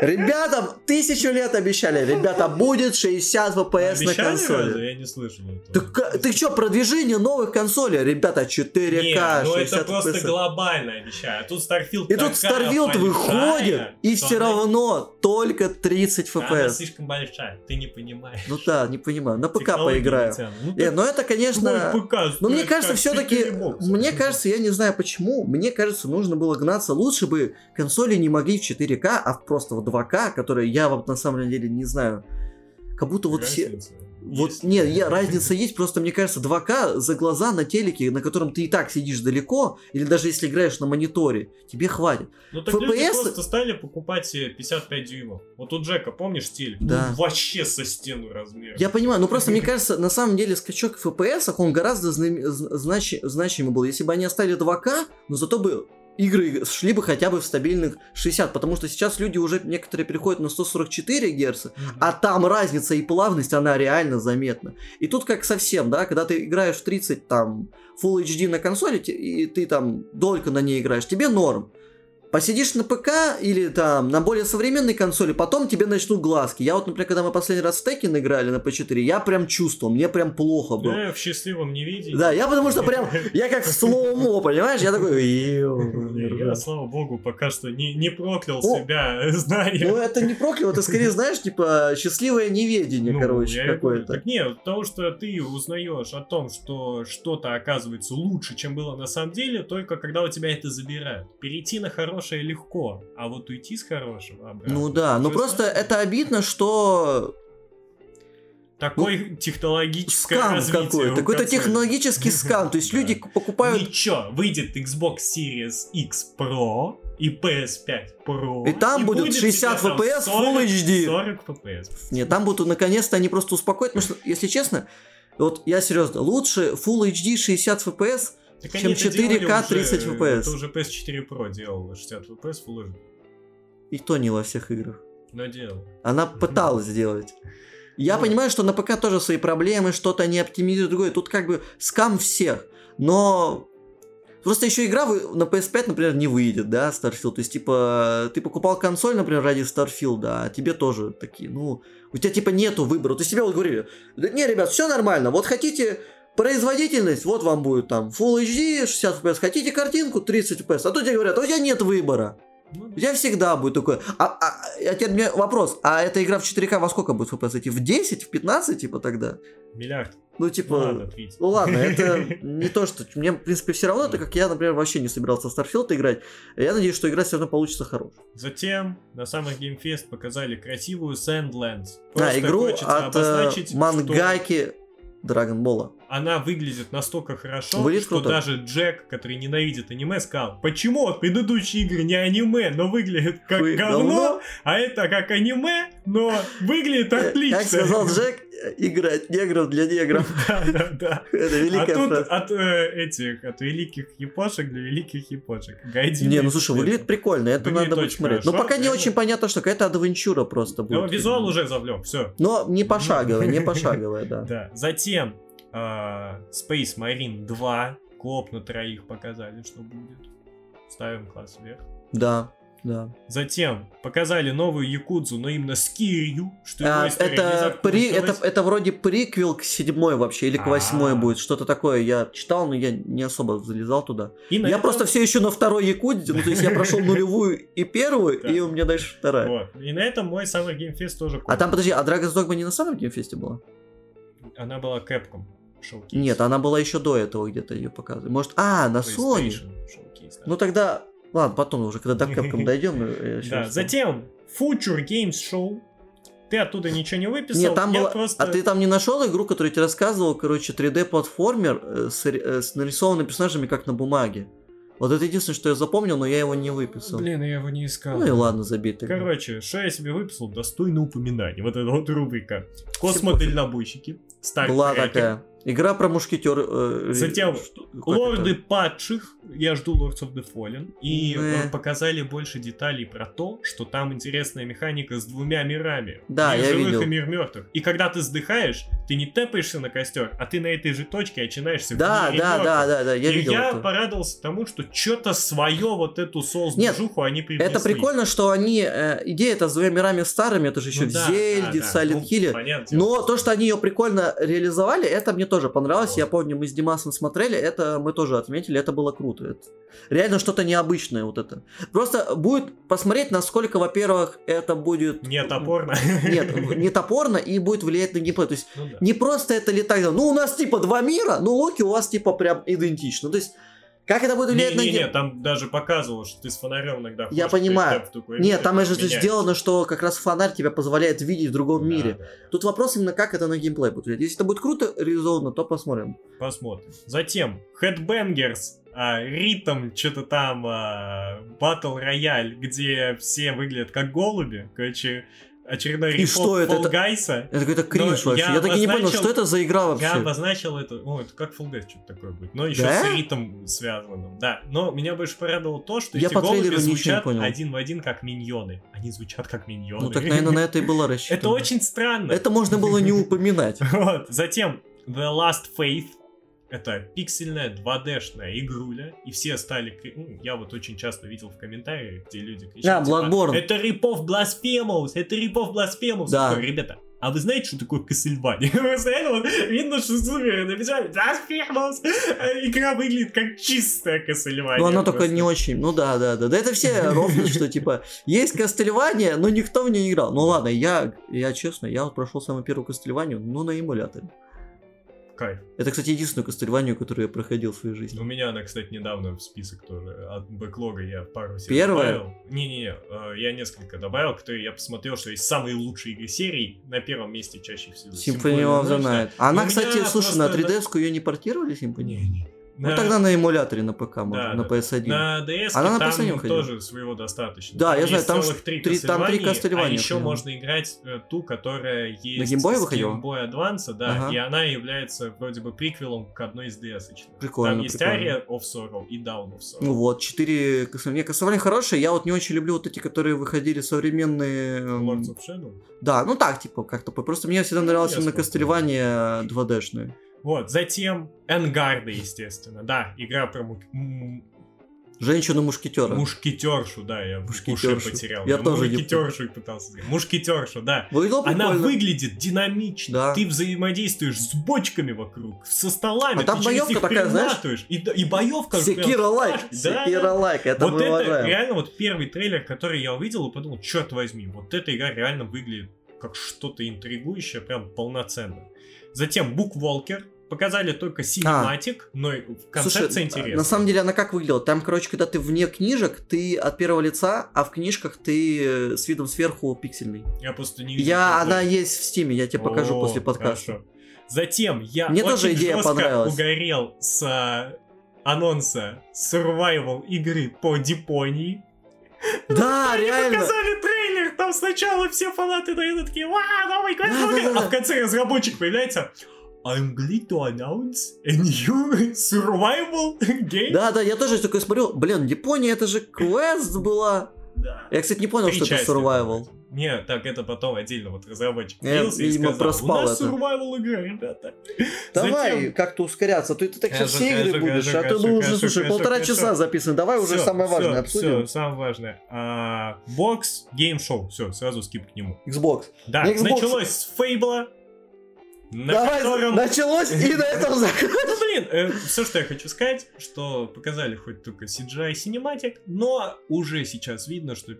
ребятам тысячу лет обещали. Ребята, будет 60 FPS на консоли. Я не слышал этого. Так, ка- ты что, продвижение новых консолей? Ребята, 4К, Не, ну это 60 просто FPS. глобально обещаю. А тут Starfield И тут Starfield выходит, и все она- равно только 30 Она FPS. слишком большая, ты не понимаешь. Ну да, не понимаю. На ПК Технологии поиграю. Ну, Не, так ну это, конечно... ПК Ну, мне кажется, все-таки, 4 бокса. мне кажется, я не знаю почему, мне кажется, нужно было гнаться. Лучше бы консоли не могли в 4К, а в просто в 2К, которые я вот на самом деле не знаю. Как будто вот все... Разница Вот есть. нет, я, разница есть, просто мне кажется, 2К за глаза на телеке, на котором ты и так сидишь далеко, или даже если играешь на мониторе, тебе хватит. Ну так люди FPS просто стали покупать себе 55 дюймов. Вот у Джека, помнишь телек? Да. Ну, вообще со стену размером. Я понимаю, но просто мне кажется, на самом деле скачок в FPS, он гораздо знам- зн- значи- значимый был. Если бы они оставили 2К, но зато бы игры шли бы хотя бы в стабильных 60, потому что сейчас люди уже некоторые переходят на 144 Гц, Мгм. а там разница и плавность, она реально заметна. И тут как совсем, да, когда ты играешь в 30 там Full HD на консоли, и ты там только на ней играешь, тебе норм. Посидишь на ПК или там на более современной консоли, потом тебе начнут глазки. Я вот, например, когда мы последний раз в Tekken играли на P4, я прям чувствовал, мне прям плохо было. Да, в счастливом невидении. Да, я потому что прям, я как слоумо, понимаешь? Я такой. Я, слава богу, пока что не, не проклял себя знанием. Ну это не проклял, это скорее, знаешь, типа счастливое неведение, Ну, короче, какое-то. Так нет, потому что ты узнаешь о том, что что-то оказывается лучше, чем было на самом деле, только когда у тебя это забирают. Перейти на хорошее легко, а вот уйти с хорошего обратно. Ну да, ну просто сложно. это обидно, что Такое технологическое скам развитие какой-то, какой-то технологический скам. То есть люди покупают Ничего, выйдет Xbox Series X Pro и PS5 Pro. И там будет 60 тебе там FPS Full HD. 40 FPS. Нет, там будут наконец-то они просто успокоят, потому что, если честно, вот я серьезно, лучше Full HD 60 FPS, Так чем они это 4К делали 30 уже, FPS. Это уже PS4 Pro делал 60 FPS Full HD. и то не во всех играх. Но делал. Она пыталась сделать. Я Ну. понимаю, что на ПК тоже свои проблемы, что-то не оптимизирует другое. Тут как бы скам всех. Но просто еще игра на PS5, например, не выйдет, да, Starfield. То есть, типа, ты покупал консоль, например, ради Starfield, а тебе тоже такие, ну, у тебя типа нету выбора. То есть тебе вот говорили, «Да не, ребят, все нормально, вот хотите производительность, вот вам будет там Full HD, 60 FPS, хотите картинку, 30 FPS, а тут тебе говорят, «А у тебя нет выбора. Ну, тебя всегда будет такое. А, а, а теперь мне вопрос, а эта игра в 4К во сколько будет FPS идти? В 10, в 15, типа тогда? миллиард. Ну, Ну, типа... ладно, Твить. Ну ладно, это не то, что... Мне, в принципе, все равно, так как я, например, вообще не собирался в Starfield играть. Я надеюсь, что игра все равно получится хорошей. Затем на самых Game Fest показали красивую Sandlands. А, Просто игру хочется от э, обозначить, мангаки Драгонбола. она выглядит настолько хорошо, Выглядит что круто. даже Джек, который ненавидит аниме, сказал, почему вот предыдущие игры не аниме, но выглядят как Вы говно, говно? а это как аниме, но выглядит отлично. Как сказал Джек, играть негров для негров. Да, да, да. Это А великая тут фраза. от э, этих, от великих япошек для великих япошек. Гайдин Не, ну слушай, выглядит прикольно, это Выглядит надо будет смотреть. Но хорошо, пока не очень понятно, что какая-то адвенчура просто Но будет. визуал уже завлек, все. Но не пошаговая, не пошаговая, да. Да. Затем э, Space Marine 2. Клоп на троих показали, что будет. Ставим класс вверх. Да, да. Затем показали новую Якудзу, но именно с Кирью, что А, это, при, это, это вроде приквел к седьмой вообще, или к восьмой А. будет, что-то такое. Я читал, но я не особо залезал туда. И я этом- просто все еще на второй Якудзе, ну то есть я прошел нулевую и первую, и у меня дальше вторая. И на этом мой Game Fest тоже А там, подожди, а Dragon's Dogma не на самом геймфесте была? Она была Capcom Showcase. Нет, она была еще до этого где-то ее показывали. Может, а, на Sony. PlayStation Showcase, да. Ну тогда, Ладно, потом уже, когда до Capcom дойдем. щас Да, затем Future Games Show. Ты оттуда ничего не выписал. Нет, там я было... просто... А ты там не нашел игру, которую я тебе рассказывал, короче, 3D-платформер э, с, э, с нарисованными персонажами, как на бумаге. Вот это единственное, что я запомнил, но я его не выписал. Блин, я его не искал. Ну и ладно, тогда. Короче, что я себе выписал, достойно упоминания. Вот эта вот рубрика. Космодальнобойщики. Стартрек. Была такая. Игра про мушкетер. э, Затем что- как Лорды это? падших, я жду Lords of the Fallen, и Не. э, показали больше деталей про то, что там интересная механика с двумя мирами. Да, мир я живых видел. и мир мертвых. И когда ты сдыхаешь, ты не тэпаешься на костер, а ты на этой же точке очинаешься Да, да, да, да, да, я и видел я это. порадовался тому, что что-то свое вот эту соус движуху они привнесли. Это прикольно, что они... э, идея это с двумя мирами старыми, это же еще Ну да, Зельде, да. Silent Ну, Hill'е. понятное дело. Но то, что они ее прикольно реализовали, это мне тоже понравилось. Вот. Я помню, мы с Димасом смотрели, это мы тоже отметили, это было круто. Это реально что-то необычное вот это. Просто будет посмотреть, насколько, во-первых, это будет... Не топорно. Нет, не топорно и будет влиять на геймплей. То есть Ну да. Не просто это летать, ну у нас типа два мира, ну Локи у вас типа прям идентично. То есть как это будет влиять на Не-не-не, геймплей? там даже показывало, что ты с фонарем иногда Я понимаю. такой Нет, там же меняется. сделано, что как раз фонарь тебя позволяет видеть в другом Да, мире. да, да. Тут вопрос именно, как это на геймплей будет влиять. Если это будет круто реализовано, то посмотрим. Посмотрим. Затем Headbangers, а, ритм, что-то там, а, Battle Royale, где все выглядят как голуби. Короче, очередной И что это? Fall Это- Guy'са. Это какой-то кринж вообще. я Я, так и не понял, что это за игра Я вообще. обозначил это, о, это как Fall Guys что-то такое будет, но еще Да? с ритм связанным, да. Но меня больше порадовало то, что Я эти голуби звучат один в один как миньоны. Они звучат как миньоны. Ну так, наверное, на это и было рассчитано. Это очень странно. Это можно было не упоминать. Вот. Затем The Last Faith. Это пиксельная 2D-шная игруля, и все стали... ну, я вот очень часто видел в комментариях, где люди кричат, А, типа, Bloodborne. это Ripov Blasphemous, это Ripov Blasphemous. Да. Говорю, Ребята, а вы знаете, что такое Castlevania? Постоянно вот видно, что супер написали Blasphemous. А Игра выглядит как чистая Castlevania. Но она только не очень. Ну да, да, да. Да это все рофлят, что типа есть Кастельвания, но никто в нее не играл. Ну ладно, я, я честно, я вот прошел самую первую Кастельванию, ну на эмуляторе. Кайф. Это, кстати, единственную Кастельванию, которую я проходил в своей жизни. У меня она, кстати, недавно в список тоже. От бэклога я пару себе Первая? добавил. Не-не-не, э, я несколько добавил, которые я посмотрел, что есть самые лучшие игры серии. На первом месте чаще всего. Symphony of the Night. Она, кстати, слушай, на просто, 3DS-ку ее не портировали. Symphony? Не-не. Ну На- тогда на эмуляторе на ПК можно, Да, на да. PS1. На DS Она на там PS1 выходила. тоже своего достаточно. Да, я знаю, там три там три А еще можно играть э, ту, которая есть Game Boy выходила? Game Boy Advance, да, Ага. и она является вроде бы приквелом к одной из DS. -очных. Прикольно, Там есть прикольно. Aria of Sorrow и Down of Sorrow. Ну вот, четыре Castlevania. Castlevania хорошие, я вот не очень люблю вот эти, которые выходили современные... эм, Lords of Shadow. Да, ну так, типа, как-то. Просто мне всегда нравилось Я именно. Castlevania 2D-шные. Вот, затем Энгарда, естественно, да, игра про му- Женщину-мушкетера. мушкетершу, да, я Мушкетершу. уши потерял. Я тоже не Мушкетершу пытался сказать. Мушкетершу, да. Выглядело Она прикольно. выглядит динамично. Да. Ты взаимодействуешь с бочками вокруг, со столами, А там ты них такая, знаешь. И, и боевка Секира лайк, Да, Секира лайк, это вот это уважаем. реально вот первый трейлер, который я увидел и подумал, черт возьми, вот эта игра реально выглядит как что-то интригующее, прям полноценно. Затем Bookwalker. Показали только синематик, но и концепция Слушай, интересная. на самом деле она как выглядела? Там, короче, когда ты вне книжек, ты от первого лица, а в книжках ты э, с видом сверху пиксельный. Я просто не видел. Я, она есть в Steam е, я тебе покажу О, после подкаста. хорошо. Затем я Мне очень тоже идея жестко понравилась. угорел с а, анонса survival игры по Дипонии. Да, Они реально. показали трейлер, там сначала все фанаты наверное, такие, ва, новый квест, а в конце разработчик появляется, I'm glad to announce a new survival game. Да, да, я тоже такой смотрю, блин, Япония, это же квест была. Да. Я, кстати, не понял, Три что это части survival. будет. Не, так это потом отдельно вот разработчик Я, и видимо, сказал, проспал у нас это». survival игра, ребята. Давай Затем- как-то ускоряться, ты, ты так сейчас все игры кажу, будешь, кажу, а ты кажу, ну уже, слушай, полтора кажу. часа записано, давай уже Всё, самое важное всё, обсудим. всё, самое важное. А, бокс, Game Show. Все, сразу skip к нему. Xbox. Да, Xbox. началось с Fable а, на Давай, котором... началось и на этом закончилось. Ну, блин, все, что я хочу сказать, что показали хоть только CGI Cinematic, но уже сейчас видно, что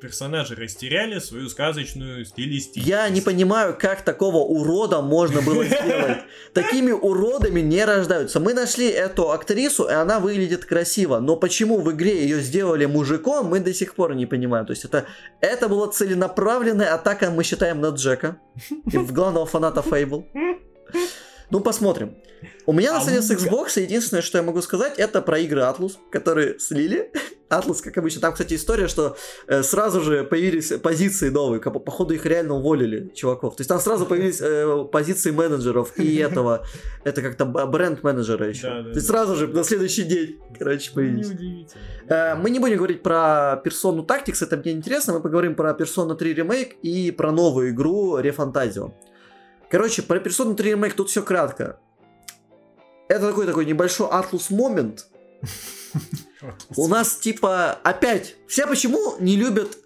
персонажи растеряли свою сказочную стилистику. Я не понимаю, как такого урода можно было сделать. Такими уродами не рождаются. Мы нашли эту актрису, и она выглядит красиво. Но почему в игре ее сделали мужиком, мы до сих пор не понимаем. То есть это, это была целенаправленная атака, мы считаем, на Джека. И в главного фаната Фейбл. Ну, посмотрим. У меня на самом деле с Xbox единственное, что я могу сказать, это про игры Atlus, которые слили. Atlus, как обычно. Там, кстати, история, что э, сразу же появились позиции новые. Как, походу, их реально уволили, чуваков. То есть там сразу появились э, позиции менеджеров и этого. Это как-то бренд-менеджера еще. Да, да, То есть да. сразу же на следующий день, короче, появились. Неудивительно. Э, Мы не будем говорить про Persona Tactics, это мне интересно. Мы поговорим про Persona 3 Remake и про новую игру Refantasio. Короче, про Persona 3 Remake тут все кратко. Это такой такой небольшой Atlus момент. У нас типа опять все почему не любят.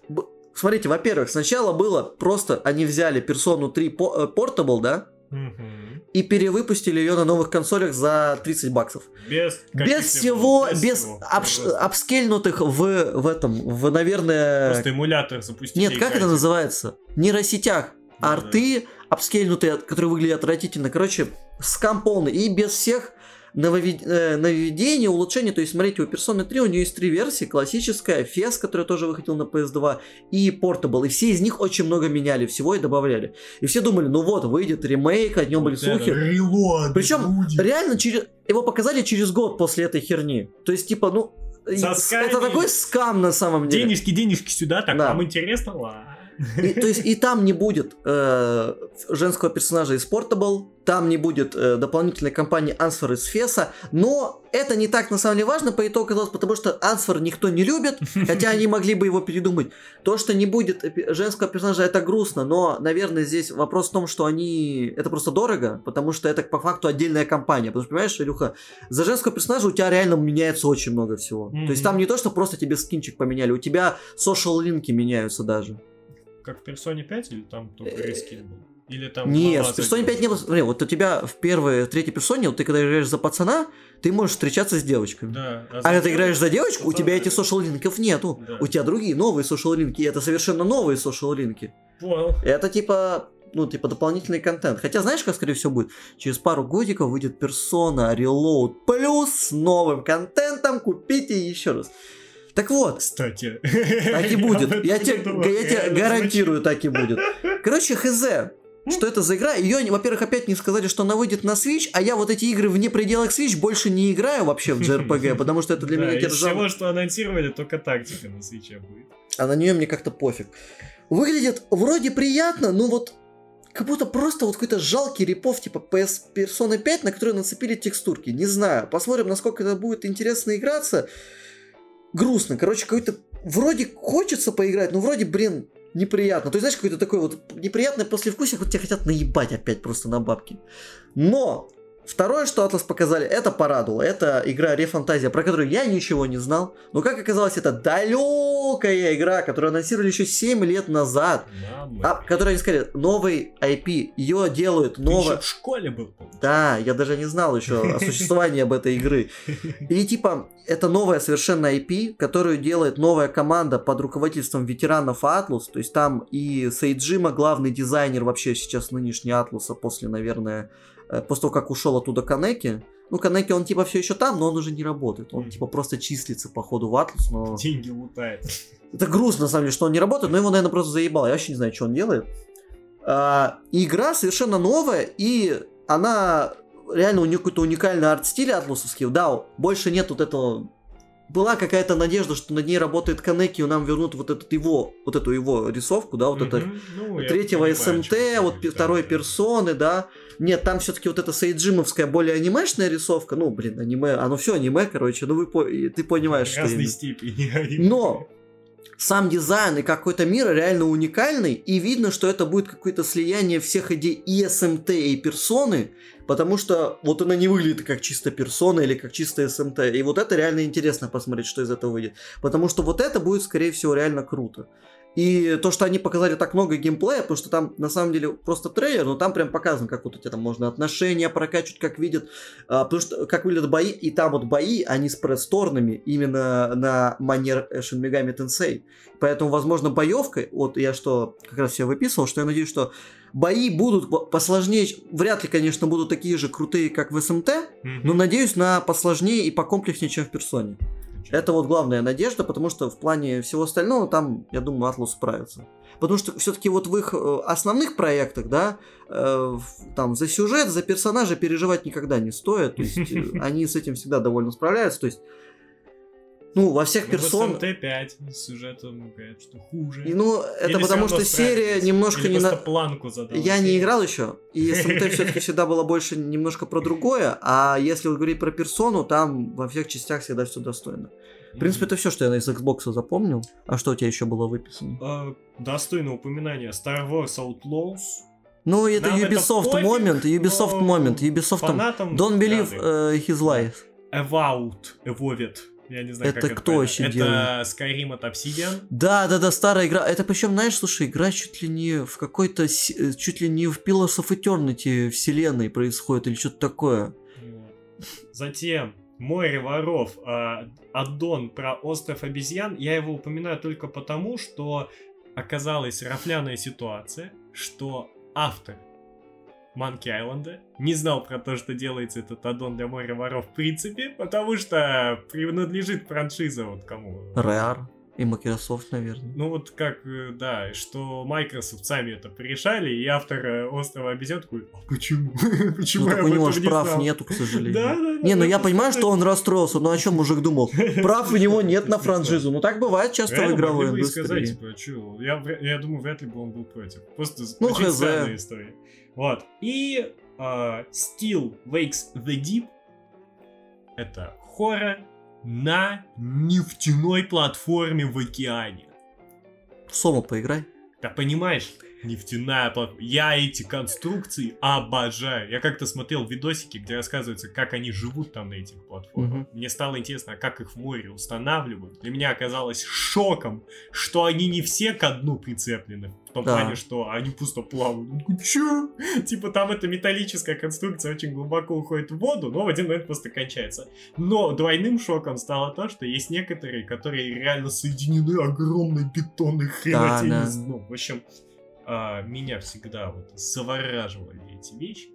Смотрите, во-первых, сначала было просто они взяли Persona 3 по- э, Portable, да, и перевыпустили ее на новых консолях за 30 баксов. Без, Без всего, без всего. обш- апскельнутых в, в этом, в, наверное... Просто эмулятор запустили. Нет, как это называется? Нейросетях. Да, Арты апскельнутые, которые выглядят отвратительно. Короче, скам полный. И без всех э, нововведений, улучшений. То есть, смотрите, у Persona 3 у нее есть три версии. Классическая, FES, который тоже выходил на PS2, и Portable. И все из них очень много меняли всего и добавляли. И все думали, ну вот, выйдет ремейк, о нем были слухи. reload Причем будет. реально через его показали через год после этой херни. То есть типа ну Сосками. это такой скам на самом деле. Денежки, денежки сюда, так Да. вам интересно? Ладно. И, то есть и там не будет э, женского персонажа из Portable, там не будет э, дополнительной кампании Answer из Феса, но это не так на самом деле важно по итогу потому что Answer никто не любит, хотя они могли бы его передумать. То, что не будет женского персонажа, это грустно, но, наверное, здесь вопрос в том, что они... Это просто дорого, потому что это по факту отдельная компания. Потому что, понимаешь, Илюха, за женского персонажа у тебя реально меняется очень много всего. То есть там не то, что просто тебе скинчик поменяли, у тебя social линки меняются даже. Как в Персоне 5 или там только Э, рескин был? Или там... Нет, в персоне 5 не было. Смотри, вот у тебя в первой, в третьей персоне, вот ты когда играешь за пацана, ты можешь встречаться с девочками. Да. А когда ты играешь за девочку, у тебя эти social линков нету. Да. У тебя другие новые social линки, и это совершенно новые social линки. Понял. Это типа, ну, типа дополнительный контент. Хотя знаешь, как скорее всего будет? Через пару годиков выйдет персона Reload Plus с новым контентом, купите еще раз. Так вот, Кстати. так и будет. Я тебе, думал. я тебе Реально гарантирую, так и будет. Короче, хз. Что это за игра? Ее, во-первых, опять не сказали, что она выйдет на Switch, а я вот эти игры вне пределах Switch больше не играю вообще в JRPG, потому что это для меня из держал. всего, что анонсировали, только тактика на свече будет. а на нее мне как-то пофиг. Выглядит вроде приятно, но вот как будто просто вот какой-то жалкий репов типа PS Persona 5, на который нацепили текстурки. Не знаю, посмотрим, насколько это будет интересно играться. Грустно, короче, какой-то вроде хочется поиграть, но вроде, блин, неприятно. То есть, знаешь, какой-то такой вот неприятное послевкусие, вот тебя хотят наебать опять просто на бабки. Но Второе, что Атлас показали, это порадовало. Это игра Рефантазия, про которую я ничего не знал. Но как оказалось, это далекая игра, которую анонсировали еще 7 лет назад. Мама. А, которую они сказали, новый IP. Ее делают новое... в школе был. Да, я даже не знал еще о существовании об этой игры. И типа, это новая совершенно IP, которую делает новая команда под руководительством ветеранов Атлус. То есть там и Сейджима, главный дизайнер вообще сейчас нынешний Атлуса, после, наверное, после того, как ушел оттуда Канеки. Ну, Канеки, он типа все еще там, но он уже не работает. Он типа просто числится по ходу в Атлус, но... Деньги лутает. Это грустно, на самом деле, что он не работает, но его, наверное, просто заебало. Я вообще не знаю, что он делает. А, игра совершенно новая, и она реально у нее какой-то уникальный арт-стиль атлусовский. Да, больше нет вот этого... Была какая-то надежда, что над ней работает Канеки, и нам вернут вот этот его, вот эту его рисовку, да, вот это Мгм. Ну, третьего понимаю, СМТ, вот второй да. персоны, да. Нет, там все-таки вот эта сейджимовская более анимешная рисовка. Ну, блин, аниме, оно все аниме, короче, ну вы по- ты понимаешь, что Разной имею. степени. Но сам дизайн и какой-то мир реально уникальный, и видно, что это будет какое-то слияние всех идей и СМТ, и персоны, потому что вот она не выглядит как чисто персона или как чисто СМТ. И вот это реально интересно посмотреть, что из этого выйдет. Потому что вот это будет, скорее всего, реально круто. И то, что они показали так много геймплея, потому что там на самом деле просто трейлер, но там прям показано, как вот у тебя там можно отношения прокачивать, как видят, а, потому что как выглядят бои, и там вот бои, они с пресс-торнами именно на манер Shin Megami Tensei. Поэтому, возможно, боевка, вот я что как раз все выписывал, что я надеюсь, что бои будут по- посложнее, вряд ли, конечно, будут такие же крутые, как в СМТ, но надеюсь на посложнее и покомплекснее, чем в персоне. Это вот главная надежда, потому что в плане всего остального там, я думаю, Атлус справится. Потому что все-таки вот в их э, основных проектах, да, э, там за сюжет, за персонажа переживать никогда не стоит. То есть э, они с этим всегда довольно справляются. То есть, ну, во всех персон... ТМТ-5 с сюжетом, говорят, что хуже. И, ну, это Или потому что серия немножко Или не на... планку задала. Я не серия? играл еще, и СМТ все-таки всегда было больше немножко про другое, а если говорить про персону, там во всех частях всегда все достойно. В принципе, это все, что я из Xbox запомнил. А что у тебя еще было выписано? А, Достойно упоминания Star Wars Outlaws. Ну, это Нам это Ubisoft пофиг, момент, Ubisoft момент, Ubisoft там Don't believe э, his life. Avowed, Evolved. Я не знаю, Это как кто правильно. вообще Это делает? Skyrim от Obsidian. Да, да, да, старая игра. Это причем, знаешь, слушай, игра чуть ли не в какой-то, э, чуть ли не в Pillars of Eternity вселенной происходит или что-то такое. Затем Море воров, а, аддон про остров обезьян, я его упоминаю только потому, что оказалась рафляная ситуация, что автор Манки Айленда не знал про то, что делается этот аддон для моря воров в принципе, потому что принадлежит франшиза вот кому. Rare и Microsoft, наверное. Ну вот как, э, да, что Microsoft сами это порешали, и автор э, Острова обезьян такой, а почему? почему Ну, я так у него же не прав знал?» нету, к сожалению. Да, да, да. Не, ну да, я это понимаю, что он расстроился, но о чем мужик думал? Прав у него нет на франшизу. Ну так бывает часто в игровой могли бы и сказать, индустрии. типа, чё, я, я думаю, вряд ли бы он был против. Просто Ну, очень хз. странная история. Вот. И а, Still Wakes the Deep это хоррор на нефтяной платформе в океане. В Сому поиграй. Да понимаешь, нефтяная платформа. Я эти конструкции обожаю. Я как-то смотрел видосики, где рассказывается, как они живут там на этих платформах. Мне стало интересно, а как их в море устанавливают. Для меня оказалось шоком, что они не все ко дну прицеплены. В том Да. плане, что они просто плавают. Такой, Чё? Типа там эта металлическая конструкция очень глубоко уходит в воду, но в один момент просто кончается. Но двойным шоком стало то, что есть некоторые, которые реально соединены огромной бетонной хренотенью да. с дном. В общем, а, меня всегда вот завораживали эти вещи.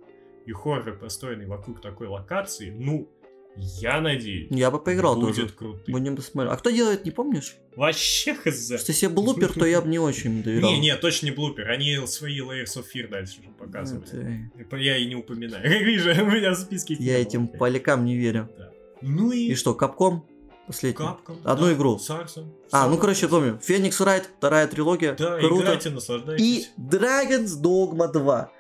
И хоррор, построенный вокруг такой локации, ну, я надеюсь, Я бы поиграл будет тоже. крутым. Будем посмотреть. А кто делает, не помнишь? Вообще хз. Если себе блупер, то я бы не очень доверял. Не, не, точно не блупер. Они свои Layers of Fear дальше уже показывали. Это- Я и не упоминаю. Как вижу, у меня в списке Я этим полякам не верю. Ну и... И что, Капком? Последний. Капком. Одну да, игру. с Арсом. А, ну короче, я помню. Феникс Райт, вторая трилогия. Да, Круто. играйте, И наслаждайтесь. Dragon's Dogma 2.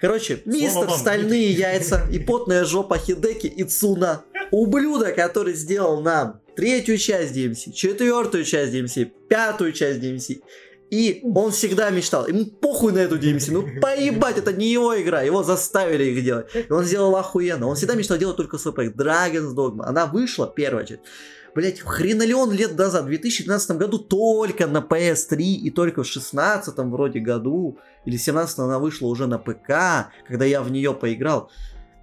Короче, мистер вам, Стальные яйца и потная жопа Хидеки Ицуна. Ублюдок, который сделал нам третью часть DMC, четвертую часть DMC, пятую часть DMC. И он всегда мечтал. Ему похуй на эту DMC. Ну поебать, это не его игра. Его заставили их делать. И он сделал охуенно. Он всегда мечтал делать только свой проект. Dragon's Dogma. Она вышла, первая часть. Блять, хренолеон лет назад, в 2012 году только на PS3 и только в 16 вроде году или 17 она вышла уже на ПК, когда я в нее поиграл.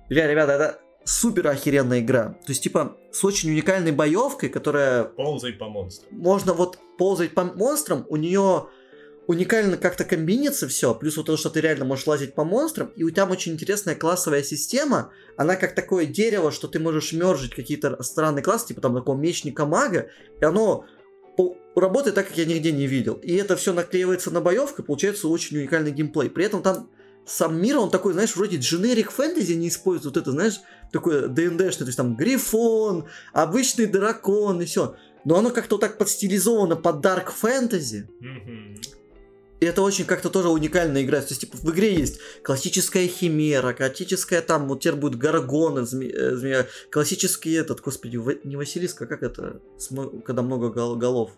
Бля, ребята, это супер охеренная игра. То есть, типа, с очень уникальной боевкой, которая Ползай по монстру. можно вот ползать по монстрам, у нее уникально как-то комбинится все, плюс вот то, что ты реально можешь лазить по монстрам, и у тебя очень интересная классовая система, она как такое дерево, что ты можешь мержить какие-то странные классы, типа там такого мечника-мага, и оно работает так, как я нигде не видел. И это все наклеивается на боевку, и получается очень уникальный геймплей. При этом там сам мир, он такой, знаешь, вроде дженерик фэнтези не использует, вот это, знаешь, такое ДНДшное, то есть там грифон, обычный дракон и все. Но оно как-то так подстилизовано под дарк фэнтези. Мгм. И это очень как-то тоже уникально играть. То есть, типа, в игре есть классическая химера, классическая там, вот теперь будет гаргона, зме- э, змея, классический этот, господи, не Василиск, а как это, когда много гол- голов?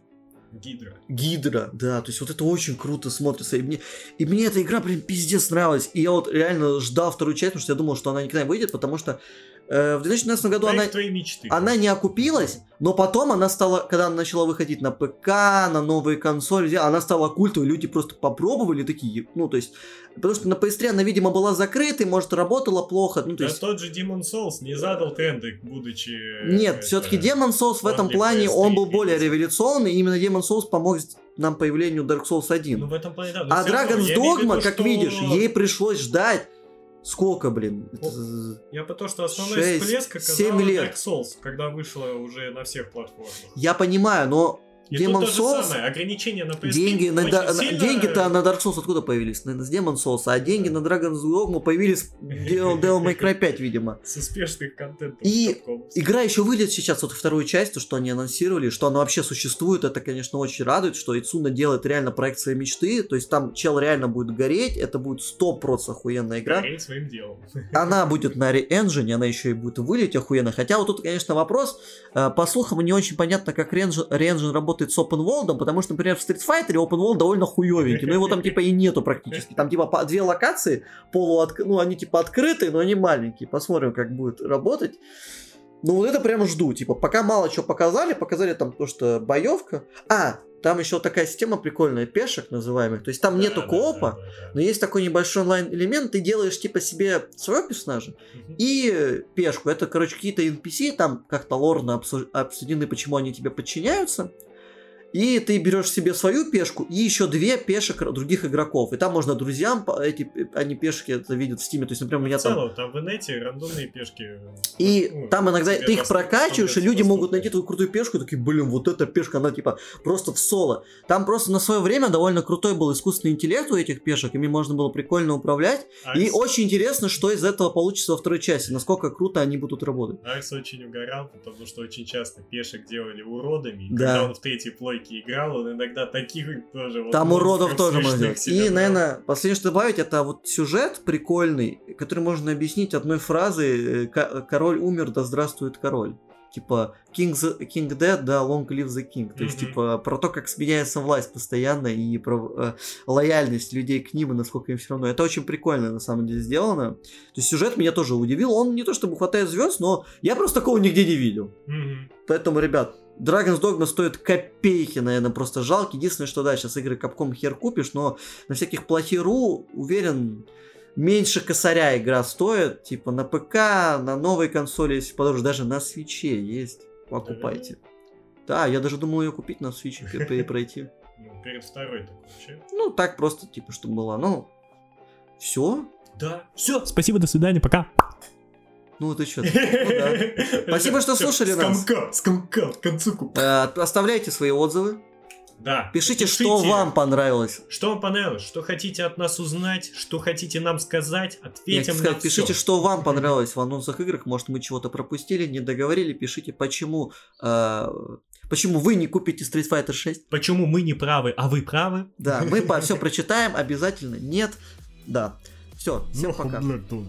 Гидра. Гидра, да, то есть вот это очень круто смотрится. И мне, и мне эта игра, блин, пиздец нравилась. И я вот реально ждал вторую часть, потому что я думал, что она никогда не выйдет, потому что Э, в 2012 году Проект она, твоей мечты. она не окупилась, но потом она стала, когда она начала выходить на ПК, на новые консоли, она стала культовой, люди просто попробовали такие, ну, то есть, потому что на PS3 она, видимо, была закрытой, может, работала плохо, ну, то Да есть... тот же Demon Souls не задал тренды, будучи... Нет, э, все-таки э, Demon Souls в этом плане, PS3 он был более революционный, именно Demon Souls помог нам появлению Dark Souls 1. Ну, в этом плане, да. а Dragon's Dogma, виду, как что- видишь, ей пришлось ждать сколько, блин? Это- Я по то, что основной Шесть, всплеск оказал. Dark Souls, когда вышло уже на всех платформах. Я понимаю, но И Demon Souls, самое, ограничения на PS3 деньги, на, да- сильно- деньги-то на Dark Souls откуда появились? Наверное, с Demon Souls, а деньги на Dragon's Dogma появились в Devil Devil May Cry 5, видимо. с успешных контентов. И. Игра еще выйдет сейчас, вот вторую часть, то, что они анонсировали, что она вообще существует, это, конечно, очень радует, что Ицуна делает реально проект своей мечты, то есть там чел реально будет гореть, это будет 100% охуенная игра. Гореть своим делом. Она будет на Re-Engine, она еще и будет вылететь охуенно. Хотя вот тут, конечно, вопрос. э, По слухам, не очень понятно, как Re-Engine Re-Engine работает с Open World, потому что, например, в Street Fighter Open World довольно хуевенький. Но его там типа и нету практически. Там типа две локации, полуотк... ну они типа открытые, но они маленькие. Посмотрим, как будет работать. Ну вот это прямо жду. Типа, пока мало чего показали, показали там то, что боевка. А, там еще такая система прикольная, пешек называемых. То есть там нету Да, да, коопа, да, да, да. но есть такой небольшой онлайн-элемент, ты делаешь типа себе своего персонажа Мгм. и пешку. Это, короче, какие-то NPC, там как-то лорно обсу- обсуждены, почему они тебе подчиняются. И ты берешь себе свою пешку и еще две пешек других игроков. И там можно друзьям эти они пешки это видят в стиме. То есть, например, у меня там целом, там в инете рандомные пешки. и ну, там иногда тебе ты их прокачиваешь, и люди могут найти твою крутую пешку, и такие, блин, вот эта пешка, она типа просто в соло. Там просто на свое время довольно крутой был искусственный интеллект у этих пешек, ими можно было прикольно управлять. И Арс- очень интересно, что из этого получится во второй части, насколько круто они будут работать. Арс очень угорал, потому что очень часто пешек делали уродами. И Да. когда он в третьей плойке играл, он иногда таких тоже вот Там уродов монстров тоже можно И, брал. наверное, последнее, что добавить, это вот сюжет прикольный, который можно объяснить одной фразой э, «Ко- «Король умер, да здравствует король». Типа King, the- King dead, да long live the king. То есть, Мгм. типа, про то, как сменяется власть постоянно и про э, лояльность людей к ним и насколько им все равно. Это очень прикольно, на самом деле, сделано. То есть, сюжет меня тоже удивил. Он не то чтобы хватает звезд, но я просто такого нигде не видел. Мгм. Поэтому, ребят, Dragon's Dogma стоит копейки, наверное, просто жалко. Единственное, что да, сейчас игры Capcom хер купишь, но на всяких плохиру, уверен, меньше косаря игра стоит. Типа на ПК, на новой консоли, если подороже, даже на свече есть. Покупайте. Да, я даже думал ее купить на свече и пройти. Ну, перед второй так вообще. Ну, так просто, типа, чтобы было. Ну, все. Да, все. Спасибо, до свидания, пока. Ну, это что? Спасибо, что слушали нас. Скомкал, скомкал, к концу куп- Оставляйте свои отзывы. Да. Пишите, что вам понравилось. Что вам понравилось, что хотите от нас узнать, что хотите нам сказать, Я ответим на сказать, пишите, что вам понравилось в анонсах играх. Может, мы чего-то пропустили, не договорили. Пишите, почему, э, почему вы не купите Street Fighter 6. Почему мы не правы, а вы правы? Да, мы все прочитаем обязательно. Нет, да. Все, всем пока. Black Dawn.